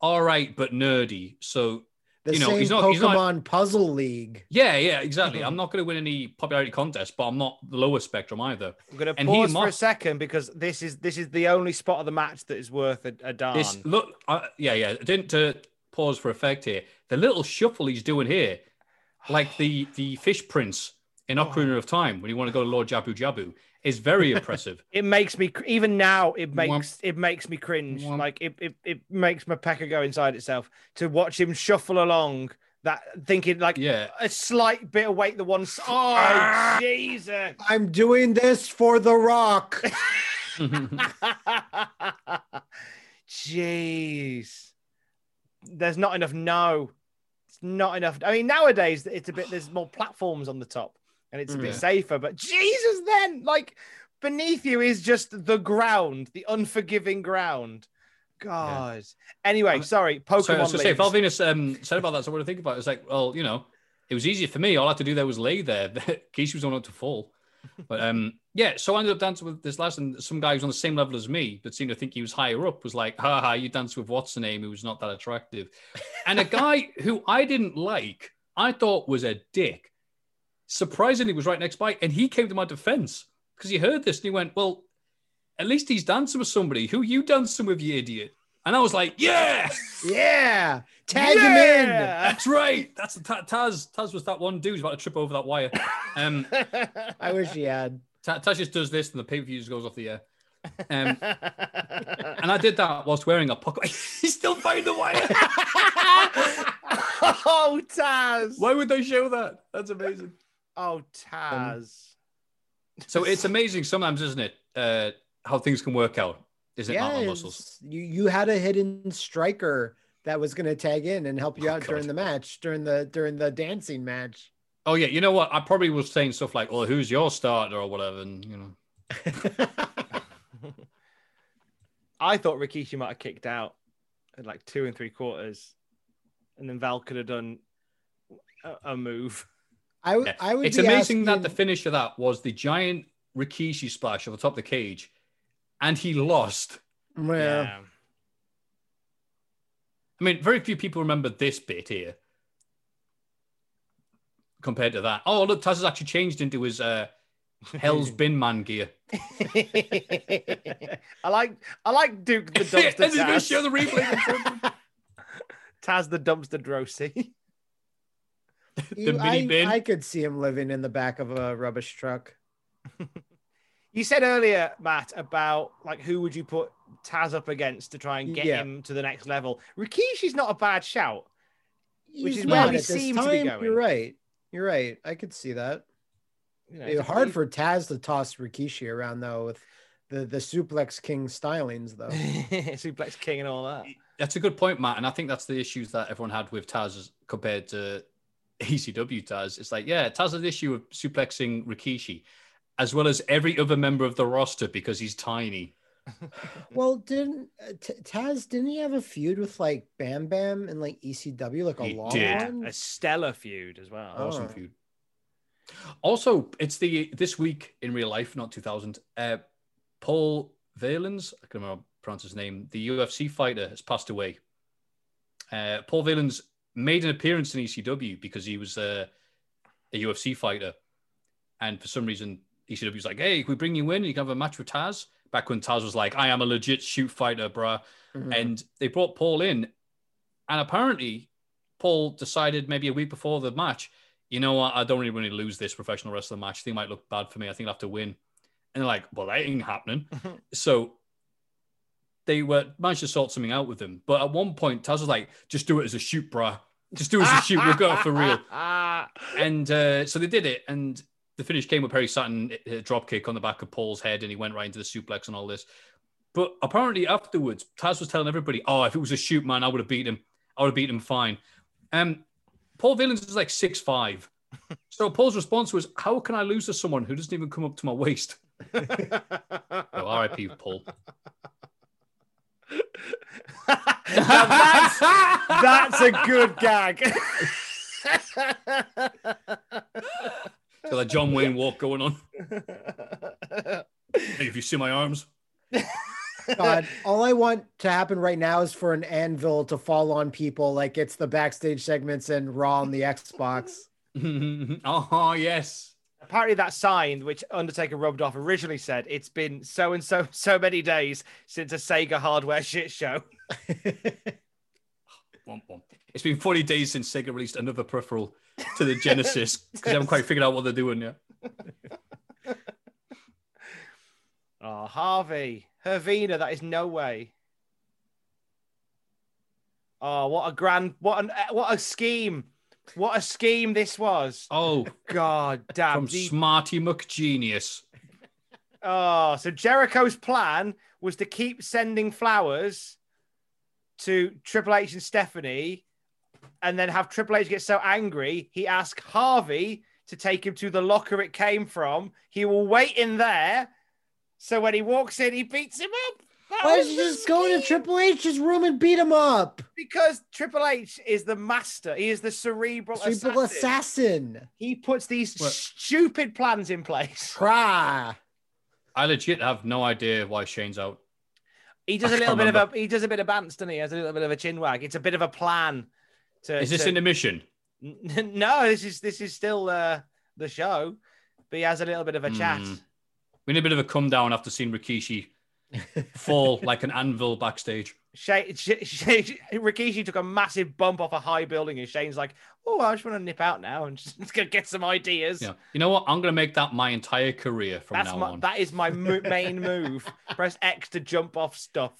all right but nerdy. So the you know, same he's not- Pokemon he's not- Puzzle League. yeah, yeah, exactly. I'm not going to win any popularity contest, but I'm not the lower spectrum either. I'm going to And he pause for a second because this is this is the only spot of the match that is worth a, a darn. This look, uh, yeah, yeah. I Didn't uh, pause for effect here. The little shuffle he's doing here, like the the fish prince in Ocarina of Time when you want to go to Lord Jabu Jabu, is very impressive. It makes me even now. It makes Womp. it makes me cringe. Womp. Like it, it it makes my pecker go inside itself to watch him shuffle along. That thinking like Yeah. a slight bit of weight. The one. s- Oh ah! Jesus! I'm doing this for the Rock. Jeez. There's not enough no. It's not enough. I mean, nowadays it's a bit there's more platforms on the top and it's a bit Yeah. safer, but Jesus then, like beneath you is just the ground, the unforgiving ground. God. Anyway, I'm- sorry, so Pokemon. was to say, leagues. Val Venis um, said about that. So what I think about it? It's like, well, you know, it was easier for me. All I had to do there was lay there. Casey was on to fall. But um, yeah, so I ended up dancing with this last, and some guy who's on the same level as me, but seemed to think he was higher up, was like, "Ha ha, you dance with what's the name, who's not that attractive," and a guy who I didn't like, I thought was a dick, surprisingly was right next by, and he came to my defense because he heard this and he went, "Well, at least he's dancing with somebody. Who you dancing with, you idiot?" And I was like, "Yeah, Yeah. Tag him in. that's right. That's the Ta- Taz. Taz was that one dude who's about to trip over that wire." Um, I wish he had. Ta- Taz just does this and the pay per view goes off the air. Um, and I did that whilst wearing a pocket. He's still fighting the wire. oh, Taz. Why would they show that? That's amazing. Oh, Taz. So it's amazing sometimes, isn't it? Uh, how things can work out, isn't it? Not on muscles. You you had a hidden striker that was going to tag in and help you Oh, out during the match, during the during the dancing match. Oh yeah, you know what? I probably was saying stuff like, "Oh, who's your starter?" or whatever, and you know. I thought Rikishi might have kicked out at like two and three quarters, and then Val could have done a, a move. I w- Yeah. I would. It's be amazing that the finish of that was the giant Rikishi splash over the top of the cage, and he lost. Yeah. I mean, very few people remember this bit here compared to that. Oh, look, Taz has actually changed into his uh, Hell's Bin Man gear. I like I like Duke the dumpster And he's going to Taz. show the replay. Taz the dumpster Droese. You- mini I, bin. I could see him living in the back of a rubbish truck. You said earlier, Matt, about like who would you put Taz up against to try and get Yeah. him to the next level. Rikishi's not a bad shout. Which is where not we at seem to be going. You're right. You're right. I could see that. You know, It's it's hard pretty- for Taz to toss Rikishi around though with the the suplex king stylings though. Suplex King and all that. That's a good point, Matt. And I think that's the issues that everyone had with Taz compared to ECW Taz. It's like, yeah, Taz had an issue of suplexing Rikishi, as well as every other member of the roster because he's tiny. well, didn't uh, Taz didn't he have a feud with like Bam Bam and like ECW like a He long did. one? A stellar feud as well. Awesome Oh. feud. Also, it's the this week in real life, not 2000. Uh, Paul Valens, I can't remember how to pronounce his name, the UFC fighter, has passed away. Uh, Paul Valens made an appearance in ECW because he was uh, a UFC fighter, and for some reason ECW was like, "Hey, can we bring you in? You can have a match with Taz." Back when Taz was like, "I am a legit shoot fighter, bruh," Mhm. and they brought Paul in, and apparently Paul decided maybe a week before the match, you know what, I don't really want to lose this professional wrestling match. Think might look bad for me. I think I'll have to win. And they're like, well, that ain't happening. so they were managed to sort something out with him. But at one point, Taz was like, just do it as a shoot, bruh. Just do us a shoot. We'll go for real. And uh, so they did it. And the finish came with Perry Saturn a drop kick on the back of Paul's head, and he went right into the suplex and all this. But apparently afterwards, Taz was telling everybody, "Oh, if it was a shoot, man, I would have beat him. I would have beat him fine." Um, Paul Valens is like six five, so Paul's response was, "How can I lose to someone who doesn't even come up to my waist?" oh, R.I.P. Paul. Now that's, that's a good gag. Got that John Wayne walk going on. Hey, if you see my arms, God, all I want to happen right now is for an anvil to fall on people like it's the backstage segments and Raw on the Xbox. oh yes. Apparently, that sign which Undertaker rubbed off originally said it's been so and so so many days since a Sega hardware shit show. It's been 40 days since Sega released another peripheral to the Genesis because they haven't quite figured out what they're doing yet. Oh, Harvey, Hervina, that is no way. Oh, what a grand, what an, eh, what a scheme, what a scheme this was. Oh, God damn. from the- Smarty McGenius. Oh, so Jericho's plan was to keep sending flowers to Triple H and Stephanie, and then have Triple H get so angry he asked Harvey to take him to the locker it came from. He will wait in there, so when he walks in, he beats him up. Why does he just go to Triple H's room and beat him up? Because Triple H is the master. He is the cerebral, Cerebral assassin. assassin. He puts these What? stupid plans in place. Cry. I legit have no idea why Shane's out. He does I a little can't bit of a he does a bit of bants, doesn't he? He has a little bit of a chin wag. It's a bit of a plan. To, Is this to- intermission? N- no, this is this is still uh, the show, but he has a little bit of a chat. Hmm. We need a bit of a come down after seeing Rikishi fall like an anvil backstage. Shay, Shay, Shay, Rikishi took a massive bump off a high building, and Shane's like, "Oh, I just want to nip out now and just, just gonna get some ideas." Yeah. You know what? I'm gonna make that my entire career from That's now my on. that is my mo- main move. Press X to jump off stuff.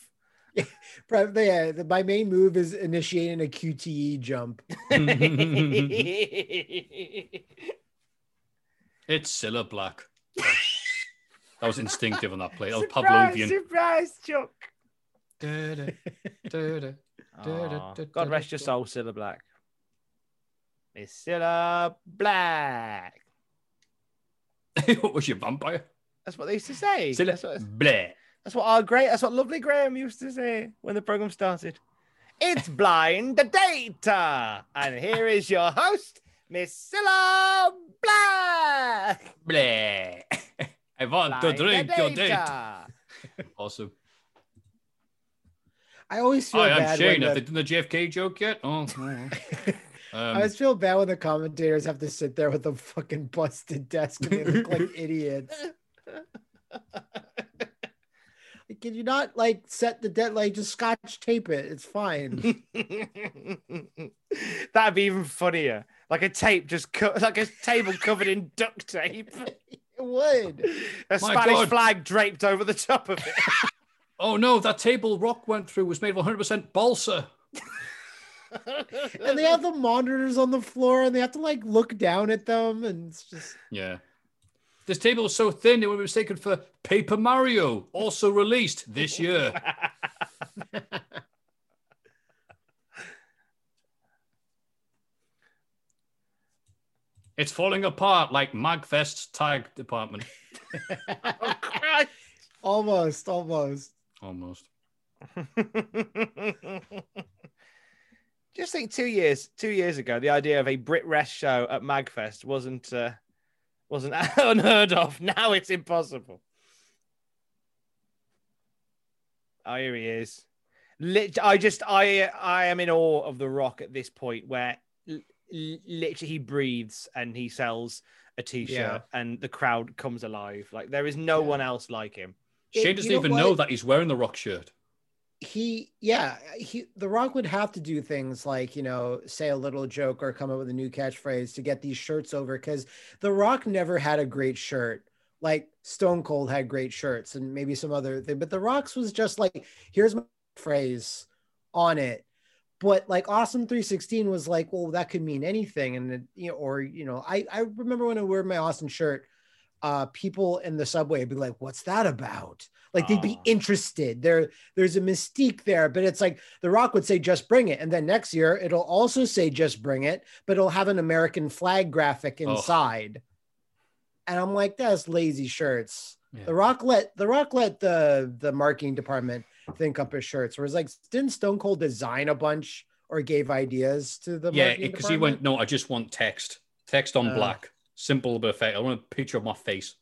Pro- Yeah, my main move is initiating a QTE jump. It's Cilla Black. That was instinctive on that play. That was surprise, Pavlovian. surprise, Chuck. Da-da, da-da, God rest your soul, Cilla Black. It's Cilla Black. what was your vampire? That's what they used to say. Cilla That's what, Bleh. that's what our great. That's what lovely Graham used to say when the program started. It's blind data, and here is your host, Miss Cilla Black. Bleh. I want to drink your date. data. Awesome. I always feel Hi, I'm bad. Shane. when Have the- they done the JFK joke yet? Oh. oh. I Um, always feel bad when the commentators have to sit there with a fucking busted desk and they look like idiots. Like, Can you not like set the dead like just scotch tape it? It's fine. That'd be even funnier. Like a tape just cut, like a table covered in duct tape. It would. A My Spanish God. flag draped over the top of it. oh no, that table Rock went through was made of 100% balsa. And they have the monitors on the floor and they have to like look down at them and it's just Yeah. This table was so thin it would be mistaken for Paper Mario, also released this year. it's falling apart like Magfest's tag department. almost, almost. Almost. Just think, two years, two years ago, the idea of a Brit Rest show at Magfest wasn't uh, wasn't unheard of. Now it's impossible. Oh, here he is. I just, I, I am in awe of The Rock at this point, where l- l- literally he breathes and he sells a T-shirt, Yeah. and the crowd comes alive. Like there is no one else like him. It- Shane doesn't you know even know what? that he's wearing the Rock shirt. he yeah he the rock would have to do things like you know say a little joke or come up with a new catchphrase to get these shirts over because the rock never had a great shirt like stone cold had great shirts and maybe some other thing but the rocks was just like here's my phrase on it but like Austin 316 was like well that could mean anything and it, you know or you know i i remember when i wear my austin shirt uh people in the subway would be like what's that about like they'd be Oh. interested there there's a mystique there but it's like the rock would say just bring it and then next year it'll also say just bring it but it'll have an american flag graphic Oh. inside and i'm like that's lazy shirts Yeah. the rock let the rock let the the marketing department think up his shirts whereas like didn't stone cold design a bunch or gave ideas to the Yeah, because he went, no, I just want text. Text on Oh. black. Simple but effective. I want a picture of my face.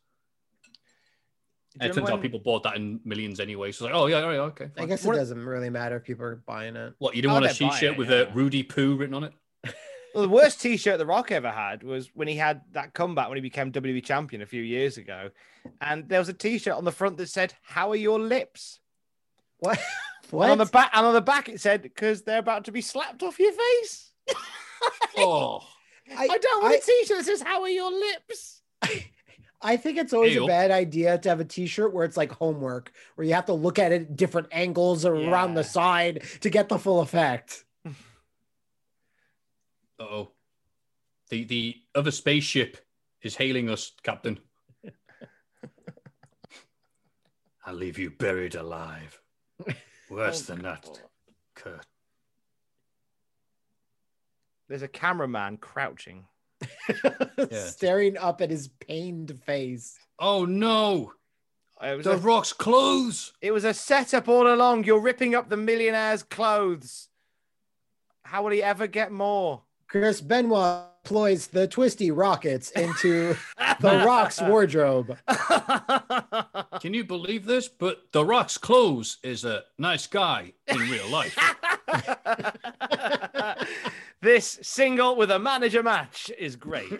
And it turns remember out people bought that in millions anyway. So it's like, oh, yeah, all right, okay. i guess it What- doesn't really matter if people are buying it What, you didn't Oh, want a they're t buying shirt it, with yeah. a Rudy Poo written on it? Well, the worst T-shirt The Rock ever had was when he had that comeback when he became WWE champion a few years ago, and there was a T-shirt on the front that said "How are your lips?" What And on the back, and on the back it said, "Because they're about to be slapped off your face." Oh, I, don't want a T-shirt that says "How are your lips?" I think it's always Ew. a bad idea to have a t-shirt where it's like homework, where you have to look at it at different angles or around the side to get the full effect. oh. The, the other spaceship is hailing us, Captain. I'll leave you buried alive. Worse oh than that, Kurt. There's a cameraman crouching. Staring up at his pained face. Oh, no. It was, The a, Rock's clothes. it was a setup all along. You're ripping up the millionaire's clothes. How will he ever get more? Chris Benoit deploys the twisty rockets into the Rock's wardrobe. Can you believe this? But The Rock's clothes is a nice guy in real life. this single with a manager match is great.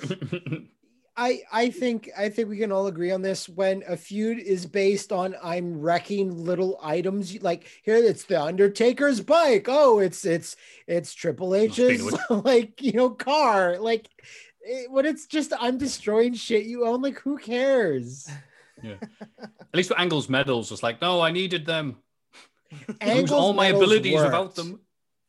I I think I think we can all agree on this. When a feud is based on I'm wrecking little items, like here it's the Undertaker's bike. Oh, it's it's it's Triple H's like you know car. Like it, when it's just I'm destroying shit you own. Like who cares? Yeah. At least with Angle's medals, it's like, no, I needed them. Angle's all my abilities worked. without them.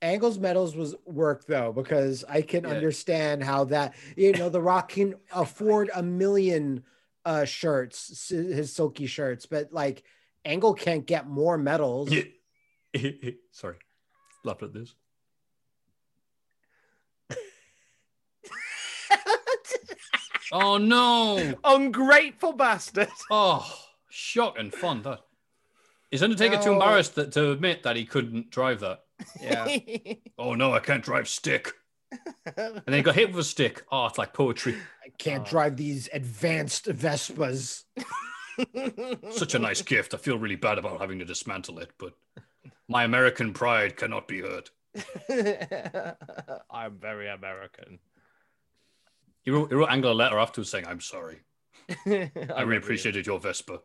Angle's medals was work though because I can Yeah. understand how that you know the Rock can afford a million uh shirts, his silky shirts, but like Angle can't get more medals. Sorry, laughed at this. Oh no! Ungrateful bastard. Oh, shock and fun that. Is Undertaker too embarrassed that, to admit that he couldn't drive that? Yeah. Oh no, I can't drive stick. And then he got hit with a stick. Oh, it's like poetry. I can't oh. drive these advanced Vespas. Such a nice gift. I feel really bad about having to dismantle it, but my American pride cannot be hurt. I'm very American. He wrote, he wrote Angle a letter afterwards saying, I'm sorry. I I really remember you. appreciated your Vespa.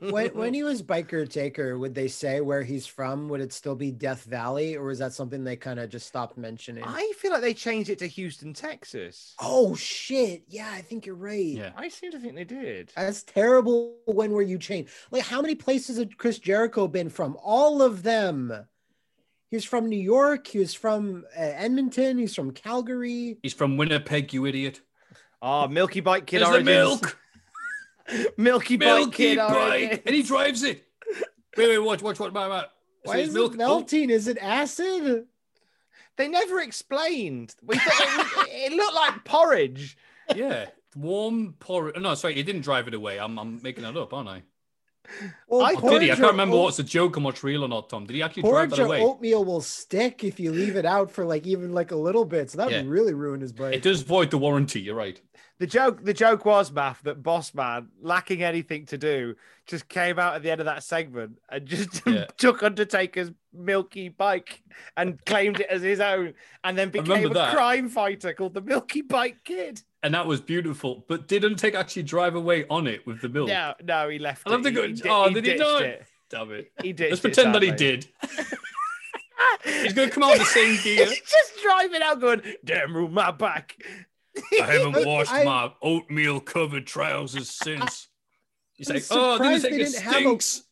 When when he was Biker Taker, would they say where he's from? Would it still be Death Valley, or is that something they kind of just stopped mentioning? I feel like they changed it to Houston, Texas. Oh shit! Yeah, I think you're right. Yeah. I seem to think they did. That's terrible when were you changed? Like how many places had Chris Jericho been from? All of them. He's from New York. He was from uh, Edmonton. He's from Calgary. He's from Winnipeg, you idiot. Oh, Milky Bike Kid There's the Origins. milk. Milky Bike Milky Kid bike. And he drives it. Wait, wait, watch, watch, watch, my man. Why is it melting? Is it acid? They never explained. We thought it, it looked like porridge. Yeah. Warm porridge. No, sorry, he didn't drive it away. I'm, I'm making that up, aren't I? Well, I- did he? I can't remember oat- what's a joke and what's real or not, Tom. Did he actually drive Porridge that away? oatmeal will stick if you leave it out for like even like a little bit. So that Yeah. would really ruin his bike. It does void the warranty. You're right. The joke, the joke was, Matt, that Boss Man, lacking anything to do, just came out at the end of that segment and just Yeah. took Undertaker's Milky Bike and claimed it as his own, and then became a that. crime fighter called the Milky Bike Kid. And that was beautiful. But didn't Undertaker actually drive away on it with the milk? No, no, he left. I love it. the good. di- oh, he did he ditched not? it. Damn it. He did. Let's it, pretend that he did. He's going to come out the same gear. He's just driving out, going, "Damn, rule my back." I haven't washed I- my oatmeal covered trousers since. He's I'm like, oh, didn't surprised they didn't have a- stinks.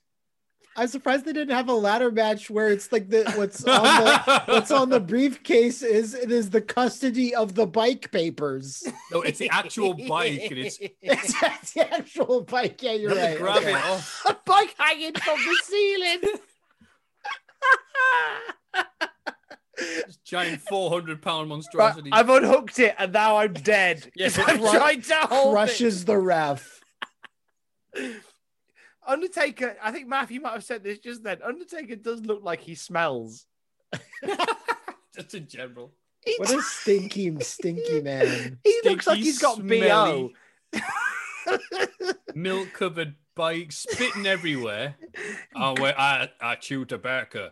I'm surprised they didn't have a ladder match where it's like the what's on the what's on the briefcase is it is the custody of the bike papers. No, it's the actual bike, and it's It's that's the actual bike. Yeah, you're you have right. to grab okay. it off. a bike hanging from the ceiling. This giant 400 pound Right, monstrosity. I've unhooked it, and now I'm dead. Yes, I've it tried to hold Crushes the ref. it. Undertaker. I think Matthew might have said this just then. Undertaker does look like he smells. Just in general. He, What a stinky, stinky man. he looks like he's got smelly. bo. Milk covered bike, spitting everywhere. Oh, wait, I, I chew tobacco.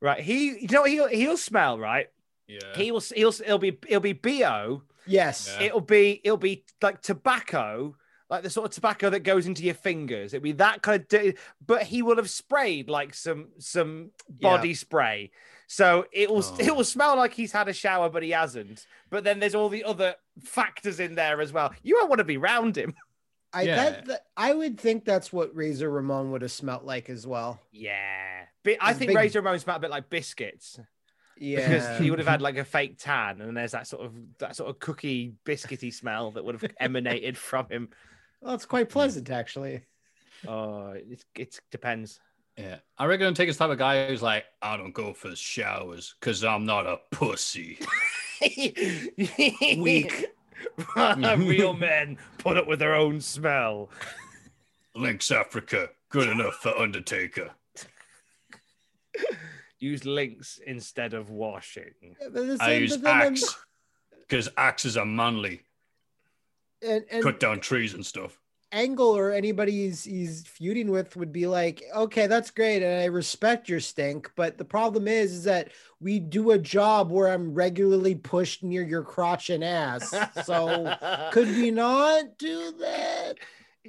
Right. He. You know he'll he'll smell. Right. Yeah. He will. He'll. It'll be. It'll be bo. Yes. Yeah. It'll be. It'll be like tobacco. Like the sort of tobacco that goes into your fingers. It'd be that kind of, di- but he will have sprayed like some some body spray, so it will Oh. it will smell like he's had a shower, but he hasn't. But then there's all the other factors in there as well. You won't want to be round him. I Yeah. that, that- I would think that's what Razor Ramon would have smelt like as well. Yeah, but I think big- Razor Ramon smelled a bit like biscuits Yeah. because he would have had like a fake tan, and there's that sort of that sort of cookie biscuity smell that would have emanated from him. Well, it's quite pleasant actually. Uh, oh, it, it depends. Yeah. I reckon Undertaker's the type of guy who's like, I don't go for showers because I'm not a pussy. Weak. Real men put up with their own smell. Lynx Africa, good enough for Undertaker. Use Lynx instead of washing. But the I use but then axe because axes are manly. And, and Cut down trees and stuff. Angle or anybody he's, he's feuding with would be like, okay, that's great, and I respect your stink, but the problem is, is that we do a job where I'm regularly pushed near your crotch and ass. So could we not do that?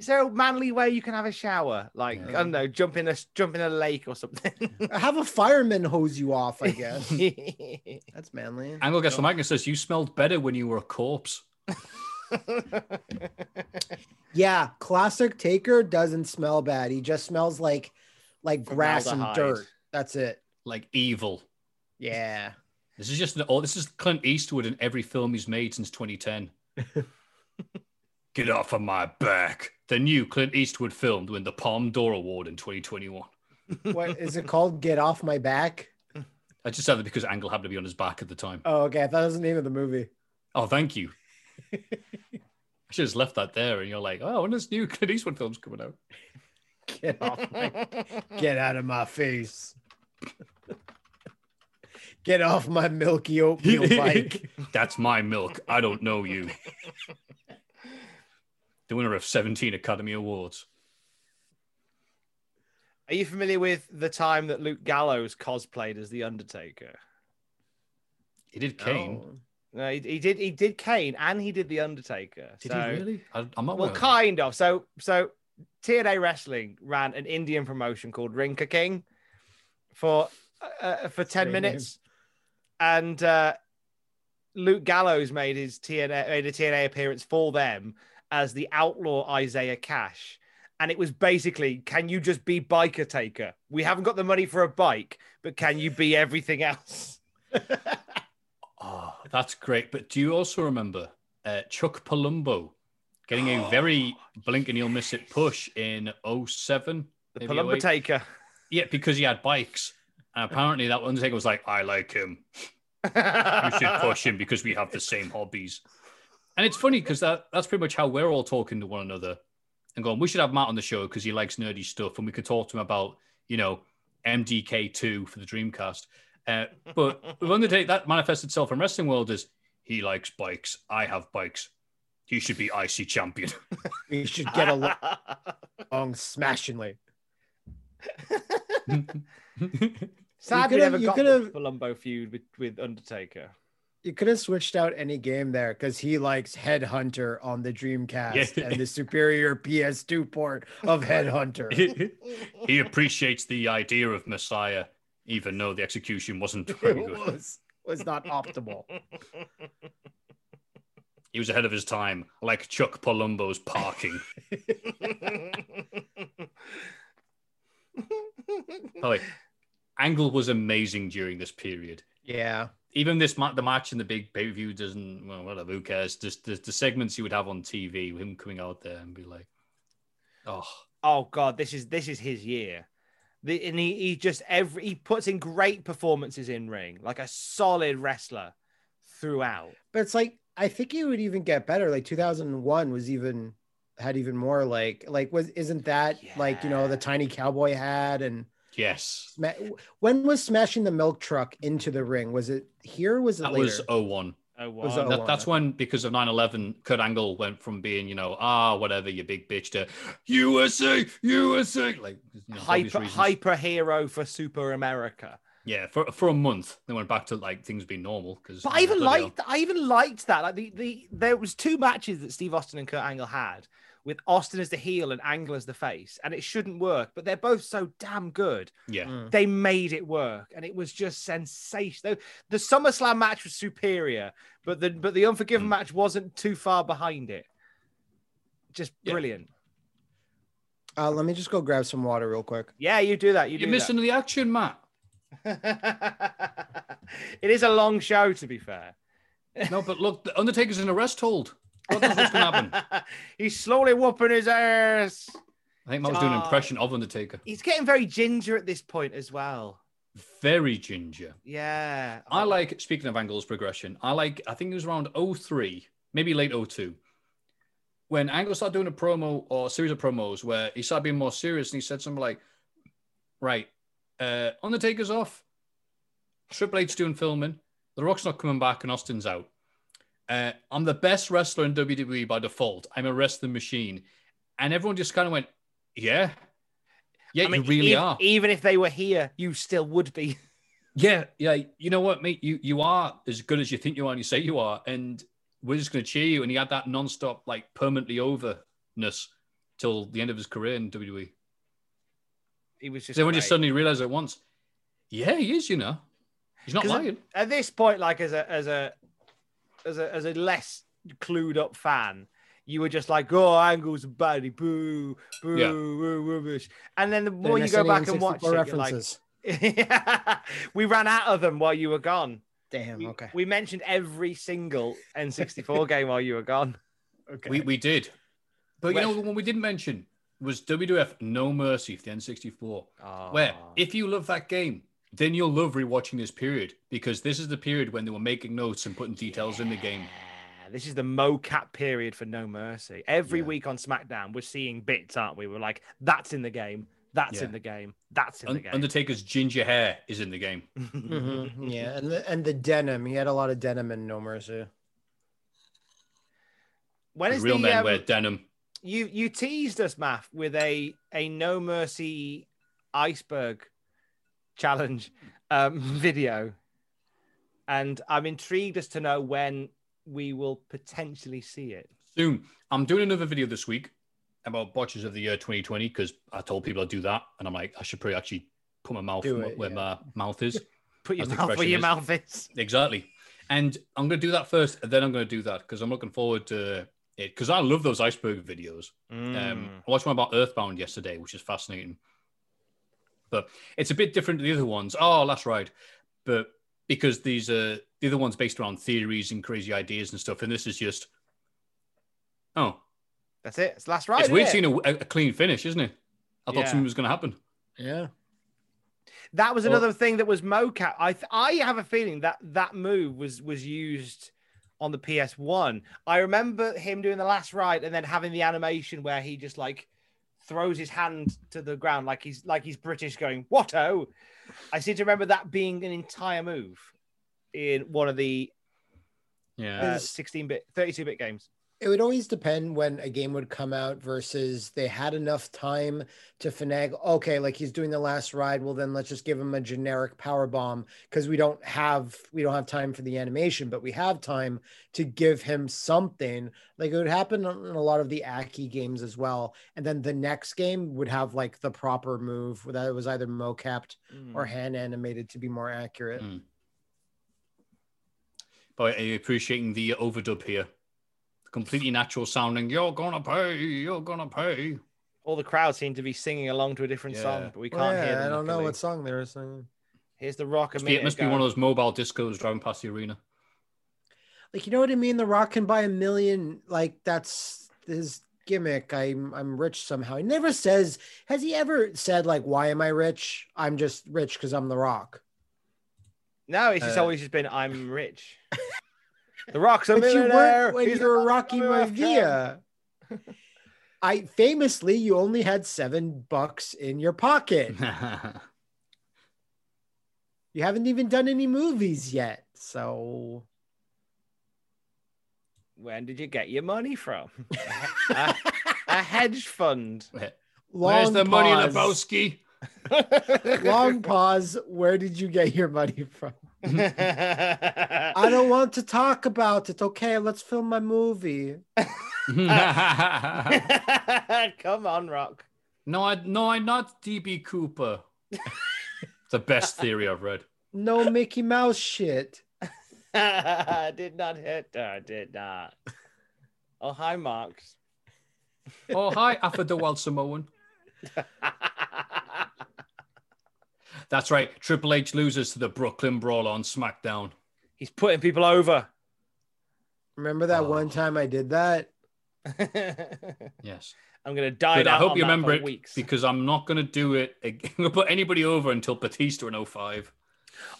Is there a manly way you can have a shower? Like I don't know, jump in a jump in a lake or something. Have a fireman hose you off, I guess. That's manly. Angle gets the mic and says, You smelled better when you were a corpse. Yeah, classic Taker doesn't smell bad. He just smells like like grass and dirt. That's it. Like evil. Yeah. This is just an, oh, this is Clint Eastwood in every film he's made since 2010. Get off of my back. The new Clint Eastwood film to win the Palme d'Or Award in 2021. What is it called? Get off my back. I just said that because Angle happened to be on his back at the time. Oh, okay. I thought it was the name of the movie. Oh, thank you. I should have left that there, and you're like, oh, when this new Clint Eastwood film's coming out? Get off my get out of my face. Get off my milky oatmeal bike. That's my milk. I don't know you. The winner of 17 Academy Awards. Are you familiar with the time that Luke Gallows cosplayed as the Undertaker? He did Kane. Oh. No, he, he did. He did Kane, and he did the Undertaker. Did So- he really? I, I'm not Well, kind of. So, so TNA Wrestling ran an Indian promotion called Ring Ka King for uh, for ten minutes, and uh, Luke Gallows made his TNA made a TNA appearance for them as the outlaw Isaiah Cash. And it was basically, can you just be biker taker? We haven't got the money for a bike, but can you be everything else? Oh, that's great. But do you also remember uh, Chuck Palumbo getting a very blink and you'll miss it push in 07? The Palumbo 08? taker. Yeah, because he had bikes. And apparently that Undertaker was like, I like him. You should push him because we have the same hobbies. And it's funny because that, that's pretty much how we're all talking to one another and going, we should have Matt on the show because he likes nerdy stuff and we could talk to him about, you know, MDK2 for the Dreamcast. Uh, but with Undertaker, that manifests itself in wrestling world as he likes bikes. I have bikes. He should be IC champion. he should get along smashingly. Sadly, could've- you could've- the Palumbo feud with, with Undertaker. You could have switched out any game there because he likes Headhunter on the Dreamcast Yeah. and the superior PS2 port of Headhunter. he, he appreciates the idea of Messiah, even though the execution wasn't very it good. was, was not optimal. He was ahead of his time, like Chuck Palumbo's parking. Like, Angle was amazing during this period. Yeah. Even this ma- the match in the big pay per view doesn't. Well, whatever. Who cares? Just the, the segments he would have on TV, him coming out there and be like, "Oh, oh god, this is this is his year. The, and he, he just every he puts in great performances in ring, like a solid wrestler throughout. But it's like I think he would even get better. Like 2001 was even had even more like like was isn't that like you know the tiny cowboy hat and yes." sma- when was smashing the milk truck into the ring? Was it here? Or was it That later? was 01. Oh, wow. That, that's when, because of 9 11, Kurt Angle went from being, you know, ah, whatever, you big bitch, to USA, USA. Like, you know, hyper hyper hero for Super America. Yeah, for, for a month. They went back to like things being normal. because But I even liked I even liked that. Like the, the there was two matches that Steve Austin and Kurt Angle had with Austin as the heel and Angle as the face, and it shouldn't work, but they're both so damn good. Yeah. Mm. They made it work, and it was just sensational. The SummerSlam match was superior, but the but the Unforgiven Mm. match wasn't too far behind it. Just Yeah. brilliant. Uh, let me just go grab some water real quick. Yeah, you do that. You You're do missing the action, Matt. it is a long show, to be fair. No, but look, the Undertaker's in a rest hold. What what's going to happen? He's slowly whooping his ass. I think Matt was doing an impression of Undertaker. He's getting very ginger at this point as well. Very ginger. Yeah. I like, speaking of Angle's progression, I like, I think it was around 03, maybe late 02. when Angle started doing a promo or a series of promos where he started being more serious and he said something like, right, uh, Undertaker's off, Triple H's doing filming, The Rock's not coming back, and Austin's out. Uh, I'm the best wrestler in WWE by default. I'm a wrestling machine. And everyone just kind of went, yeah. Yeah, I mean, you really are. Even if they were here, you still would be. Yeah, yeah. You know what, mate? You you are as good as you think you are and you say you are. And we're just going to cheer you. And he had that non-stop, like permanently overness till the end of his career in WWE. He was just. So everyone just suddenly realized at once, yeah, he is, you know. He's not lying. At, at this point, like as a as a as a as a less clued up fan, you were just like, "Oh, Angle's a baddie, boo, boo, Yeah. boo, rubbish." And then the They're more you go back and watch it, you're like, references. we ran out of them while you were gone. Damn. We, Okay. we mentioned every single N64 game while you were gone. Okay. We, we did. But you know, the one we didn't mention was WWF No Mercy for the N64. Where, Ah. if you love that game, then you'll love rewatching this period because this is the period when they were making notes and putting details in the game. Yeah, This is the mocap period for No Mercy. Every Yeah. week on SmackDown, we're seeing bits, aren't we? We're like, that's in the game. That's Yeah. in the game. That's in the game. Undertaker's ginger hair is in the game. Mhm, Yeah, and the and the denim. He had a lot of denim in No Mercy. when is Real the, men um, wear denim. you you teased us, Matt, with a a No Mercy iceberg challenge um, video, and I'm intrigued as to know when we will potentially see it. Soon. I'm doing another video this week about botches of the year 2020 because I told people I'd do that. And I'm like, I should probably actually put my mouth where, it, where yeah. my mouth is. Put your mouth where your is. mouth is. Exactly. And I'm going to do that first, and then I'm going to do that because I'm looking forward to it because I love those iceberg videos. Um, Mm. I watched one about Earthbound yesterday, which is fascinating. But it's a bit different to the other ones. Oh, last ride, But because these are the other ones based around theories and crazy ideas and stuff, and this is just oh, That's it. It's last ride. it's weird isn't seeing a, a clean finish, isn't it? I thought Yeah. something was going to happen. Yeah. That was Well- another thing that was mocap. I th- I have a feeling that that move was was used on the PS1. I remember him doing the last ride and then having the animation where he just like throws his hand to the ground like he's like he's British going what oh. I seem to remember that being an entire move in one of the Yeah. uh, 16-bit 32-bit games. It would always depend when a game would come out versus they had enough time to finagle. Okay, like he's doing the last ride. Well, then let's just give him a generic power bomb because we don't have we don't have time for the animation, but we have time to give him something. Like it would happen in a lot of the Aki games as well. And then the next game would have like the proper move that was either mocapped or hand animated to be more accurate. Mm. But I'm appreciating the overdub here. Completely natural sounding. You're gonna pay. You're gonna pay. All the crowd seem to be singing along to a different Yeah. song, but we can't hear yeah, them. I don't know what song they're singing. Here's the rock. a Must be, it must be one of those mobile discos driving past the arena. like you know what I mean. The Rock can buy a million. Like that's his gimmick. I'm I'm rich somehow. He never says. Has he ever said like, "Why am I rich? I'm just rich because I'm The Rock." No, it's just Uh, always just been I'm rich. the Rock's a But you millionaire. weren't when He's you were a Rocky millionaire. Maivia. I famously, you only had seven bucks in your pocket. You haven't even done any movies yet, so When did you get your money from? a, a hedge fund. Where's long the money, pause. Lebowski? Long pause. Where did you get your money from? I don't want to talk about it. Okay, let's film my movie. Come on, Rock. no, I no, I'm not DB Cooper. the best theory I've read. No Mickey Mouse shit. I did not hit her, did not. Oh, hi, Marks. Oh, hi, Afa the Wild Samoan. That's right. Triple H loses to the Brooklyn Brawler on SmackDown. He's putting people over. Remember that Oh. one time I did that? Yes. I'm gonna die. But I hope on you that remember it weeks. because I'm not going to do it. ag- I'm going to put anybody over until Batista in 05.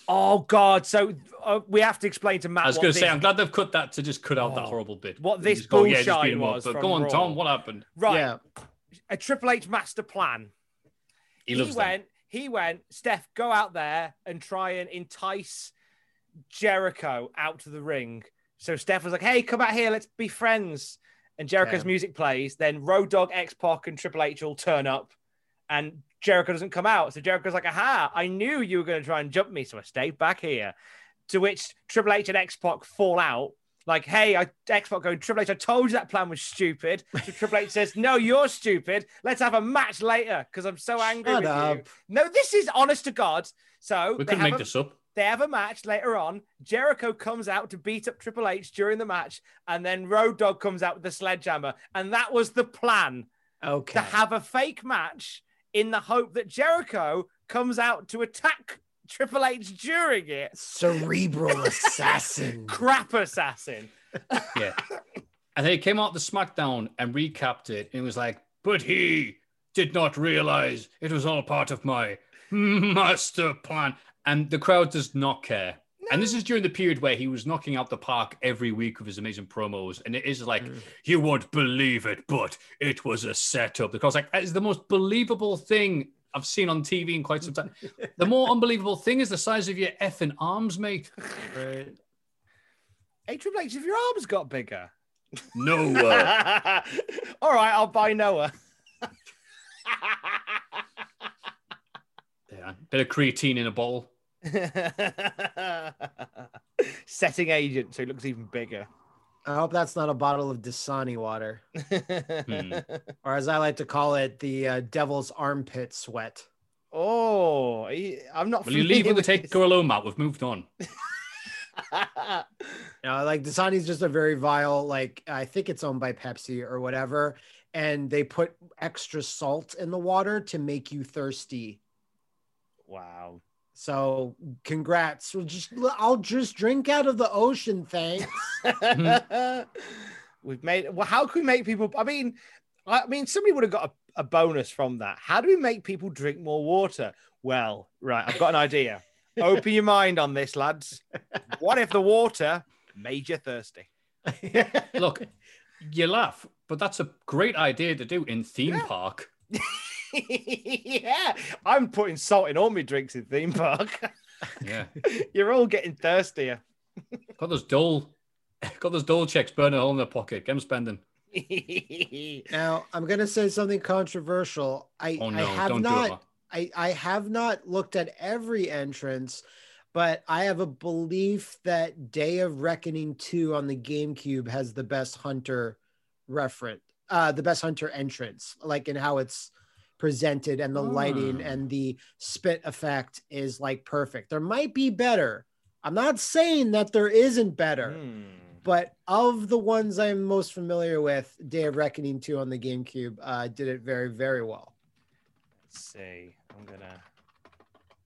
Oh God! So uh, we have to explain to Matt. I was going to say, I'm glad they've cut that to just cut out that Oh. horrible bit. What this just go, yeah, just bullshine beat 'em up. was But from go on, Raw. Tom. What happened? right. Yeah. A Triple H master plan. He loves them. He went. Steph, go out there and try and entice Jericho out to the ring. So Steph was like, "Hey, come out here. Let's be friends." And Jericho's Yeah. music plays. Then Road Dogg, X Pac, and Triple H all turn up, and Jericho doesn't come out. So Jericho's like, "Aha! I knew you were going to try and jump me, so I stayed back here." To which Triple H and X Pac fall out. Like, hey, I X Pac going, Triple H, I told you that plan was stupid. So Triple H says, No, you're stupid. Let's have a match later because I'm so angry Shut with you. No, this is honest to God. So We they couldn't make a- this up. they have a match later on. Jericho comes out to beat up Triple H during the match, and then Road Dogg comes out with the sledgehammer. And that was the plan Okay. to have a fake match in the hope that Jericho comes out to attack Triple H during it. Cerebral assassin. Crap assassin. Yeah. and then he came out the SmackDown and recapped it. And it was like, but he did not realize it was all part of my master plan. And the crowd does not care. And this is during the period where he was knocking out the park every week with his amazing promos. And it is like, mm. you won't believe it, but it was a setup. Because crowd's like, that is the most believable thing I've seen on TV in quite some time. the more unbelievable thing is the size of your effing arms, mate. Right. Hey, Triple H, have your arms got bigger? Noah. All right, I'll buy Noah. yeah. Bit of creatine in a bowl. Setting agent, so he looks even bigger. I hope that's not a bottle of Dasani water, Hmm. or as I like to call it, the uh, devil's armpit sweat. Oh, he- I'm not. Will you leave familiar with the with take go alone, Matt? We've moved on. this. You know, like Dasani's just a very vile, like I think it's owned by Pepsi or whatever, and they put extra salt in the water to make you thirsty. wow. So congrats. We'll just I'll just drink out of the ocean, thanks. We've made. Well, how can we make people? I mean, I mean, somebody would have got a, a bonus from that. How do we make people drink more water? Well, right, I've got an idea. Open your mind on this, lads. What if the water made you thirsty? Look, you laugh, but that's a great idea to do in theme park. yeah, I'm putting salt in all my drinks in theme park. Yeah. You're all getting thirstier. Got those dole, got those dole checks burning a hole in their pocket. Get them spending. Now I'm gonna say something controversial. I, Oh I have don't not I, I have not looked at every entrance, but I have a belief that Day of Reckoning 2 on the GameCube has the best hunter reference, uh, the best hunter entrance, like in how it's presented and the lighting Hmm. and the spit effect is like perfect. There might be better. I'm not saying that there isn't better, Hmm. but of the ones I'm most familiar with, Day of Reckoning 2 on the GameCube uh, did it very, very well. Let's see. I'm gonna.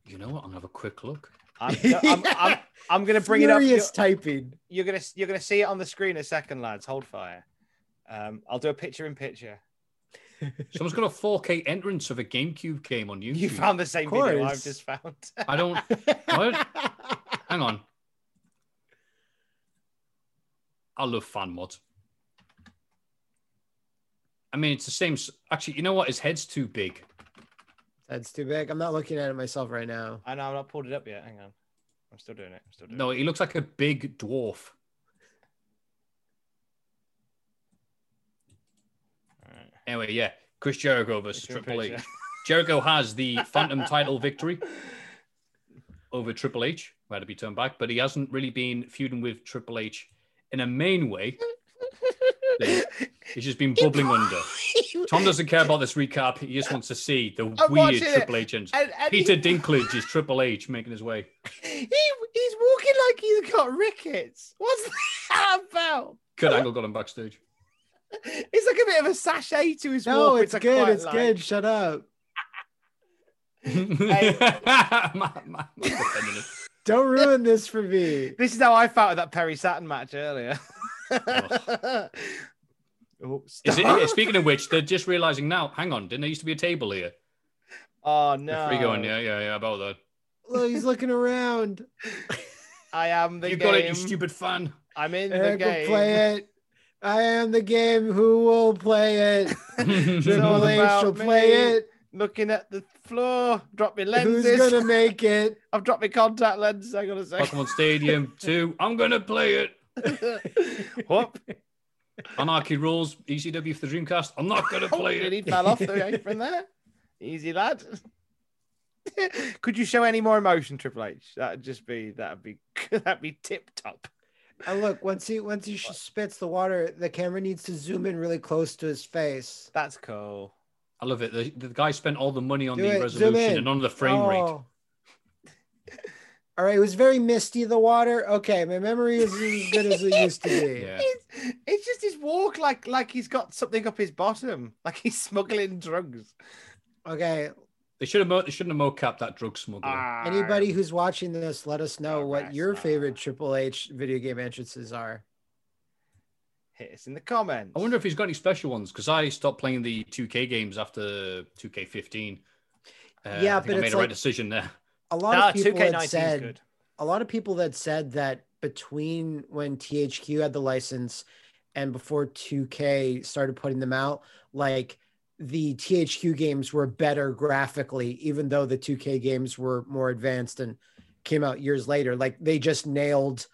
You know what? I'm gonna have a quick look. I'm, I'm, I'm, I'm gonna bring it up. Furious You're, typing. you're gonna you're gonna see it on the screen in a second, lads. Hold fire. Um, I'll do a picture in picture. Someone's got a 4K entrance of a GameCube game on YouTube. You found the same Of video. I've just found. I don't. What? Hang on. I love fan mods. I mean, it's the same. Actually, you know what? His head's too big. That's too big. I'm not looking at it myself right now. I know I've not pulled it up yet. Hang on. I'm still doing it. I'm still doing it. No, he looks like a big dwarf. it. All right. Anyway, yeah. Chris Jericho versus Triple H. picture. Jericho has the Phantom title victory over Triple H, who had to be turned back, but he hasn't really been feuding with Triple H in a main way. He's just been bubbling under. Tom doesn't care about this recap. He just wants to see the I'm weird Triple H and- and Peter he- Dinklage is Triple H making his way. he he's walking like he's got rickets. What's that about? Kurt Angle got him backstage. It's like a bit of a sachet to his No, walk. it's good. It's like. good. Shut up. Don't ruin this for me. This is how I felt at that Perry Saturn match earlier. oh, oh Is it, speaking of which, they're just realizing now. Hang on, didn't there used to be a table here? Oh The no! Free going, yeah, yeah, yeah, about that. Look, he's looking around. I am the you game. got it, you stupid fan. I'm in the Eric will game. play it. I am the game. Who will play it? Triple H about will me. play it. Looking at the floor. Drop my lenses. Who's gonna make it? I've dropped my contact lenses. I gotta say. Pokemon Stadium 2. I'm going to play it. Whoop. Anarchy Rulz, ECW for the Dreamcast. I'm not going to Oh, play nearly it. fell off the apron there. Easy lad. Could you show any more emotion, Triple H? That'd just be that'd be that'd be tip top. And look, once he once he spits the water, the camera needs to zoom in really close to his face. That's cool. I love it. The, the guy spent all the money on Do the it, resolution and on the frame rate. Oh. All right, it was very misty. The water. Okay, my memory isn't as good as it used to be. Yeah. It's, it's just his walk like like he's got something up his bottom, like he's smuggling drugs. Okay, They should have mo- they shouldn't have mocapped that drug smuggler. Ah. anybody who's watching this, let us know what your so- favorite Triple H video game entrances are. Hit us in the comments. I wonder if he's got any special ones because I stopped playing the 2K games after 2K15. Uh, Yeah, I think but I made it's a right like- decision there. A lot Ah, of people 2K19 had said good. a lot of people that said that between when THQ had the license and before 2K started putting them out, like the THQ games were better graphically, even though the 2K games were more advanced and came out years later. Like they just nailed,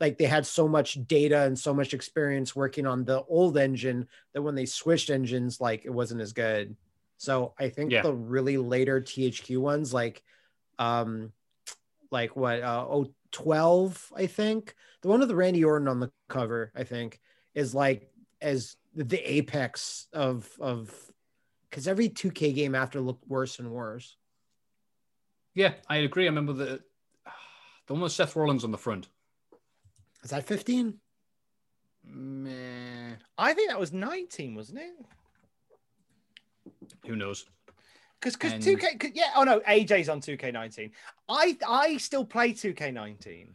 like they had so much data and so much experience working on the old engine that when they switched engines, like it wasn't as good. So I think Yeah. the really later THQ ones, like um like what uh oh 12 i think the one with the randy orton on the cover i think is like as the apex of of because every 2k game after looked worse and worse Yeah, I agree. I remember the the one with Seth Rollins on the front. is that 15 Meh. I think that was 19, wasn't it? Who knows? Because because And- 2K 'cause- yeah oh no AJ's on 2K19. I I still play 2K19.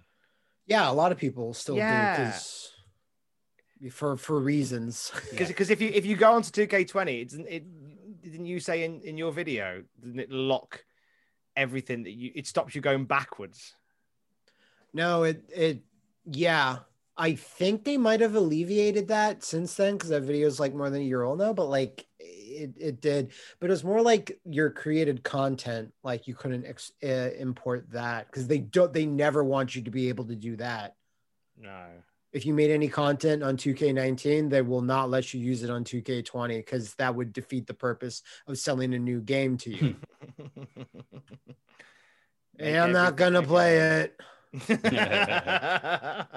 yeah a lot of people still Yeah. do because for for reasons Because if you if you go onto 2K20, it doesn't it didn't you say in, in your video, didn't it lock everything that you it stops you going backwards? No, it it yeah. I think they might have alleviated that since then because that video is like more than a year old now, but like it, it did. But it was more like your created content, like you couldn't ex- uh, import that because they don't, they never want you to be able to do that. No. If you made any content on 2K19, they will not let you use it on 2K20 because that would defeat the purpose of selling a new game to you. and I'm not gonna play it.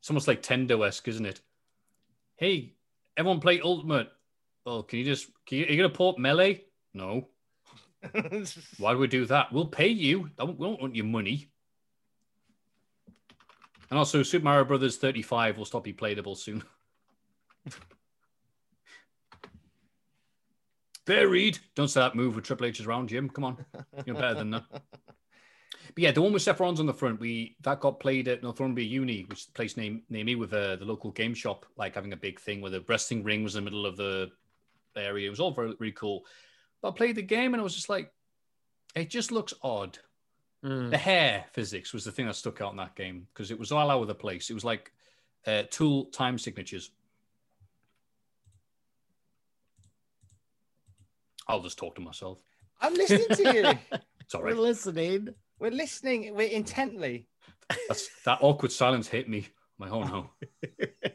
It's almost like Tendo esque, isn't it? Hey, everyone play Ultimate. Oh, can you just can you, are you gonna port melee? No. Why do we do that? We'll pay you. We don't want your money. And also, Super Mario Brothers 35 will stop being playable soon. Buried. Don't say that move with Triple H's around, Jim. Come on, you're better than that. But yeah, the one with Seth Rollins on the front, we that got played at Northumbria Uni, which is the place named near me with uh, the local game shop, like having a big thing where the wrestling ring was in the middle of the area. It was all very really cool. But I played the game and I was just like, it just looks odd. Mm. The hair physics was the thing that stuck out in that game because it was all over the place. It was like uh, tool time signatures. I'll just talk to myself. I'm listening to you. Sorry. We're listening. We're listening. We're intently. That's, that awkward silence hit me. Like, oh no.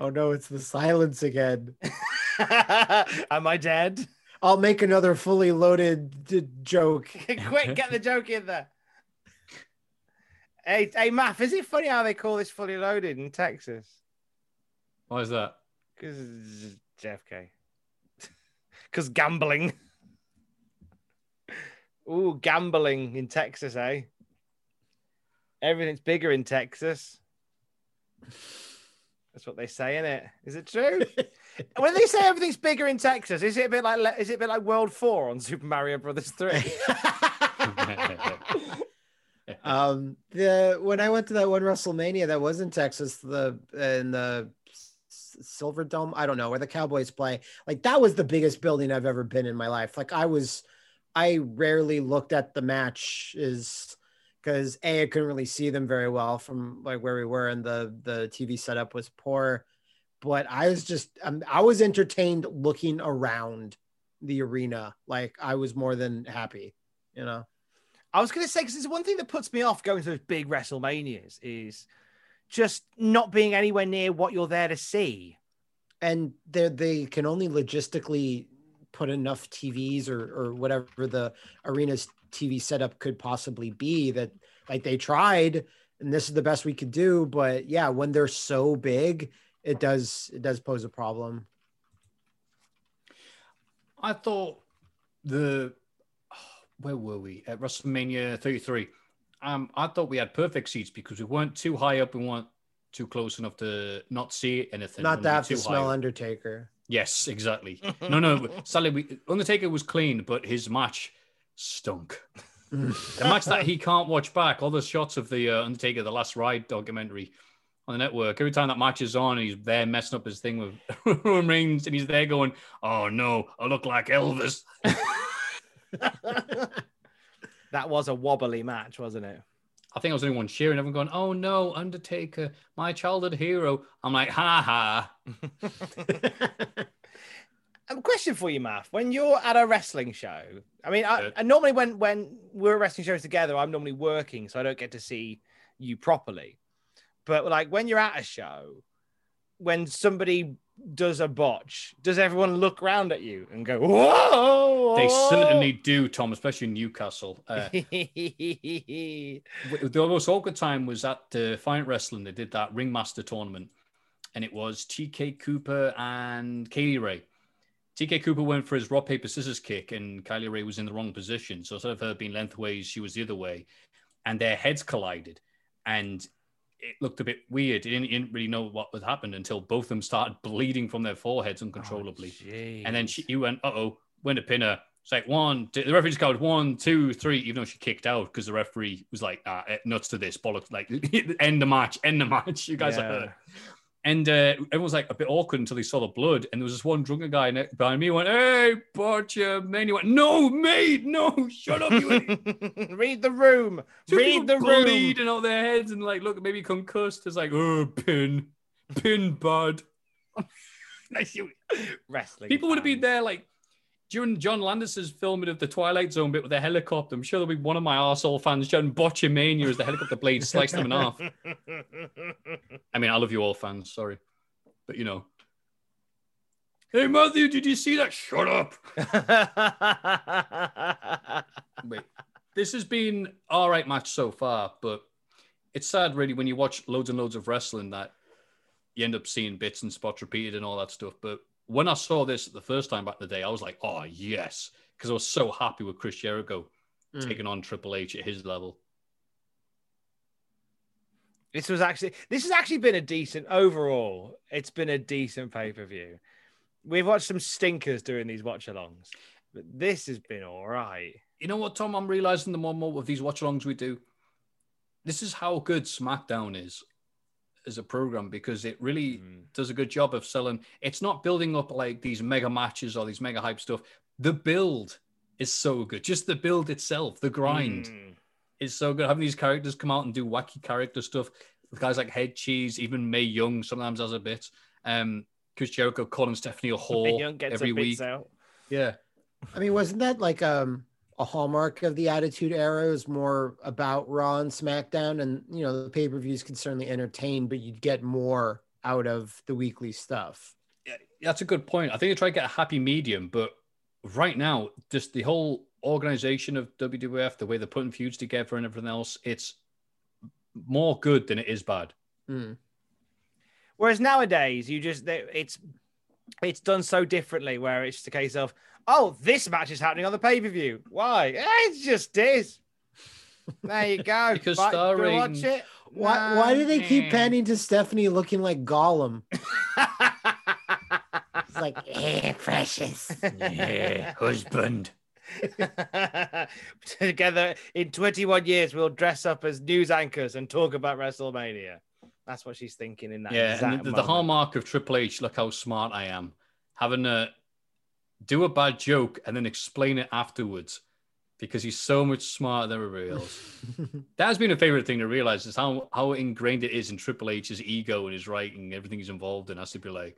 Oh no, it's the silence again. Am I dead? I'll make another fully loaded d- joke. Quick, get the joke in there. Hey, hey, Matt, is it funny how they call this fully loaded in Texas? Why is that? Because JFK. Because gambling. Ooh, gambling in Texas, eh? Everything's bigger in Texas. That's what they say, in it? Is it true? When they say everything's bigger in Texas, is it a bit like is it a bit like World Four on Super Mario Brothers Three? Um, the when I went to that one WrestleMania that was in Texas, the in the Silver Dome, I don't know where the Cowboys play. Like that was the biggest building I've ever been in my life. Like I was I rarely looked at the matches because a I couldn't really see them very well from like where we were, and the the TV setup was poor. But I was just um, I was entertained looking around the arena. Like I was more than happy, you know. I was going to say because it's one thing that puts me off going to those big WrestleManias is just not being anywhere near what you're there to see. And they they can only logistically put enough TVs or or whatever the arena's TV setup could possibly be that like they tried and this is the best we could do but yeah when they're so big it does it does pose a problem I thought the where were we at WrestleMania 33? Um, I thought we had perfect seats because we weren't too high up and weren't too close enough to not see anything. not to When we have to smell high- Undertaker Yes, exactly. no, no. Sadly, we, Undertaker was clean, but his match stunk. the match that he can't watch back, all the shots of the uh, Undertaker, the Last Ride documentary on the network. Every time that match is on, he's there messing up his thing with Roman Reigns, and he's there going, "Oh no, I look like Elvis." That was a wobbly match, wasn't it? I think I was the only one cheering. Everyone going, "Oh no, Undertaker, my childhood hero." I'm like, "Ha ha." A question for you, Math. When you're at a wrestling show, I mean, I, and normally when when we're at wrestling shows together, I'm normally working, so I don't get to see you properly. But like when you're at a show, when somebody does a botch, does everyone look around at you and go, "Whoa!" They certainly do, Tom, especially in Newcastle. Uh, the most awkward time was at uh, Defiant Wrestling. They did that Ringmaster tournament, and it was TK Cooper and Kay Lee Ray. TK Cooper went for his rock paper scissors kick, and Kay Lee Ray was in the wrong position. So instead of her being lengthways, she was the other way, and their heads collided, and it looked a bit weird. You didn't, you didn't really know what had happened until both of them started bleeding from their foreheads uncontrollably. and then she, he went, uh oh, went to pin her. It's like one, two, the referee just counted one, two, three, even though she kicked out because the referee was like, ah, eh, nuts to this, bollocks, like, end the match, end the match. You guys are hurt. And uh, everyone was like a bit awkward until they saw the blood. And there was this one drunken guy behind me who went, hey, Butcher. Man, he went, no, mate, no, shut up. Read the room. Two Read the room. bleeding out their heads and like, look, maybe concussed. It's like, oh, pin, pin, bud. Nice, Wrestling. People would have been there like during John Landis's filming of the Twilight Zone bit with the helicopter. I'm sure there'll be one of my arsehole fans shouting Botchamania as the helicopter blade sliced them in half. I mean, I love you all fans, sorry. But you know. Hey Matthew, did you see that? Shut up. Wait. This has been all right match so far, but it's sad really when you watch loads and loads of wrestling that you end up seeing bits and spots repeated and all that stuff. But when I saw this the first time back in the day, I was like, oh yes, because I was so happy with Chris Jericho Mm. taking on Triple H at his level. This was actually this has actually been a decent overall. It's been a decent pay per view. We've watched some stinkers during these watch alongs, but this has been all right. You know what, Tom? I'm realizing the more and more of these watch alongs we do, this is how good SmackDown is as a program because it really Mm. does a good job of selling. It's not building up like these mega matches or these mega hype stuff. The build is so good. Just the build itself, the grind Mm. is so good. Having these characters come out and do wacky character stuff with guys like Head Cheese, even Mae Young sometimes has a bit. Um, Chris Jericho calling Stephanie a whore Young gets every a week. out. Yeah. I mean, wasn't that like um a hallmark of the Attitude Era? It was more about Raw and SmackDown, and you know the pay per views can certainly entertain, but you'd get more out of the weekly stuff. Yeah, that's a good point. I think they try to get a happy medium, but right now, just the whole organization of WWF, the way they're putting feuds together and everything else, it's more good than it is bad. Mm. Whereas nowadays, you just it's it's done so differently. Where it's just a case of oh, this match is happening on the pay per view. Why? It's just is. There you go. Because Right, star do watch it? Why? Why do they keep panning to Stephanie looking like Gollum? It's like, eh, precious. Yeah, husband. Together in 21 years, we'll dress up as news anchors and talk about WrestleMania. That's what she's thinking in that. Yeah, exact and the, the hallmark of Triple H, look how smart I am. Having a do a bad joke and then explain it afterwards because he's so much smarter than everybody else. that has been a favorite thing to realize is how how ingrained it is in Triple H's ego and his writing, everything he's involved in has to be like,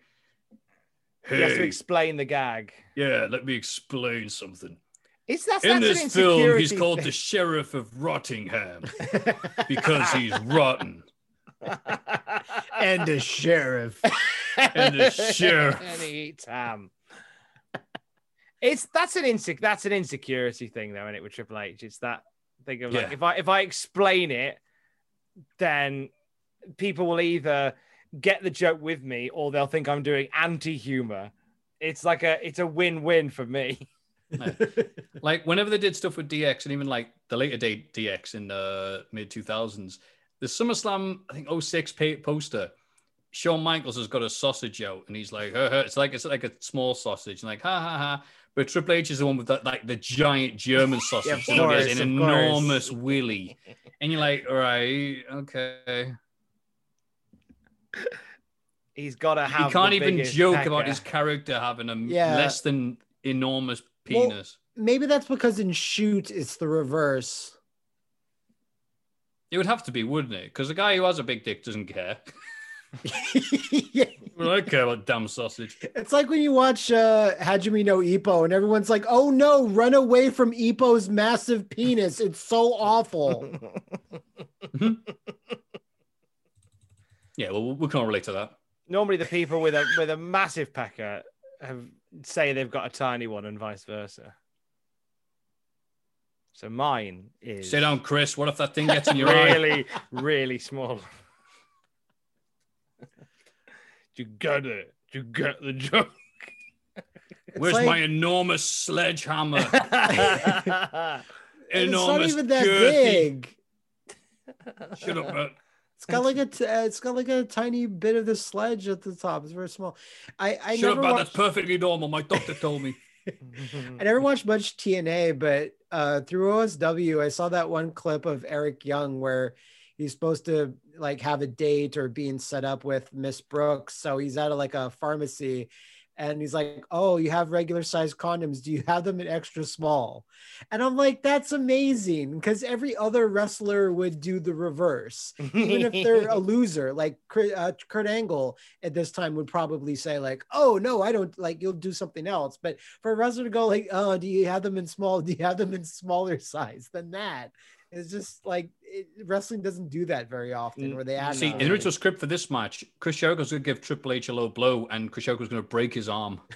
He has to hey, explain the gag. yeah, let me explain something. It's that's, in that's this film, he's called thing. the Sheriff of Rottingham because he's rotten. And a sheriff. And the sheriff. and he eats ham. It's that's an insec that's an insecurity thing though, isn't it, with Triple H? It's that thing of like Yeah. if I if I explain it, then people will either get the joke with me or they'll think I'm doing anti-humor. It's like a it's a win-win for me. like whenever they did stuff with DX and even like the later date DX in the mid 2000s, the SummerSlam, I think 06 poster, Shawn Michaels has got a sausage out and he's like, "Huh, huh." it's like it's like a small sausage and like ha ha ha. But Triple H is the one with that like the giant German sausage, of and he has course, an course. enormous willy, and you're like, all right, okay. He's got to have. He can't even joke about his character having a Yeah. less than enormous Well, penis. Maybe that's because in shoot it's the reverse. It would have to be, wouldn't it? Because the guy who has a big dick doesn't care. yeah. Well, I care about damn sausage. It's like when you watch uh, Hajime no Ippo and everyone's like, "Oh no, run away from Ippo's massive penis! It's so awful." Yeah, well, we can't relate to that. Normally, the people with a with a massive pecker have say they've got a tiny one, and vice versa. So mine is Stay down, Chris. What if that thing gets in your eye? really, really small. you get it. You get the joke. Where's like- my enormous sledgehammer? And it's not enormous even that girthy- big. Shut up, Bert. It's got like a t- uh, it's got like a tiny bit of the sledge at the top. It's very small. I I Shut up, never Bert. watched, That's perfectly normal. My doctor told me. I never watched much TNA, but uh, through OSW, I saw that one clip of Eric Young where he's supposed to like have a date or being set up with Miss Brooks. So he's at a, like a pharmacy, and he's like, "Oh, you have regular size condoms? Do you have them in extra small?" And I'm like, "That's amazing," because every other wrestler would do the reverse, even if they're a loser. Like Kurt, uh, Kurt Angle at this time would probably say like, "Oh no, I don't like." You'll do something else, but for a wrestler to go like, "Oh, do you have them in small? Do you have them in smaller size than that?" It's just like it, wrestling doesn't do that very often. Where they ask, See, in the original script for this match, Chris Jericho's going to give Triple H a low blow, and Chris Jericho's going to break his arm.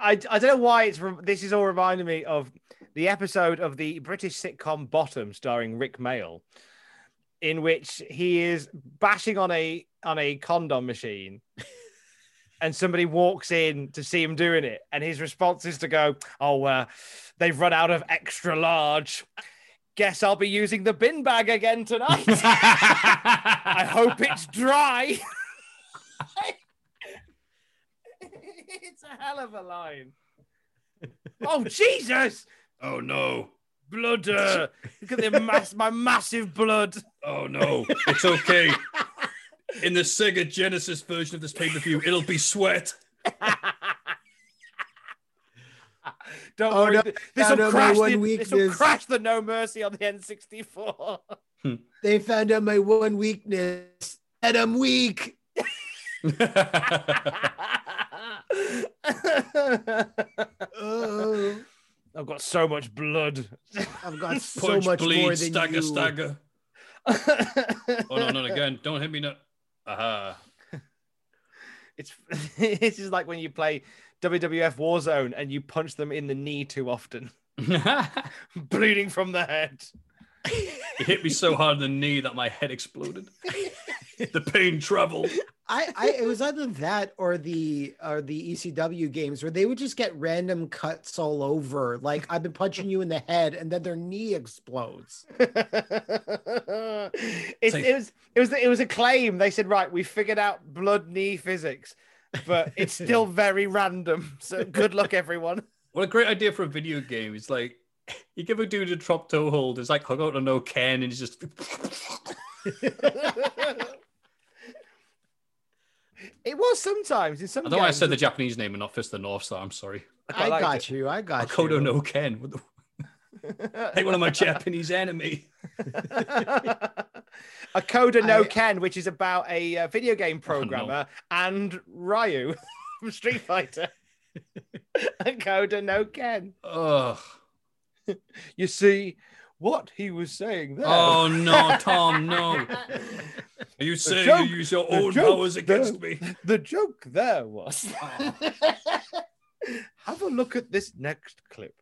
I don't know why it's this is all reminding me of the episode of the British sitcom Bottom starring Rik Mayall, in which he is bashing on a on a condom machine, and somebody walks in to see him doing it, and his response is to go, "Oh, uh, they've run out of extra large." Guess I'll be using the bin bag again tonight. I hope it's dry. it's a hell of a line. Oh Jesus! Oh no! Blood! Uh, look at the mass, my massive blood. Oh no! It's okay. In the Sega Genesis version of this pay per view, it'll be sweat. Don't Oh, worry, no, this will crash. The, this will crash the No Mercy on the N64. Hmm. they found out my one weakness, and I'm weak. Oh, I've got so much blood. I've got so Punch, much bleed, more than stagger, you. stagger. Oh no, not again! Don't hit me! No. Aha! It's this is like when you play WWF Warzone and you punch them in the knee too often, bleeding from the head. It hit me so hard in the knee that my head exploded. the pain traveled. I, I it was either that or the or the ECW games where they would just get random cuts all over. Like I've been punching you in the head, and then their knee explodes. it, like- it was it was it was a claim. They said, right, we figured out blood knee physics, but it's still very random. So good luck, everyone. What a great idea for a video game. It's like you give a dude a drop toe hold. It's like Hokuto no Ken, and he's just It was sometimes in some. I know I said the Japanese name and not Fist of the North Star. I'm sorry. I like got it. you. I got Makoto you. no Ken. What the... hey, one of my Japanese enemy. a Coda no I- Ken, which is about a uh, video game programmer, and Ryu from Street Fighter. a Coda no Ken. Ugh. You see what he was saying there. Oh no, Tom, no. Are you saying joke- you use your own powers against there- me? The joke there was. Have a look at this next clip.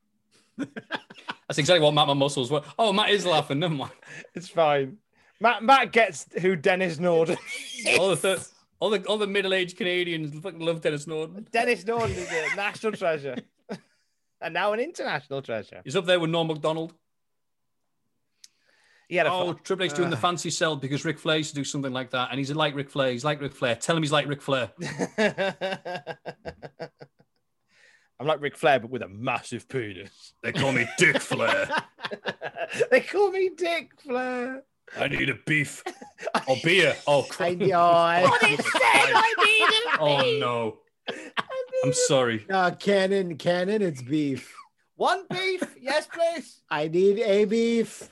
That's exactly what Matt my muscles were. Oh, Matt is laughing. Never mind. It's fine. Matt Matt gets who Denis Norden. All the th- all the all the middle aged Canadians fucking love Denis Norden. Denis Norden is a national treasure. and now an international treasure. He's up there with Norm Macdonald. He had a Oh, fu- Triple H doing the ah. fancy sell because Ric Flair used to do something like that, and he's like Ric Flair. He's like Ric Flair. Tell him he's like Ric Flair. I'm like Ric Flair, but with a massive penis. They call me Dick Flair. they call me Dick Flair. I need a beef or beer. Oh, I crap. know. I, need a oh, beef. oh no. I'm sorry. no, Cannon, Cannon, it's beef. One beef, yes, please. I need a beef.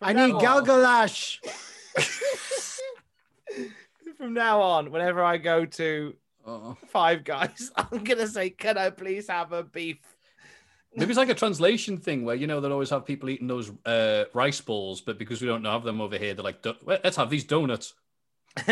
I need Galgalash. From now on, whenever I go to Oh. Five Guys, I'm gonna say, "Can I please have a beef?" Maybe it's like a translation thing where you know they'll always have people eating those uh, rice balls, but because we don't have them over here, they're like, let's have these donuts.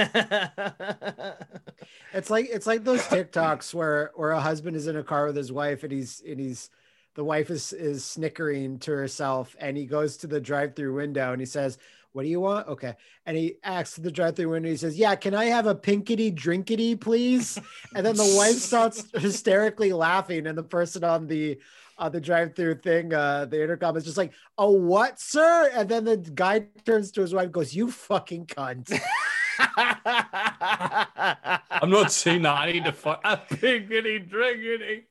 It's like it's like those TikToks where where a husband is in a car with his wife and he's and he's the wife is is snickering to herself and he goes to the drive-through window and he says, "What do you want?" Okay, and he asks the drive-through window. He says, "Yeah, can I have a pinkity drinkity, please?" And then the wife starts hysterically laughing, and the person on the on the drive-through thing, uh, the intercom is just like, "Oh, what, sir?" And then the guy turns to his wife, and goes, "You fucking cunt." I'm not saying that. I need to fuck a piggity drinkity.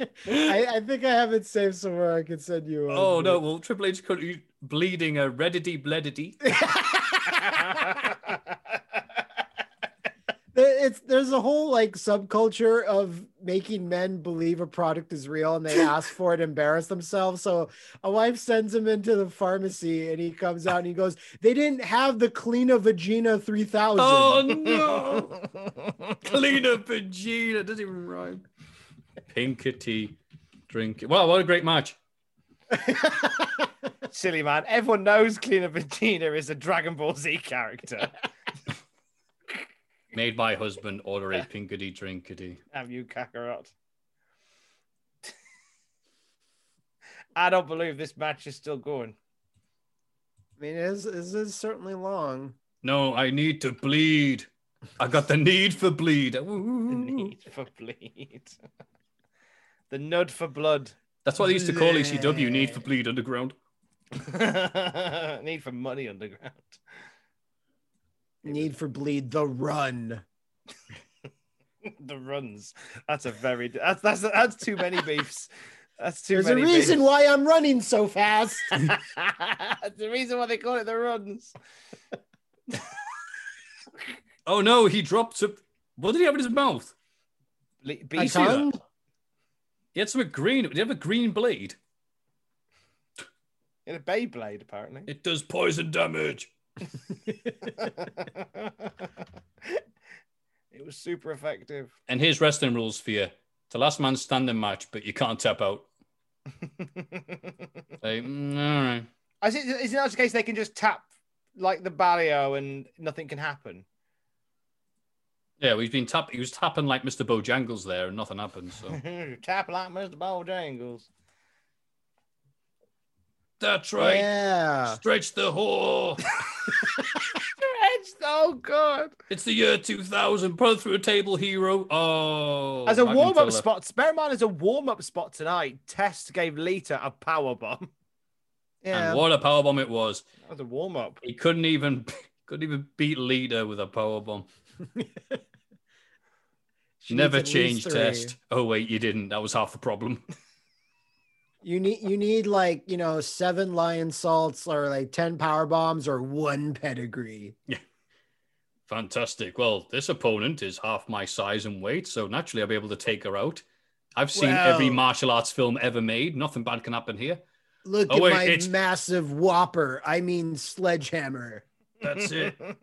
I, I think I have it saved somewhere. I could send you. Oh no! Well, Triple H could you bleeding a reddity bleddity. There- It's there's a whole like subculture of making men believe a product is real and they ask for it, embarrass themselves. So a wife sends him into the pharmacy and he comes out and he goes, "They didn't have the Cleana Vagina 3000." Oh no! Cleaner Vagina doesn't even rhyme. Pinkety drink. Wow, what a great match! Silly man. Everyone knows Cleaner Vagina is a Dragon Ball Z character. Made by husband, order a pinkety drinkety. Have you Kakarot? I don't believe this match is still going. I mean, it is, it is certainly long. No, I need to bleed. I got the need for bleed. The need for bleed. The nud for blood. That's what they used to call ECW. Need for bleed underground. need for money underground. Need for bleed the run. the runs. That's a very that's that's that's too many beefs. That's too There's a reason beefs. why I'm running so fast. That's the reason why they call it the runs. Oh no, he dropped some. What did he have in his mouth? Le- Beef see that? tongue? He had some green. Did he have a green blade? in a Beyblade, apparently. It does poison damage. it was super effective. And here's wrestling rules for you. It's a last man standing match, but you can't tap out. Like, mm, all right. Is it, is it not the case they can just tap like the barrio and nothing can happen? Yeah, well, he's been tap. He was tapping like Mr. Bojangles there, and nothing happened. So tap like Mr. Bojangles. that's right. Yeah. Stretch the whore. Stretch. Oh god. it's the year 2000. Put through a table, hero. Oh, As a warm up spot, bear in mind, as a warm up spot tonight, Test gave Lita a power bomb. Yeah. And what a power bomb it was. That was a warm up. He couldn't even couldn't even beat Lita with a powerbomb. She Never needs at least changed three. test. Oh wait, you didn't. That was half the problem. You need you need like you know seven Lionsaults or like ten power bombs or one pedigree. Yeah. Fantastic. Well, this opponent is half my size and weight, so naturally I'll be able to take her out. I've seen every martial arts film ever made. Nothing bad can happen here. Look Oh, at wait, my it's- massive whopper. I mean sledgehammer. That's it. Do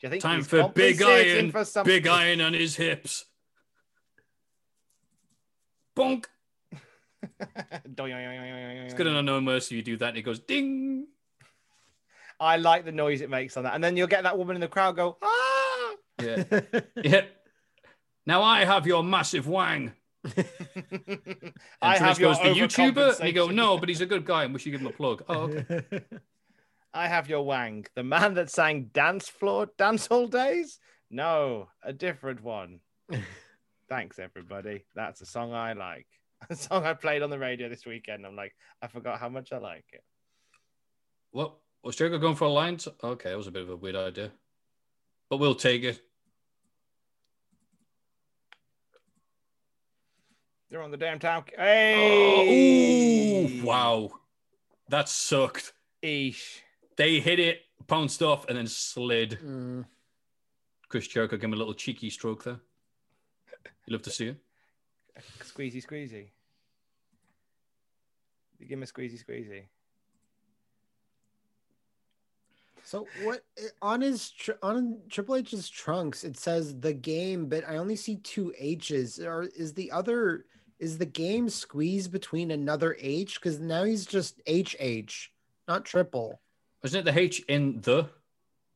you think Time for big iron. for Big iron on his hips. Bonk. It's good on No Mercy. You do that, and it goes ding. I like the noise it makes on that, and then you'll get that woman in the crowd go, ah. Yeah. yeah. Now I have your massive wang. I And have goes, the YouTuber? And you go, no, but he's a good guy and we should give him a plug. Oh, okay. I have your wang. The man that sang dance floor dance all days? No, a different one. Thanks, everybody. That's a song I like. A song I played on the radio this weekend. I'm like, I forgot how much I like it. What? Was Jericho going for a line? Okay, that was a bit of a weird idea. But we'll take it. They're on the damn town. Oh, Hey! ooh, wow. That sucked. Eesh. They hit it, pounced off, and then slid. Mm. Chris Jericho gave him a little cheeky stroke there. You love to see it. Squeezy, squeezy. You give him a squeezy, squeezy. So what on his tr- on Triple H's trunks it says the game, but I only see two H's. Or is the other is the game squeezed between another H? Because now he's just HH, not triple. Isn't it the H in the?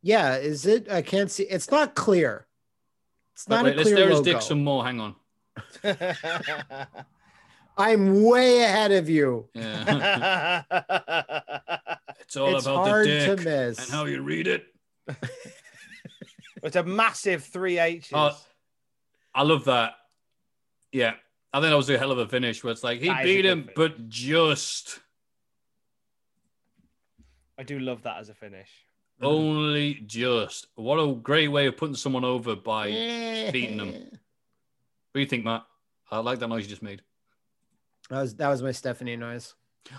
Yeah, is it? I can't see. It's not clear. It's Wait, not wait, a let's clear stare his logo. dick some more. Hang on. I'm way ahead of you. Yeah. it's all It's about the hard dick to miss. and how you read it. it's a massive three H's. Oh, I love that. Yeah. I think that was a hell of a finish where it's like he That is a beat him, finish. but just I do love that as a finish. only just. What a great way of putting someone over by beating them. What do you think, Matt? I like that noise you just made. That was that was my Stephanie noise.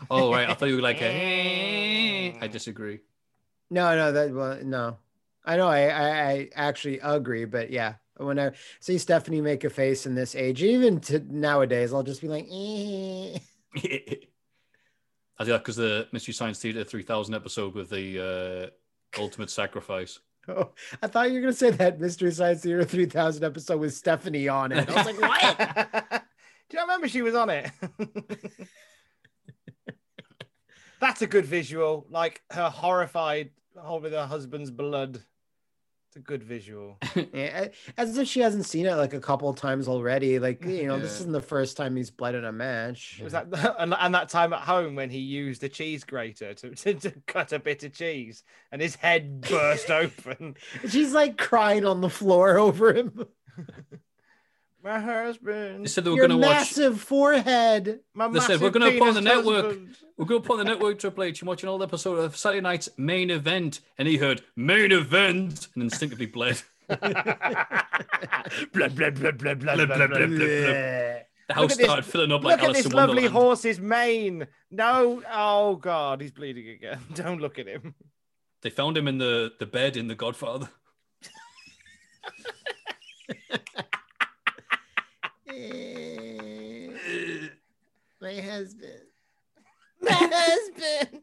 Oh, right. I thought you were like, a, I disagree. No, no, that well, no. I know I, I I actually agree, but yeah, when I see Stephanie make a face in this age, even to nowadays, I'll just be like, eh. I do that because the Mystery Science Theater 3000 episode with the uh, Ultimate Sacrifice. Oh, I thought you were gonna say that Mystery Science Theater 3000 episode with Stephanie on it. I was like, what? Do you remember she was on it? That's a good visual. Like her horrified over her husband's blood. It's a good visual. Yeah, as if she hasn't seen it like a couple times already. Like you know, this isn't the first time he's bled in a match. Was that and, and that time at home when he used a cheese grater to, to, to cut a bit of cheese and his head burst open. She's like crying on the floor over him. My husband. They said they were Your going to watch. massive forehead. My They said we're going to put on the penis network. husband." We're going to put on the network Triple H and watch an old episode of Saturday night's main event, and he heard main event and instinctively bled. blood, blood, blood, blood, blood, Blub, blub, blub, blub, blub. The Look house at this- filling up like Look at this lovely horse's mane. No, oh god, he's bleeding again. Don't look at him. They found him in the, the bed in The Godfather. My husband. My husband.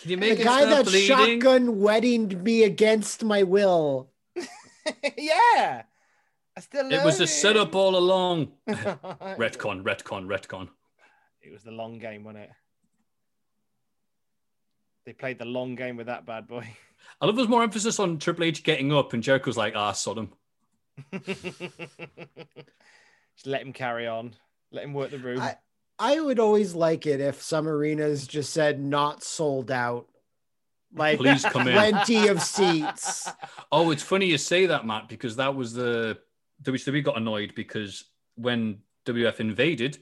Can you The make it guy stop that bleeding? shotgun wedding me against my will. yeah, I still. It was love a setup all along. retcon, retcon, retcon. It was the long game, wasn't it? They played the long game with that bad boy. I love there's more emphasis on Triple H getting up, and Jericho's like, ah, Sodom. Just let him carry on. Let him work the room. I, I would always like it if some arenas just said not sold out. Like Please come in. plenty of seats. Oh, it's funny you say that, Matt, because that was the WCW got annoyed because when WF invaded,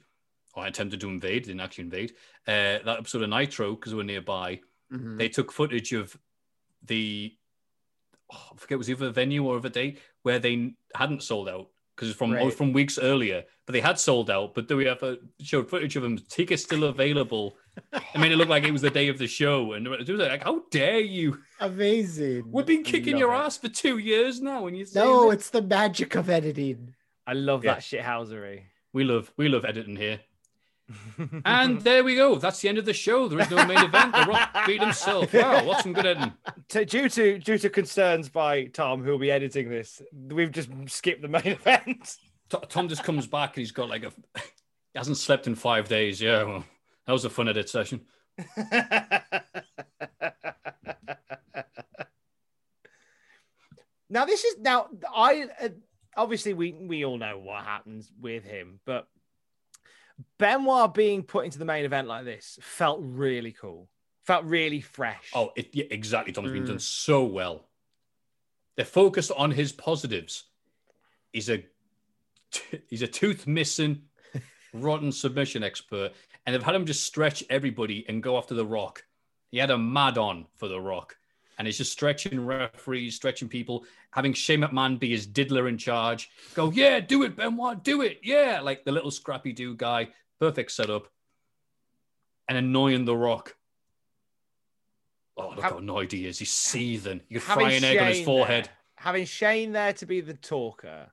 or attempted to invade, didn't actually invade, uh, that episode of Nitro, because we were nearby, Mhm. they took footage of the, oh, I forget, it was either a venue or of a date where they hadn't sold out. because it's from Right. from weeks earlier, but they had sold out. But do we have uh, showed footage of them. Tickets still available. I made it look like it was the day of the show, and it was like, "How dare you? Amazing. We've been kicking your it. ass for two years now." And you say No, that? it's the magic of editing. I love Yeah. that shithousery. we love we love editing here. and there we go. That's the end of the show. There is no main event. The Rock beat himself. Wow, what's some good editing? To, due to due to concerns by Tom, who will be editing this, we've just skipped the main event. Tom just comes back and he's got like a he hasn't slept in five days. Yeah, well, that was a fun edit session. now this is now I uh, obviously we we all know what happens with him, but Benoit being put into the main event like this felt really cool. Felt really fresh. Oh, it, yeah, exactly. Tom's been Mm. done so well. They're focused on his positives. He's a he's a tooth missing, rotten submission expert, and they've had him just stretch everybody and go after the Rock. He had a mad on for the Rock, and he's just stretching referees, stretching people, having Shane McMahon be his diddler in charge. Go, yeah, do it, Benoit, do it, yeah, like the little scrappy do guy. Perfect setup, and annoying the Rock. Oh, look Have- how annoyed he is. He's seething. You could Having fry an egg on his forehead. there- having Shane there to be the talker,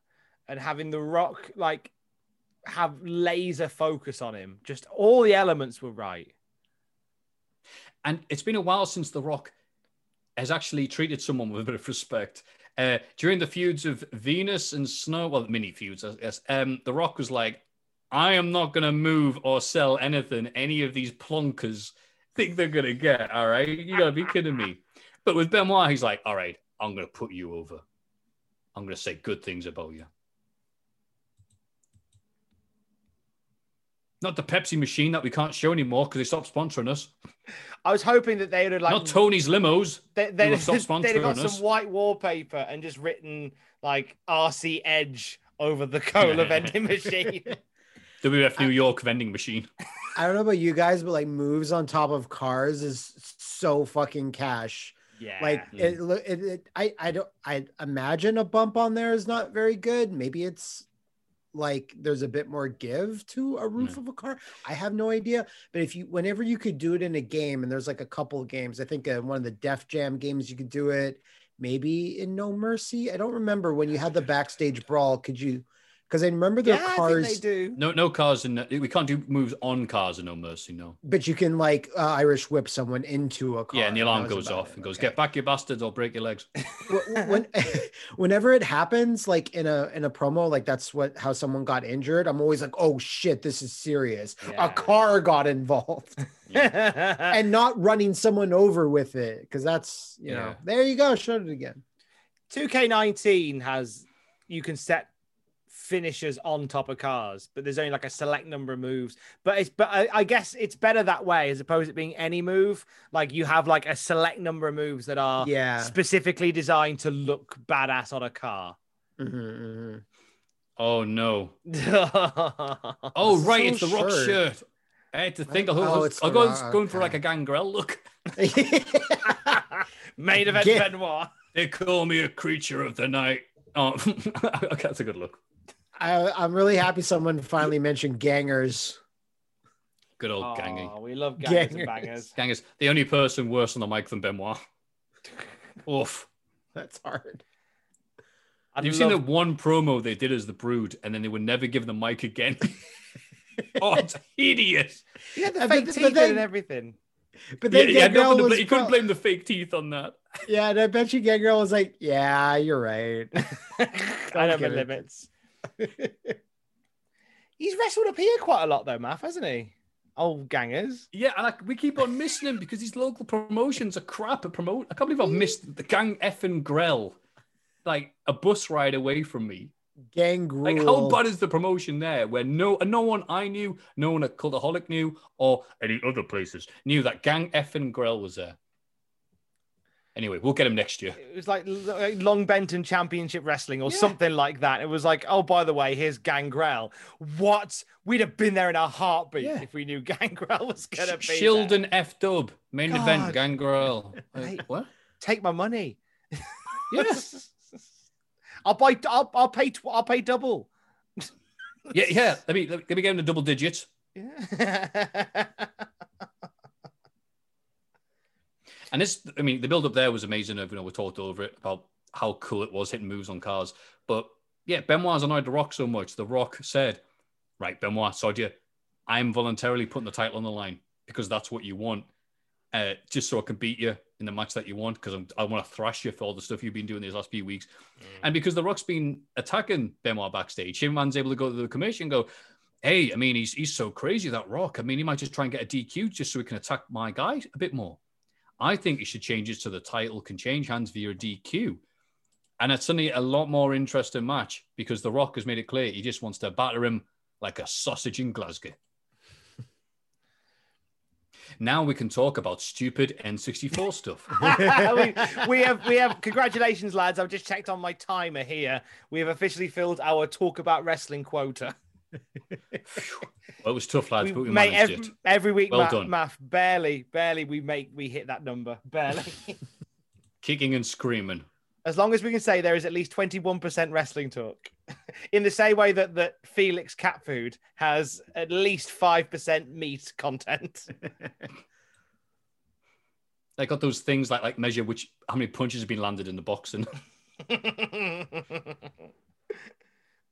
and having the Rock like have laser focus on him. Just all the elements were right. And it's been a while since The Rock has actually treated someone with a bit of respect. Uh, during the feuds of Venis and Snow, well, mini feuds, I guess, um, The Rock was like, I am not going to move or sell anything any of these plonkers think they're going to get. All right. You got to be kidding me. But with Benoit, he's like, all right, I'm going to put you over. I'm going to say good things about you. Not the Pepsi machine that we can't show anymore because they stopped sponsoring us. I was hoping that they would have like Not Tony's limos. they, who they'd, have stopped they'd have got us. some white wallpaper and just written like RC Edge over the cola vending machine. WF New York vending machine. I don't know about you guys, but like moves on top of cars is so fucking cash. Yeah. Like it, mm. lo- it, it, I, I don't, I imagine a bump on there is not very good. Maybe it's like there's a bit more give to a roof of a car. I have no idea. But if you, whenever you could do it in a game, and there's like a couple of games, I think uh, one of the Def Jam games you could do it. Maybe in No Mercy. I don't remember when you had the backstage brawl. Could you? Because I remember their yeah, I cars. think they do. No, no cars in. We can't do moves on cars in No Mercy. No. But you can like uh, Irish whip someone into a car. Yeah, and the alarm was goes off it. and goes, Okay. "Get back, you bastards! I'll break your legs." When whenever it happens like in a in a promo like that's what how someone got injured i'm always like oh shit this is serious Yeah. a car got involved and not running someone over with it because that's you know there you go showed it again 2K19 has you can set finishers on top of cars, but there's only like a select number of moves. But it's but I, I guess it's better that way as opposed to being any move. Like you have like a select number of moves that are Yeah. specifically designed to look badass on a car. Mhm, mhm. Oh no! oh right, is it's the so Rock short. shirt. I had to think. I Oh, thought it's I the was Rock, going for like a gangrel look. Main event Get- Benoit. They call me a creature of the night. Oh, okay, that's a good look. I, i'm really happy someone finally mentioned gangers Good old Gangy. Oh, we love gangers and Gangers. bangers. Gang is the only person worse on the mic than Benoit. Oof. that's hard I'd You've seen the love- one promo they did as the Brood, and then they would never give the mic again. oh, it's hideous. Yeah, the fake but- teeth but then- and everything. but Yeah, then yeah, no, Gangrel but the, was you couldn't blame the fake teeth on that. yeah and i bet you gangrel was like yeah you're right I know my get it. limits. He's wrestled up here quite a lot though, Math, hasn't he? Old gangers. Yeah, and I, we keep on missing him because these local promotions are crap at promote. I can't believe I've missed the gang effing Grell, like a bus ride away from me. gangrel Like, how bad is the promotion there? Where no, and no one I knew, no one at Cultaholic knew, or any other places knew that gang effing Grell was there. Anyway, we'll get him next year. It was like, like Long Benton Championship Wrestling or Yeah. something like that. It was like, oh, by the way, here's Gangrel. What? We'd have been there in a heartbeat Yeah. if we knew Gangrel was gonna be there. Shildon F Dub main God. event Gangrel. Like, Hey. what? Take my money. Yeah. I'll buy. I'll, I'll pay. tw- I'll pay double. Yeah, yeah. Let me let me get him to double digits. Yeah. And this, I mean, the build up there was amazing. You know, we talked over it about how cool it was hitting moves on cars. But yeah, Benoit's annoyed The Rock so much. The Rock said, "Right, Benoit, Sodia, I'm voluntarily putting the title on the line because that's what you want, uh, just so I can beat you in the match that you want because I want to thrash you for all the stuff you've been doing these last few weeks, and because The Rock's been attacking Benoit backstage, man's able to go to the commission and go." Hey, I mean, he's he's so crazy that Rock. I mean, he might just try and get a DQ just so he can attack my guy a bit more. I think he should change it so the title can change hands via DQ. And it's suddenly a lot more interesting match because The Rock has made it clear he just wants to batter him like a sausage in Glasgow. now we can talk about stupid N64 stuff. we, we have we have congratulations, lads. I've just checked on my timer here. We have officially filled our talk about wrestling quota. Well, it was tough, lads, We but we make managed every, it. every week, Well Matt, done. Math, barely, barely we make we hit that number. Barely. Kicking and screaming. as long as we can say there is at least 21% wrestling talk. In the same way that, that Felix cat food has at least 5% meat content. They got those things like like measure which how many punches have been landed in the boxing.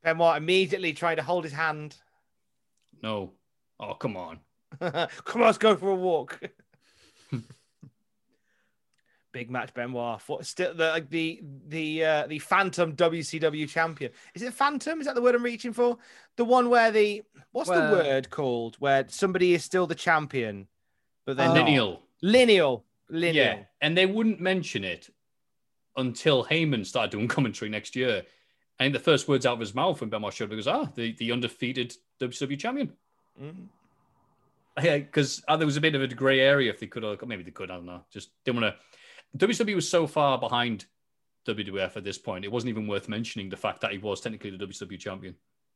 Benoit immediately trying to hold his hand. no. Oh, come on. Come on, let's go for a walk. Big match, Benoit. For, still the like the the uh, the Phantom WCW champion. Is it Phantom? Is that the word I'm reaching for? The one where the what's Well- the word called? Where somebody is still the champion, but they're not. Lineal. Lineal. Lineal. Yeah, and they wouldn't mention it until Heyman started doing commentary next year. I think the first words out of his mouth when Benoit showed up was, "Ah, the, the undefeated WCW champion." Mhm. Yeah, because uh, there was a bit of a grey area if they could, or maybe they could. I don't know. Just didn't want to. WCW was so far behind WWF at this point; it wasn't even worth mentioning the fact that he was technically the WCW champion.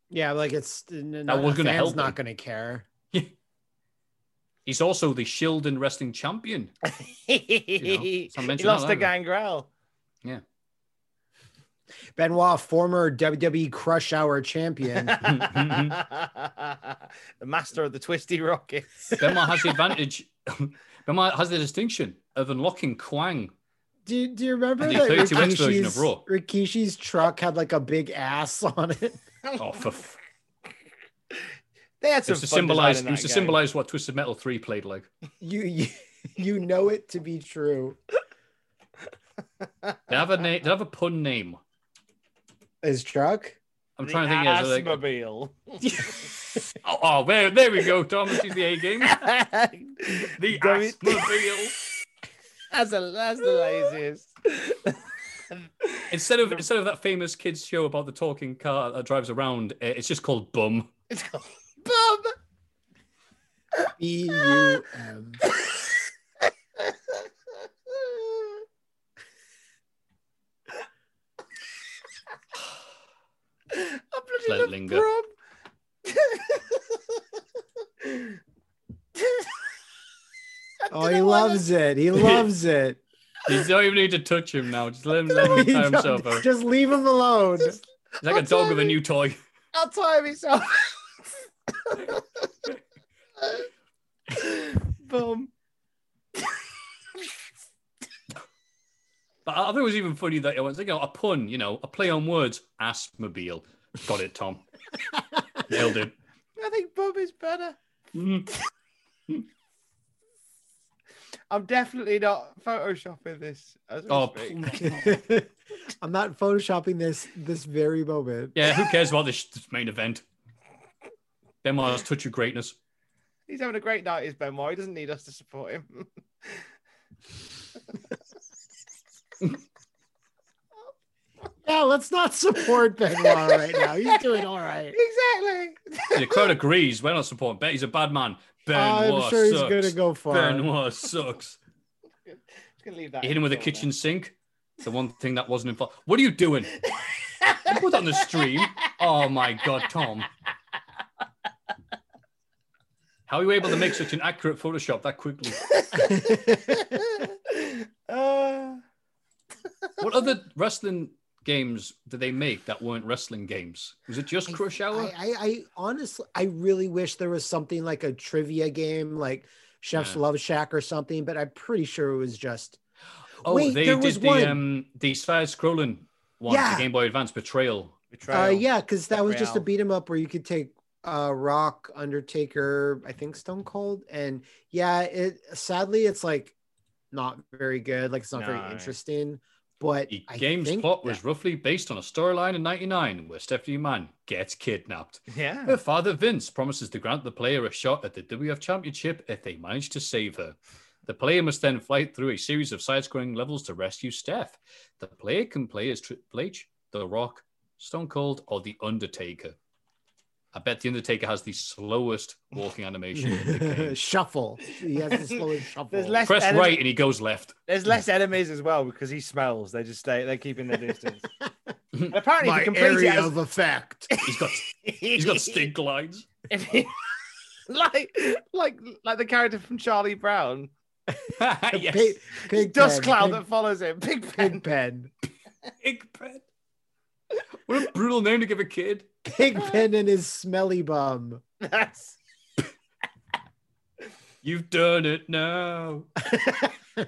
Yeah, like it's n- That not, was gonna fans help not going to care. He's also the Shield and Wrestling Champion. he so I mentioned lost that, to Gangrel. Yeah. Benoit, former WWE Crush Hour champion. the master of the twisty rockets. Benoit has the advantage. Benoit has the distinction of unlocking Kwang do, you- do you remember the that 32X of Rikishi's, Raw. Rikishi's truck had like a big ass on it? Oh, for f- They had it some was to symbolize. design It was to game. symbolize what Twisted Metal Three played like. You, you you know it to be true. They have a name. They have a pun name. His truck? I'm The trying to think. As like, Assmobile. oh, oh, there, there we go. Thomas is the A game. The W- Assmobile. That's a that's the laziest. Instead of instead of that famous kids show about the talking car that drives around, uh, it's just called Bum. It's called Bum. B U M. I bloody let it love linger. Oh, he loves it. He loves it. You don't even need to touch him now. Just let him let him tie himself out. Just leave him alone. He's like a dog with a new toy. I'll tie myself. Bum. But I think it was even funny that it was, you know, a pun, you know, a play on words. Assmobile. Got it, Tom. Nailed it. I think Bum is better. Mhm. I'm definitely not photoshopping this. As we Oh. I'm not photoshopping this this very moment. yeah. Who cares about this, this main event? Benoit's touch of greatness. He's having a great night, is Benoit. He doesn't need us to support him. Yeah, let's not support Benoit right now. He's doing all right. exactly. The crowd agrees. We're not supporting Ben. He's a bad man. Benoit I'm sure he's sucks. gonna go far. Benoit sucks. Just gonna leave that. Hit him with a in kitchen sink. The one thing that wasn't involved. What are you doing? You put on the stream. Oh my god, Tom. How are you able to make such an accurate Photoshop that quickly? Uh, What other wrestling games did they make that weren't wrestling games? Was it just Crush Hour? I, I, I honestly, I really wish there was something like a trivia game, like Chef's Yeah. Love Shack or something. But I'm pretty sure it was just. oh, Wait, they there did was the one. um the side scrolling one, Yeah. the Game Boy Advance Betrayal. Betrayal. Uh, yeah, because that was just a beat 'em up where you could take uh Rock, Undertaker, I think Stone Cold, and yeah, it sadly it's like not very good. Like it's not No. very interesting. But The I game's think plot was roughly based on a storyline in '99 where Stephanie McMahon gets kidnapped. Yeah. Her father Vince promises to grant the player a shot at the WF Championship if they manage to save her. The player must then fight through a series of side-scrolling levels to rescue Steph. The player can play as Triple H, The Rock, Stone Cold, or The Undertaker. I bet The Undertaker has the slowest walking animation. in the game. shuffle. He has the slowest shuffle. There's less Press enemy- right and he goes left. There's less enemies as well because he smells. They just stay. They're keeping their distance. And apparently, if My you complete area it as- of effect. He's got he's got stink lines. if you- like like like the character from Charlie Brown, yes. Pig, pig dust pen, cloud pig, that follows him. Big pen. pig pen. Pig pen. What a brutal name to give a kid. Pig pen and his smelly bum. That's You've done it now.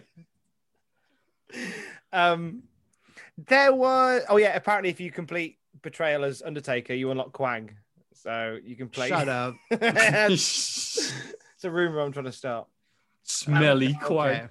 um. There was oh yeah. Apparently, if you complete Betrayal as Undertaker, you unlock Kwang. So you can play. Shut up. it's a rumor I'm trying to start. Smelly Okay. Kwang.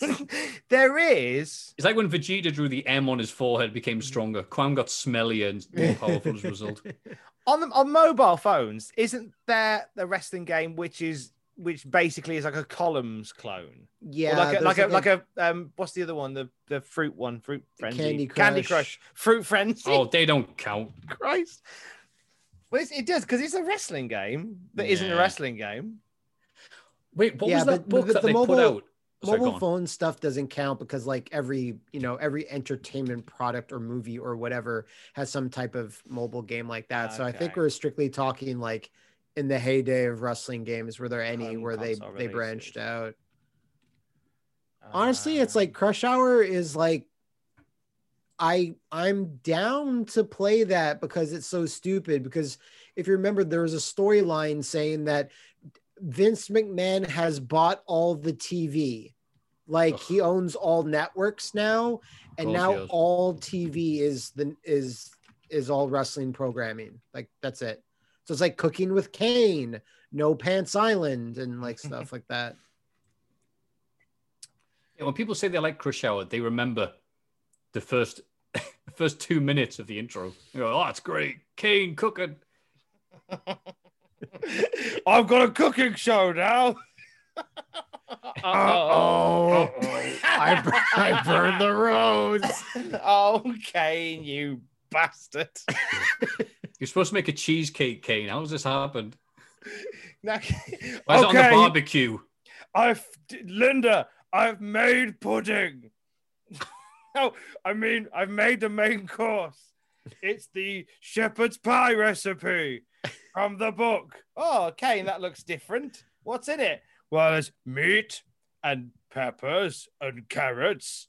there is It's like when Vegeta drew the M on his forehead, became stronger. Kwang got smellier and more powerful as a result. on the, on mobile phones. Isn't there the wrestling game which is which basically is like a columns clone? Or Yeah, like a, like a like a um. What's the other one? The the fruit one. Fruit frenzy. Candy Candy Crush. Crush. Fruit frenzy. Oh, they don't count. Christ. Well, it's, it does because it's a wrestling game that not a wrestling game. Wait, what Yeah, was that but- but book that the they mobile- put out? Sorry, mobile phone stuff doesn't count because like every you know every entertainment product or movie or whatever has some type of mobile game like that. So i think we're strictly talking like in the heyday of wrestling games were there any Home where they they branched out? Honestly it's Uh, like crush hour is like i i'm down to play that because it's so stupid. Because if you remember there was a storyline saying that vince mcmahon has bought all the tv like he owns all networks now and course now he all tv is the is is all wrestling programming like that's it so it's like cooking with kane no pants island and like stuff like that Yeah, when people say they like Crush Hour, they remember the first the first two minutes of the intro. They go, "Oh, it's great, Kane cooking." I've got a cooking show now. Oh I, bur- I burned the rose oh, Kane, you bastard. You're supposed to make a cheesecake, Kane. How's this happened? Now- Why is it on the barbecue? I've Linda, I've made pudding. no, I mean I've made the main course. It's the shepherd's pie recipe from the book. Oh, Kane, that looks different. What's in it? Well, there's meat and peppers and carrots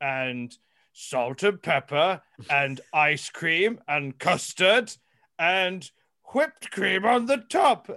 and salt and pepper and ice cream and custard and whipped cream on the top.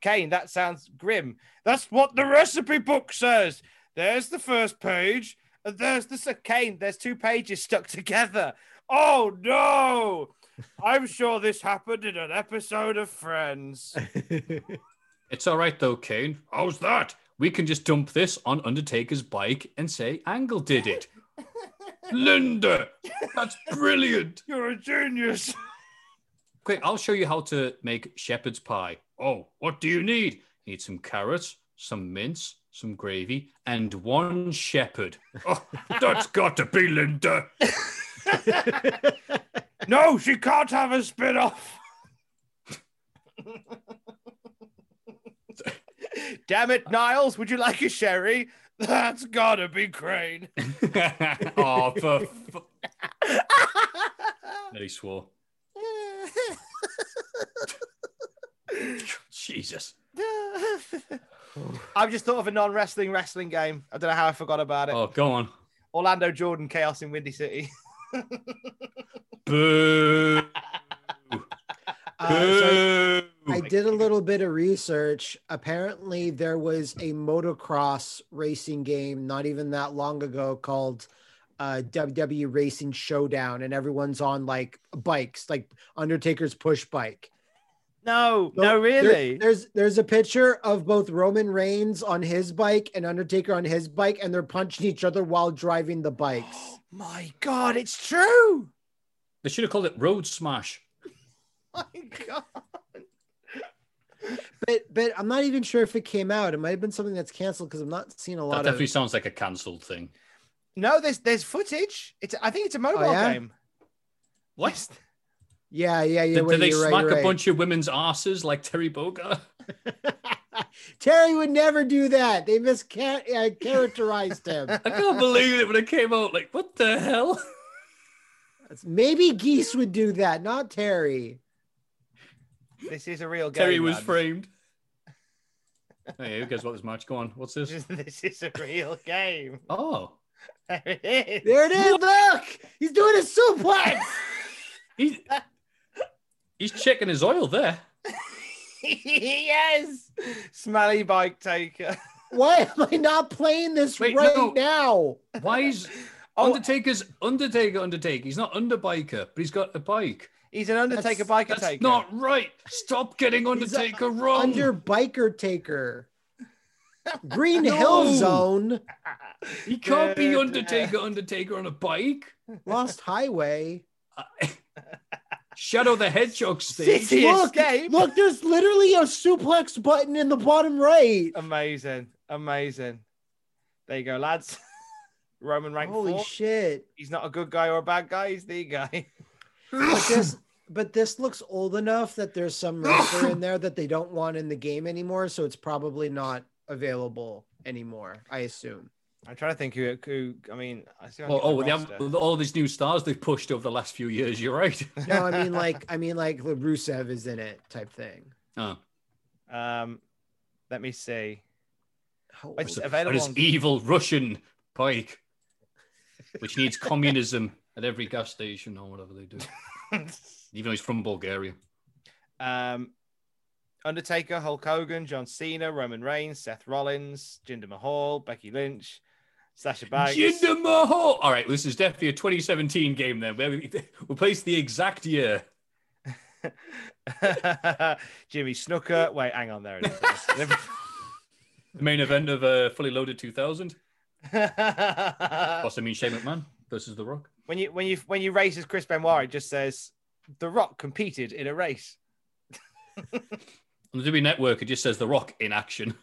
Kane, that sounds grim. That's what the recipe book says. There's the first page, and there's the se- Kane. There's two pages stuck together. Oh no! I'm sure this happened in an episode of Friends. It's all right though, Kane. How's that? We can just dump this on Undertaker's bike and say Angle did it. Linda, that's brilliant. You're a genius. Quick, I'll show you how to make shepherd's pie. Oh, what do you need? You need some carrots, some mince, some gravy, and one shepherd. Oh, that's got to be Linda. No, she can't have a spin off. Damn it, Niles, would you like a sherry? That's gotta be Crane. oh, for fu- Nearly swore. Jesus. I've just thought of a non wrestling wrestling game. I don't know how I forgot about it. Oh, go on. Orlando Jordan Chaos in Windy City. Boo! Uh, so Boo! I did a little bit of research. Apparently, there was a motocross racing game not even that long ago called uh, WWE Racing Showdown, and everyone's on like bikes, like Undertaker's push bike. No, So no, there- really. there's there's a picture of both Roman Reigns on his bike and Undertaker on his bike, and they're punching each other while driving the bikes. Oh, My God, it's true. They should have called it Road Smash. My God. But but I'm not even sure if it came out. It might have been something that's canceled because I'm not seeing a lot. Of That definitely of. sounds like a cancelled thing. No, there's there's footage. It's I think it's a mobile Oh, yeah? game. What? Yeah, yeah, yeah. Did, wait, did they you're right, smack you're a right. bunch of women's asses like Terry Bogard? Terry would never do that. They mischaracterized uh, him. I can't believe it when it came out. Like, what the hell? Maybe Geese would do that, not Terry. This is a real game. Terry was lads. framed. Hey, who cares about this match? Go on. What's this? this is a real game. Oh, There it is. There it is. Look, he's doing a suplex. he's he's checking his oil there. yes. Smelly bike taker. Why am I not playing this Wait, right no. now? Why is Oh. Undertaker's Undertaker Undertaker? He's not Underbiker, but he's got a bike. He's an Undertaker That's- biker That's taker. not right. Stop getting He's a- Undertaker wrong. Under biker taker. Green No. Hill Zone, he can't be Undertaker Undertaker on a bike. Lost Highway. Shadow the Hedgehog stage. City Look, look, there's literally a suplex button in the bottom right. Amazing. Amazing. There you go, lads. Roman rank Holy four. shit. He's not a good guy or a bad guy. He's the guy. But this but this looks old enough that there's some wrestler in there that they don't want in the game anymore, so it's probably not available anymore, I assume. I'm trying to think who. who I mean, I see. Oh, oh they have all these new stars they've pushed over the last few years. You're right. No, I mean like I mean like the Rusev is in it type thing. oh, Um, let me see. How It's available. his On... evil Russian bike, which needs communism at every gas station or whatever they do. Even though he's from Bulgaria. um, Undertaker, Hulk Hogan, John Cena, Roman Reigns, Seth Rollins, Jinder Mahal, Becky Lynch, Sasha Banks. Jinder Mahal. All right, this is definitely a 2017 game then. We, we place the exact year. Jimmy Snooker. Wait, hang on. There. The main event of uh, Fully Loaded 2000. when Plus, I mean Shane McMahon versus The Rock. You when you when you race as Chris Benoit, it just says The Rock competed in a race. On the WWE Network, it just says The Rock in action.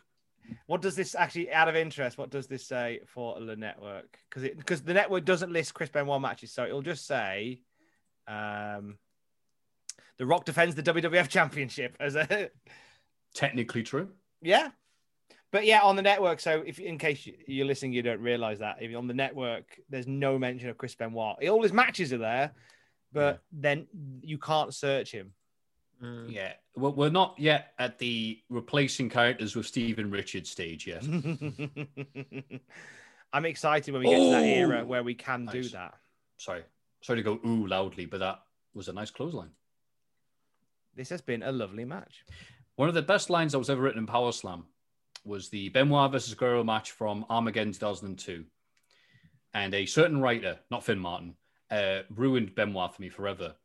What does this actually, out of interest, what does this say for the network? Because it because the network doesn't list Chris Benoit matches, so it'll just say, um, The Rock defends the WWF Championship as a Technically true. yeah, but yeah, on the network. So if in case you- you're listening, you don't realize that if you're on the network, there's no mention of Chris Benoit. All his matches are there, but then you can't search him. Mm. Yeah. Well, we're not yet at the replacing characters with Stephen Richards stage yet. I'm excited when we get to that era where we can do that. Sorry. Sorry to go ooh loudly, but that was a nice clothesline. This has been a lovely match. One of the best lines that was ever written in Power Slam was the Benoit versus Guerrero match from Armageddon 2002. And a certain writer, not Finn Martin, uh, ruined Benoit for me forever.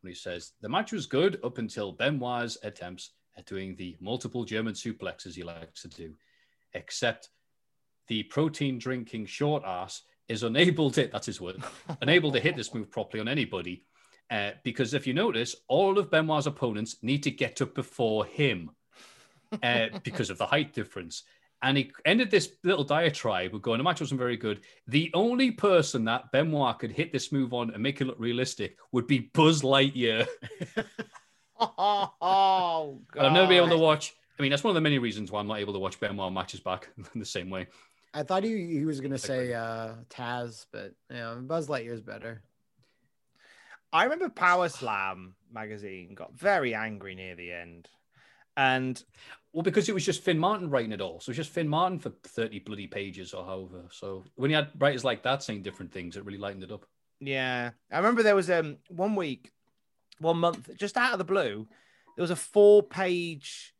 When he says, the match was good up until Benoit's attempts at doing the multiple German suplexes he likes to do, except the protein drinking short ass is unable to, that's his word, unable to hit this move properly on anybody. Uh, because if you notice, all of Benoit's opponents need to get up before him uh, because of the height difference. And he ended this little diatribe with going, the match wasn't very good. The only person that Benoit could hit this move on and make it look realistic would be Buzz Lightyear. Oh, And I've never been able to watch. I mean, that's one of the many reasons why I'm not able to watch Benoit matches back in the same way. I thought he, he was gonna say uh Taz, but yeah, Buzz Lightyear's better. I remember Power Slam magazine got very angry near the end. And Well, because it was just Finn Martin writing it all. So it's just Finn Martin for 30 bloody pages or however. So when you had writers like that saying different things, it really lightened it up. Yeah, I remember there was um one week, one month, just out of the blue, there was a four-page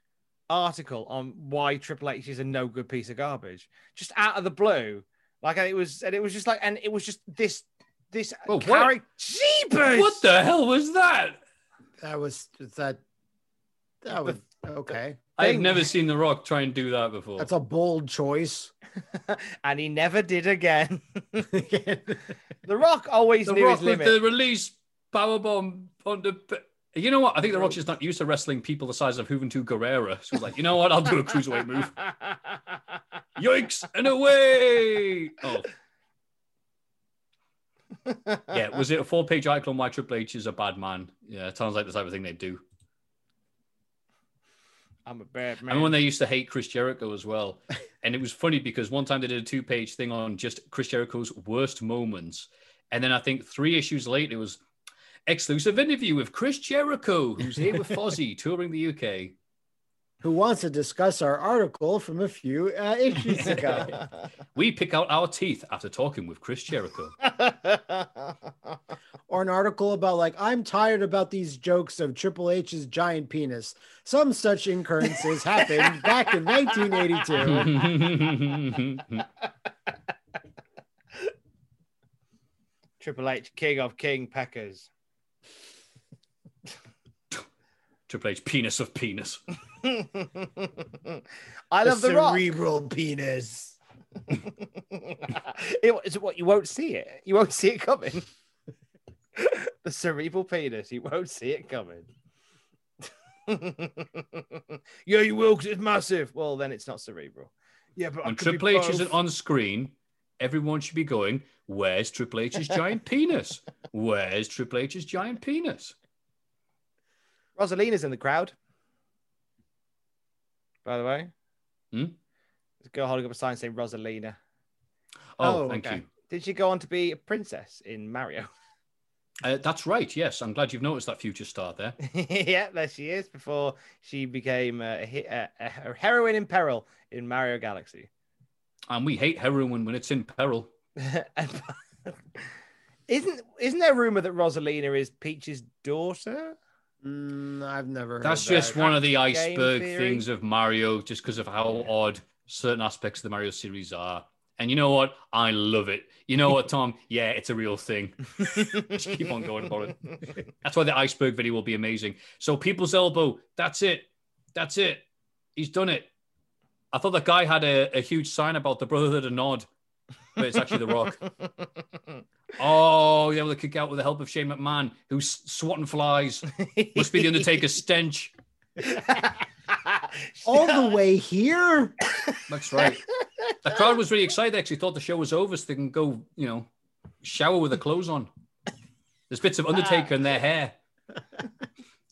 article on why Triple H is a no good piece of garbage. Just out of the blue, like it was, and it was just like, and it was just this, this Oh, what? character. Jeepers! What the hell was that? That was that. That was okay. I've never seen The Rock try and do that before. That's a bold choice. and he never did again. the Rock always the knew Rock his limit. the release powerbomb on the. You know what? I think The Rock's just not used to wrestling people the size of Juventud Guerrera. So he's like, you know what? I'll do a cruiserweight move. Yikes! And away! Oh. Yeah, was it a four page article on why Triple H is a bad man? Yeah, it sounds like the type of thing they do. I'm a bad man. I man. remember when they used to hate Chris Jericho as well. And it was funny because one time they did a two page thing on just Chris Jericho's worst moments. And then I think three issues later, it was exclusive interview with Chris Jericho, who's here with Fozzy touring the UK. Who wants to discuss our article from a few uh, issues ago? We pick out our teeth after talking with Chris Jericho. or an article about like I'm tired about these jokes of Triple H's giant penis. Some such incurrences happened back in 1982. Triple H, king of king peckers. Triple H, penis of penis. I love the, Rock. cerebral penis. it, it's what you won't see it. You won't see it coming. The cerebral penis. You won't see it coming. yeah, you will because it's massive. Well, then it's not cerebral. Yeah, but When Triple H isn't on screen, everyone should be going, Where's Triple H's giant penis? Where's Triple H's giant penis? Rosalina's in the crowd. By the way, Hmm? there's a girl holding up a sign saying Rosalina. Oh, Oh, thank okay. you. Did she go on to be a princess in Mario? Uh, that's right. Yes, I'm glad you've noticed that future star there. yeah, there she is. Before she became a, a, a, a heroine in peril in Mario Galaxy. And we hate heroin when it's in peril. Isn't isn't there a rumor that Rosalina is Peach's daughter? Mm, I've never. That's heard just that. That's just one of the iceberg theory. things of Mario, just because of how odd certain aspects of the Mario series are. And you know what? I love it. You know what, Tom? Yeah, it's a real thing. just keep on going for it. That's why the iceberg video will be amazing. So, People's Elbow, that's it. That's it. He's done it. I thought that guy had a, a huge sign about the Brotherhood of Nod, but it's actually The Rock. Oh, yeah, able to kick out with the help of Shane McMahon, who's swatting flies. Must be the Undertaker's stench. all the way here. That's right. The crowd was really excited. They actually thought the show was over, so they can go, you know, shower with their clothes on. There's bits of Undertaker in their hair.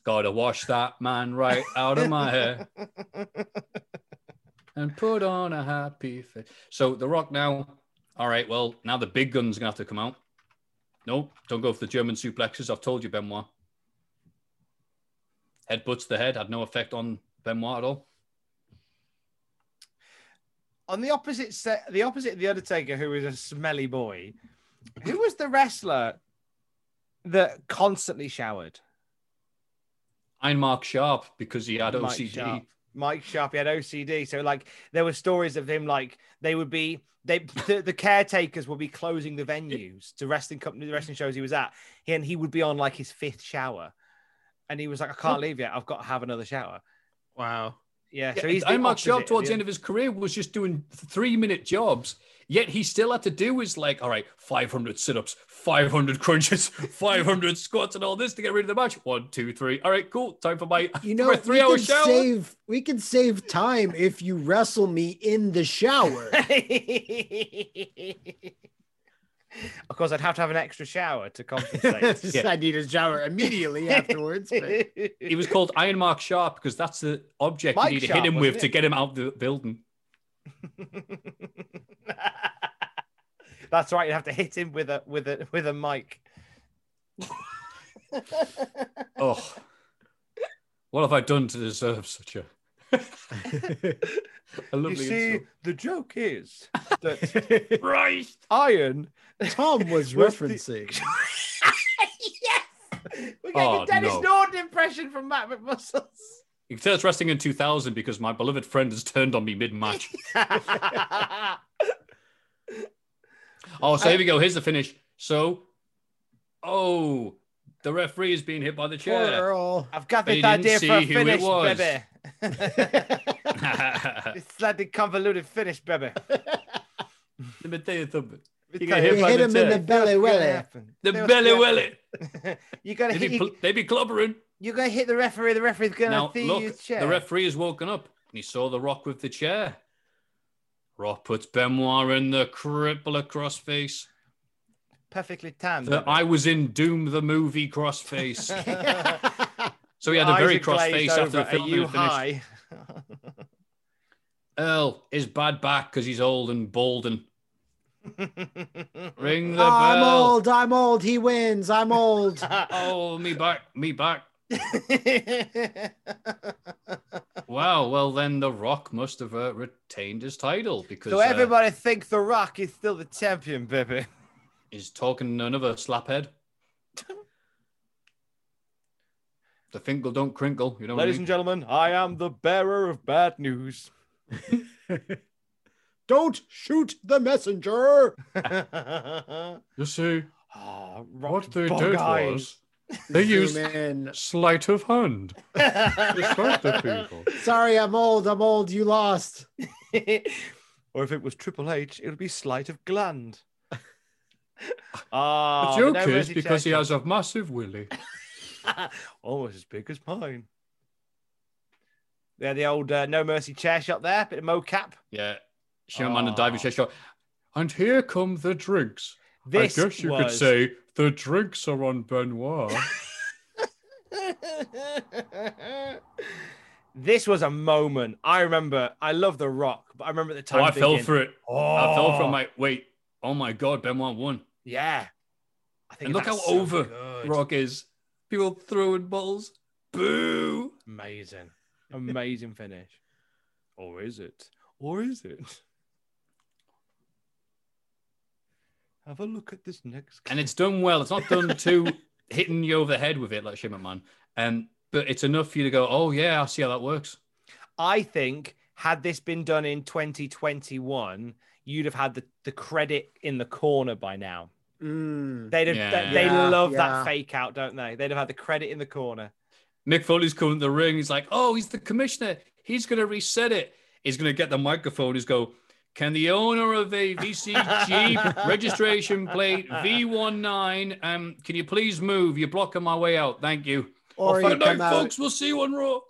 Gotta wash that man right out of my hair and put on a happy face. So The Rock now, all right, well, now the big gun's gonna have to come out. No, don't go for the German suplexes. I've told you, Benoit. Headbutts the head had no effect on Benoit at. On the opposite set, the opposite of the Undertaker, who was a smelly boy, who was the wrestler that constantly showered? Iron Mark Sharpe because he had Mike OCD. Sharpe. Mike Sharpe, he had OCD. So like there were stories of him like they would be they the, the caretakers would be closing the venues to wrestling company the wrestling shows he was at. And he would be on like his fifth shower. And he was like, I can't leave yet. I've got to have another shower. Wow. Yeah. Yeah, so he's the Iron Mark opposite towards the the- end of his career was just doing three minute jobs. Yet he still had to do his like, all right, 500 sit ups, 500 crunches, 500 squats, and all this to get rid of the match. One, two, three. All right, cool. Time for my, You know, my three we hour shower. save we can save time if you wrestle me in the shower. of course, I'd have to have an extra shower to compensate. Yeah. I need a shower immediately afterwards. but- He was called Iron Mark Sharpe because that's the object Mike you need to hit him with it? to get him out of the building. That's right. You have to hit him with a with a with a mic. Oh, what have I done to deserve such a. You see, insult. the joke is that Christ Iron. Tom was Was the- referencing. yes, we're getting Oh, a Denis no. Norden impression from Matt McMuscles. You can tell it's wrestling in 2000 because my beloved friend has turned on me mid-match. Oh, so here we go. Here's the finish. So, oh, the referee is being hit by the Poor chair. Earl. I've got this idea for a finish, was. baby. this slightly convoluted finish, baby. Let me tell you something. You tell get you. hit You by hit the him in the chair. belly What's gonna The belly gonna you gotta They hit. be, You, pl- they be clobbering. you gotta hit the referee. The referee's gonna Now, see look, his chair. the referee has woken up and he saw the Rock with the chair. Rock puts Benoit in the crippler crossface. Perfectly tanned. The, I was in Doom the movie crossface. so he had a very are cross glazed face after the over. film Are you finished. high? Earl is bad back because he's old and bald and ring the bell. I'm old. I'm old. He wins. I'm old. Oh, me back, me back. Wow. Well, then The Rock must have uh, retained his title because so uh, everybody think The Rock is still the champion, baby. He's talking another slaphead. the finkle don't crinkle. You know what I Ladies mean? and gentlemen, I am the bearer of bad news. Don't shoot the messenger. You see, Ah, what they did eyes. was they used Zoom sleight of hand to distract the people. Sorry, I'm old. I'm old. You lost. or if it was Triple H, it would be sleight of gland. Ah, the joke is because he has a massive willy. almost as big as mine. Yeah, the old uh, no mercy chair shot there, bit of mocap. Yeah, Sherman and diving Oh. chair shot. And here come the drinks. This I guess you could say the drinks are on Benoit. this was a moment. I remember. I love The Rock, but I remember at the oh, time. I fell for it. I fell for "Oh, my wait. Oh my god, Benoit won. Yeah, I think And look how so over good. Rock is. People throwing balls. Boo. Amazing, amazing finish. Or is it? Or is it? Have a look at this next. And it's done well. It's not done too hitting you over the head with it like Shimmer Man. Um, but it's enough for you to go, oh yeah, I see how that works. I think had this been done in 2021, you'd have had the, the credit in the corner by now. Mm. They'd have, Yeah. they, they Yeah, love yeah. that fake out, don't they? They'd have had the credit in the corner. Mick Foley's coming to the ring. He's like, oh, he's the commissioner. He's going to reset it. He's going to get the microphone. He's go, can the owner of a VCG registration plate V19, um, can you please move? You're blocking my way out. Thank you. Or Good you night, out, folks. We'll see you on Raw.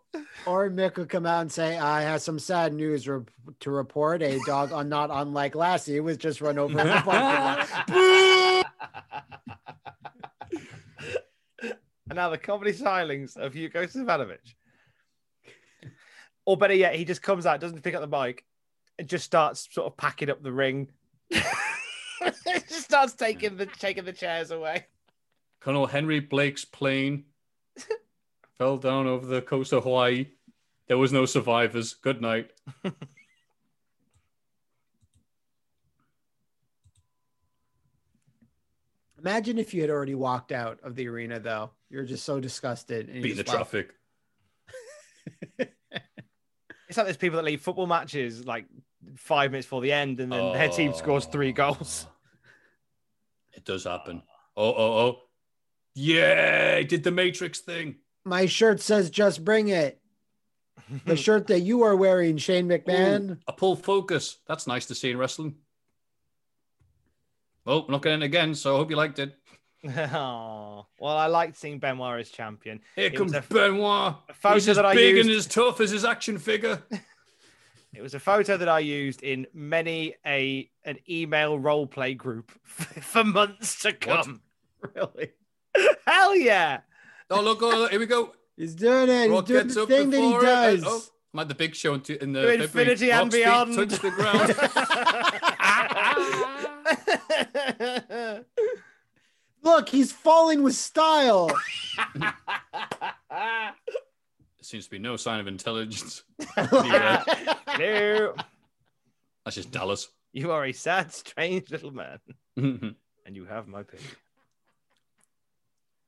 Or Mick will come out and say, "I have some sad news re- to report. A dog, uh, not unlike Lassie, was just run over in the parking lot." And now the comedy silence of Hugo Savinovich. Or better yet, he just comes out, doesn't pick up the mic, and just starts sort of packing up the ring. just starts taking the taking the chairs away. Colonel Henry Blake's plane fell down over the coast of Hawaii. There was no survivors. Good night. Imagine if you had already walked out of the arena, though. You're just so disgusted. and Beat the traffic. It's like there's people that leave football matches like five minutes before the end, and then their team scores three oh. goals. It does happen. Oh, oh, oh. Yeah, did the Matrix thing. My shirt says "Just Bring It." The shirt that you are wearing, Shane McMahon. Ooh, a pull focus. That's nice to see in wrestling. Oh, not getting it again, so I hope you liked it. oh, well, I liked seeing Benoit as champion. Here It comes a- Benoit. a photo He's as that I big used- and as tough as his action figure. It was a photo that I used in many a an email role play group for months to come. Really? Hell yeah! Oh, look, oh, here we go. He's doing it. He's doing the thing that he before it, uh, does. oh, I'm at the big show in, in the To infinity and beyond. touch the ground. Look, he's falling with style. There seems to be no sign of intelligence. Yeah. Hello. That's just Dallas. You are a sad, strange little man, and you have my pity.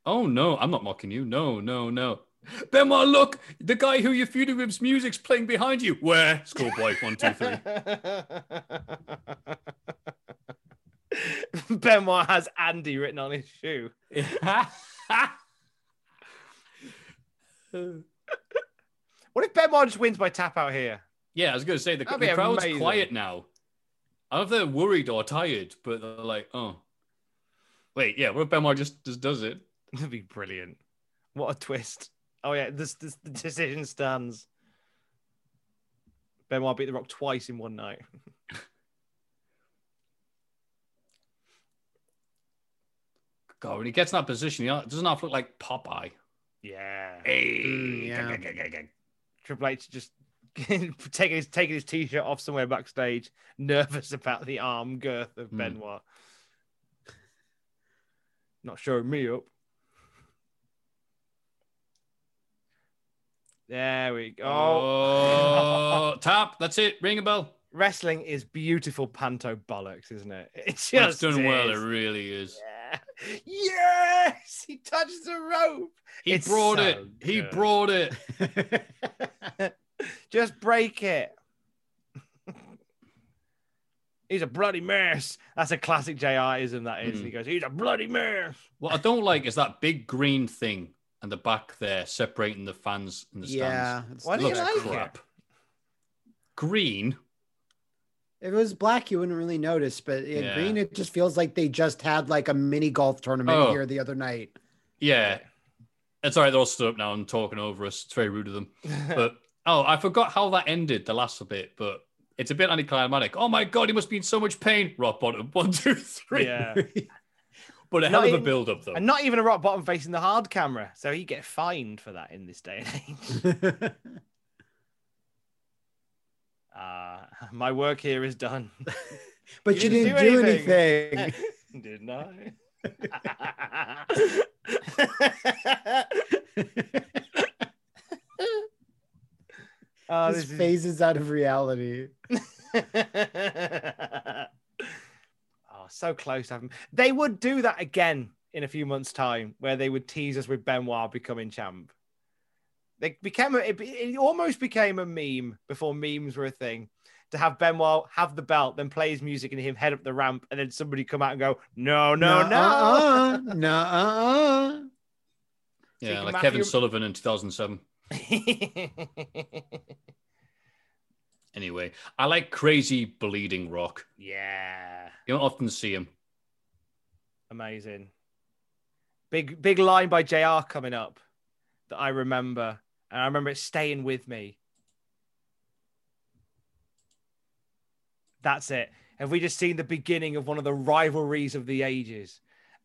Oh, no, I'm not mocking you. No, no, no. Benoit, look, the guy who you're feuding with's music's playing behind you. Where? Schoolboy, one, two, three. Benoit has Andy written on his shoe. What if Benoit just wins by tap out here? yeah, I was going to say the, the crowd's amazing. quiet now. I don't know if they're worried or tired, but they're like, oh. Wait, yeah, what if Benoit just, just does it? That'd be brilliant. What a twist. Oh yeah, this, this the decision stands. Benoit beat the Rock twice in one night. God, when he gets in that position, he doesn't have to look like Popeye. Yeah. Hey, yeah. Triple H just taking his taking his t-shirt off somewhere backstage, nervous about the arm girth of Hmm. Benoit. Not showing me up. There we go. Oh, tap. That's it. Ring a bell. Wrestling is beautiful panto bollocks, isn't it? It's just done well, it is. really is. Yeah. Yes, he touched the rope. He It's brought so it. He brought it. Just break it. he's a bloody mess. That's a classic JRism, that is. Mm. He goes, he's a bloody mess. What I don't like is that big green thing and the back there separating the fans and the yeah. stands. it's Why It do you looks like it? crap. Green. If it was black, you wouldn't really notice, but in Yeah. green, it just feels like they just had like a mini golf tournament Oh. here the other night. Yeah. It's all right. They're all stood up now and talking over us. It's very rude of them. But oh, I forgot how that ended the last bit, but it's a bit anticlimactic. Oh my god, he must be in so much pain. Rock bottom. One, two, three. yeah. But a Not hell of a build up though. and not even a rock bottom facing the hard camera. So he get fined for that in this day and age. Uh, my work here is done. but you, didn't didn't, do do anything. anything. Didn't I? oh, This this is phases out of reality. Oh, so close. to having- They would do that again in a few months' time, where they would tease us with Benoit becoming champ. They became a, it, it almost became a meme before memes were a thing. To have Benoit have the belt, then play his music and him head up the ramp, and then somebody come out and go, "No, no, no!" No, yeah, like Matthew- Kevin Sullivan in 2007. Anyway, I like crazy bleeding rock. yeah, You don't often see him. amazing. Big big line by Jr. coming up that I remember, and I remember it staying with me. That's it. Have we just seen the beginning of one of the rivalries of the ages?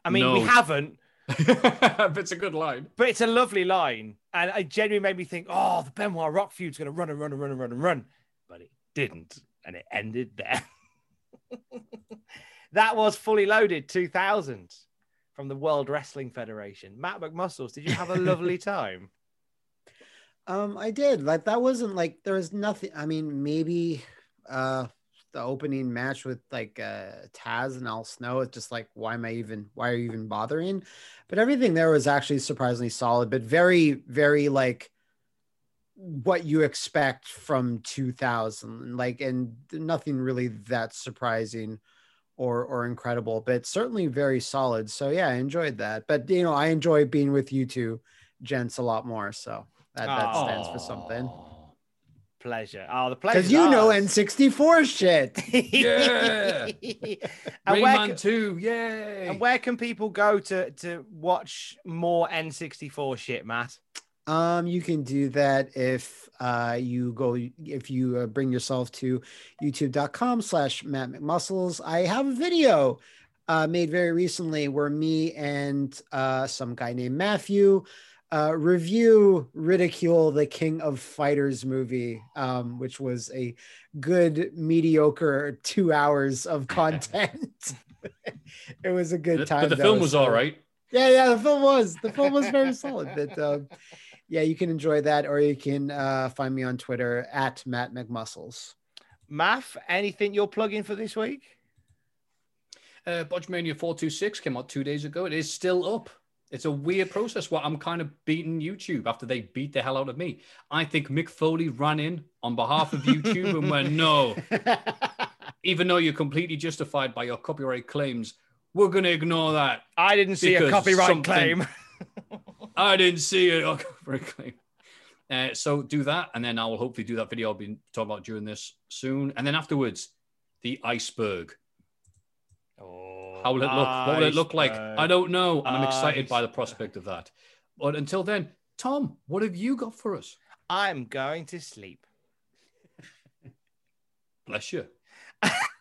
I mean, we haven't, but it's a good line. but it's a lovely line, and it genuinely made me think, oh, the Benoit Rock feud's going to run and run and run and run and run, but it didn't, and it ended there. that was fully loaded 2000 from the World Wrestling Federation. Matt McMuscles, did you have a lovely time? Um, I did. Like that wasn't like there was nothing. I mean, maybe uh the opening match with like uh Taz and Al Snow. It's just like, why am I even why are you even bothering? But everything there was actually surprisingly solid, but very, very like what you expect from 2000 like and nothing really that surprising or or incredible but certainly very solid so yeah i enjoyed that but you know i enjoy being with you two gents a lot more so that, that stands for something Pleasure. Oh, the pleasure. because you know n64 shit Yeah. and, where, Rayman ca- 2, yay. and where can people go to to watch more N64 shit, Matt? Um, you can do that if uh, you go if you uh, bring yourself to youtube.com slash Matt McMuscles. I have a video uh, made very recently where me and uh, some guy named Matthew uh, review ridicule the King of Fighters movie, um, which was a good mediocre two hours of content. it was a good time. but the film was so- all right. yeah, yeah, the film was the film was very solid, but um, yeah, you can enjoy that, or you can uh, find me on Twitter at Matt McMuscles. Math, anything you're plugging for this week? Uh, Botchamania 426 came out two days ago. It is still up. It's a weird process where I'm kind of beating YouTube after they beat the hell out of me. I think Mick Foley ran in on behalf of YouTube and went, no, even though you're completely justified by your copyright claims, we're going to ignore that. I didn't see a copyright something- claim. I didn't see it. Okay, very clean. Uh, so do that, and then I will hopefully do that video I'll be talking about during this soon. And then afterwards, the iceberg. How will it look? What will it look like? I don't know, and I'm excited by the prospect of that. But until then, Tom, what have you got for us? I'm going to sleep. Bless you.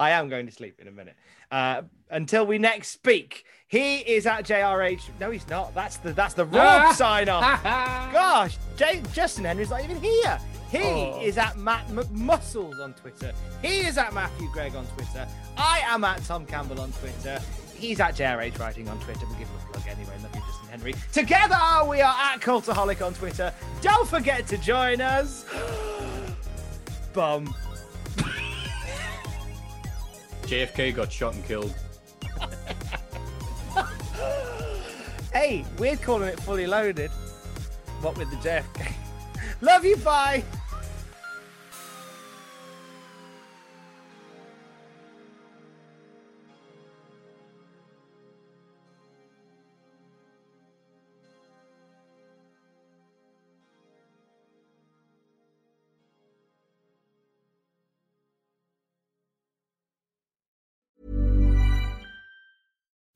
I am going to sleep in a minute. Uh, until we next speak, he is at JRH. No, he's not. That's the that's the wrong sign off. Gosh, J- Justin Henry's not even here. He Oh. is at Matt McMuscles on Twitter. He is at Maffew Gregg on Twitter. I am at Tom Campbell on Twitter. He's at JRH Writing on Twitter. We'll give him a plug anyway. Love you, Justin Henry. Together, we are at Cultaholic on Twitter. Don't forget to join us. Bum. JFK got shot and killed. Hey, we're calling it fully loaded. What with the JFK? Love you, bye.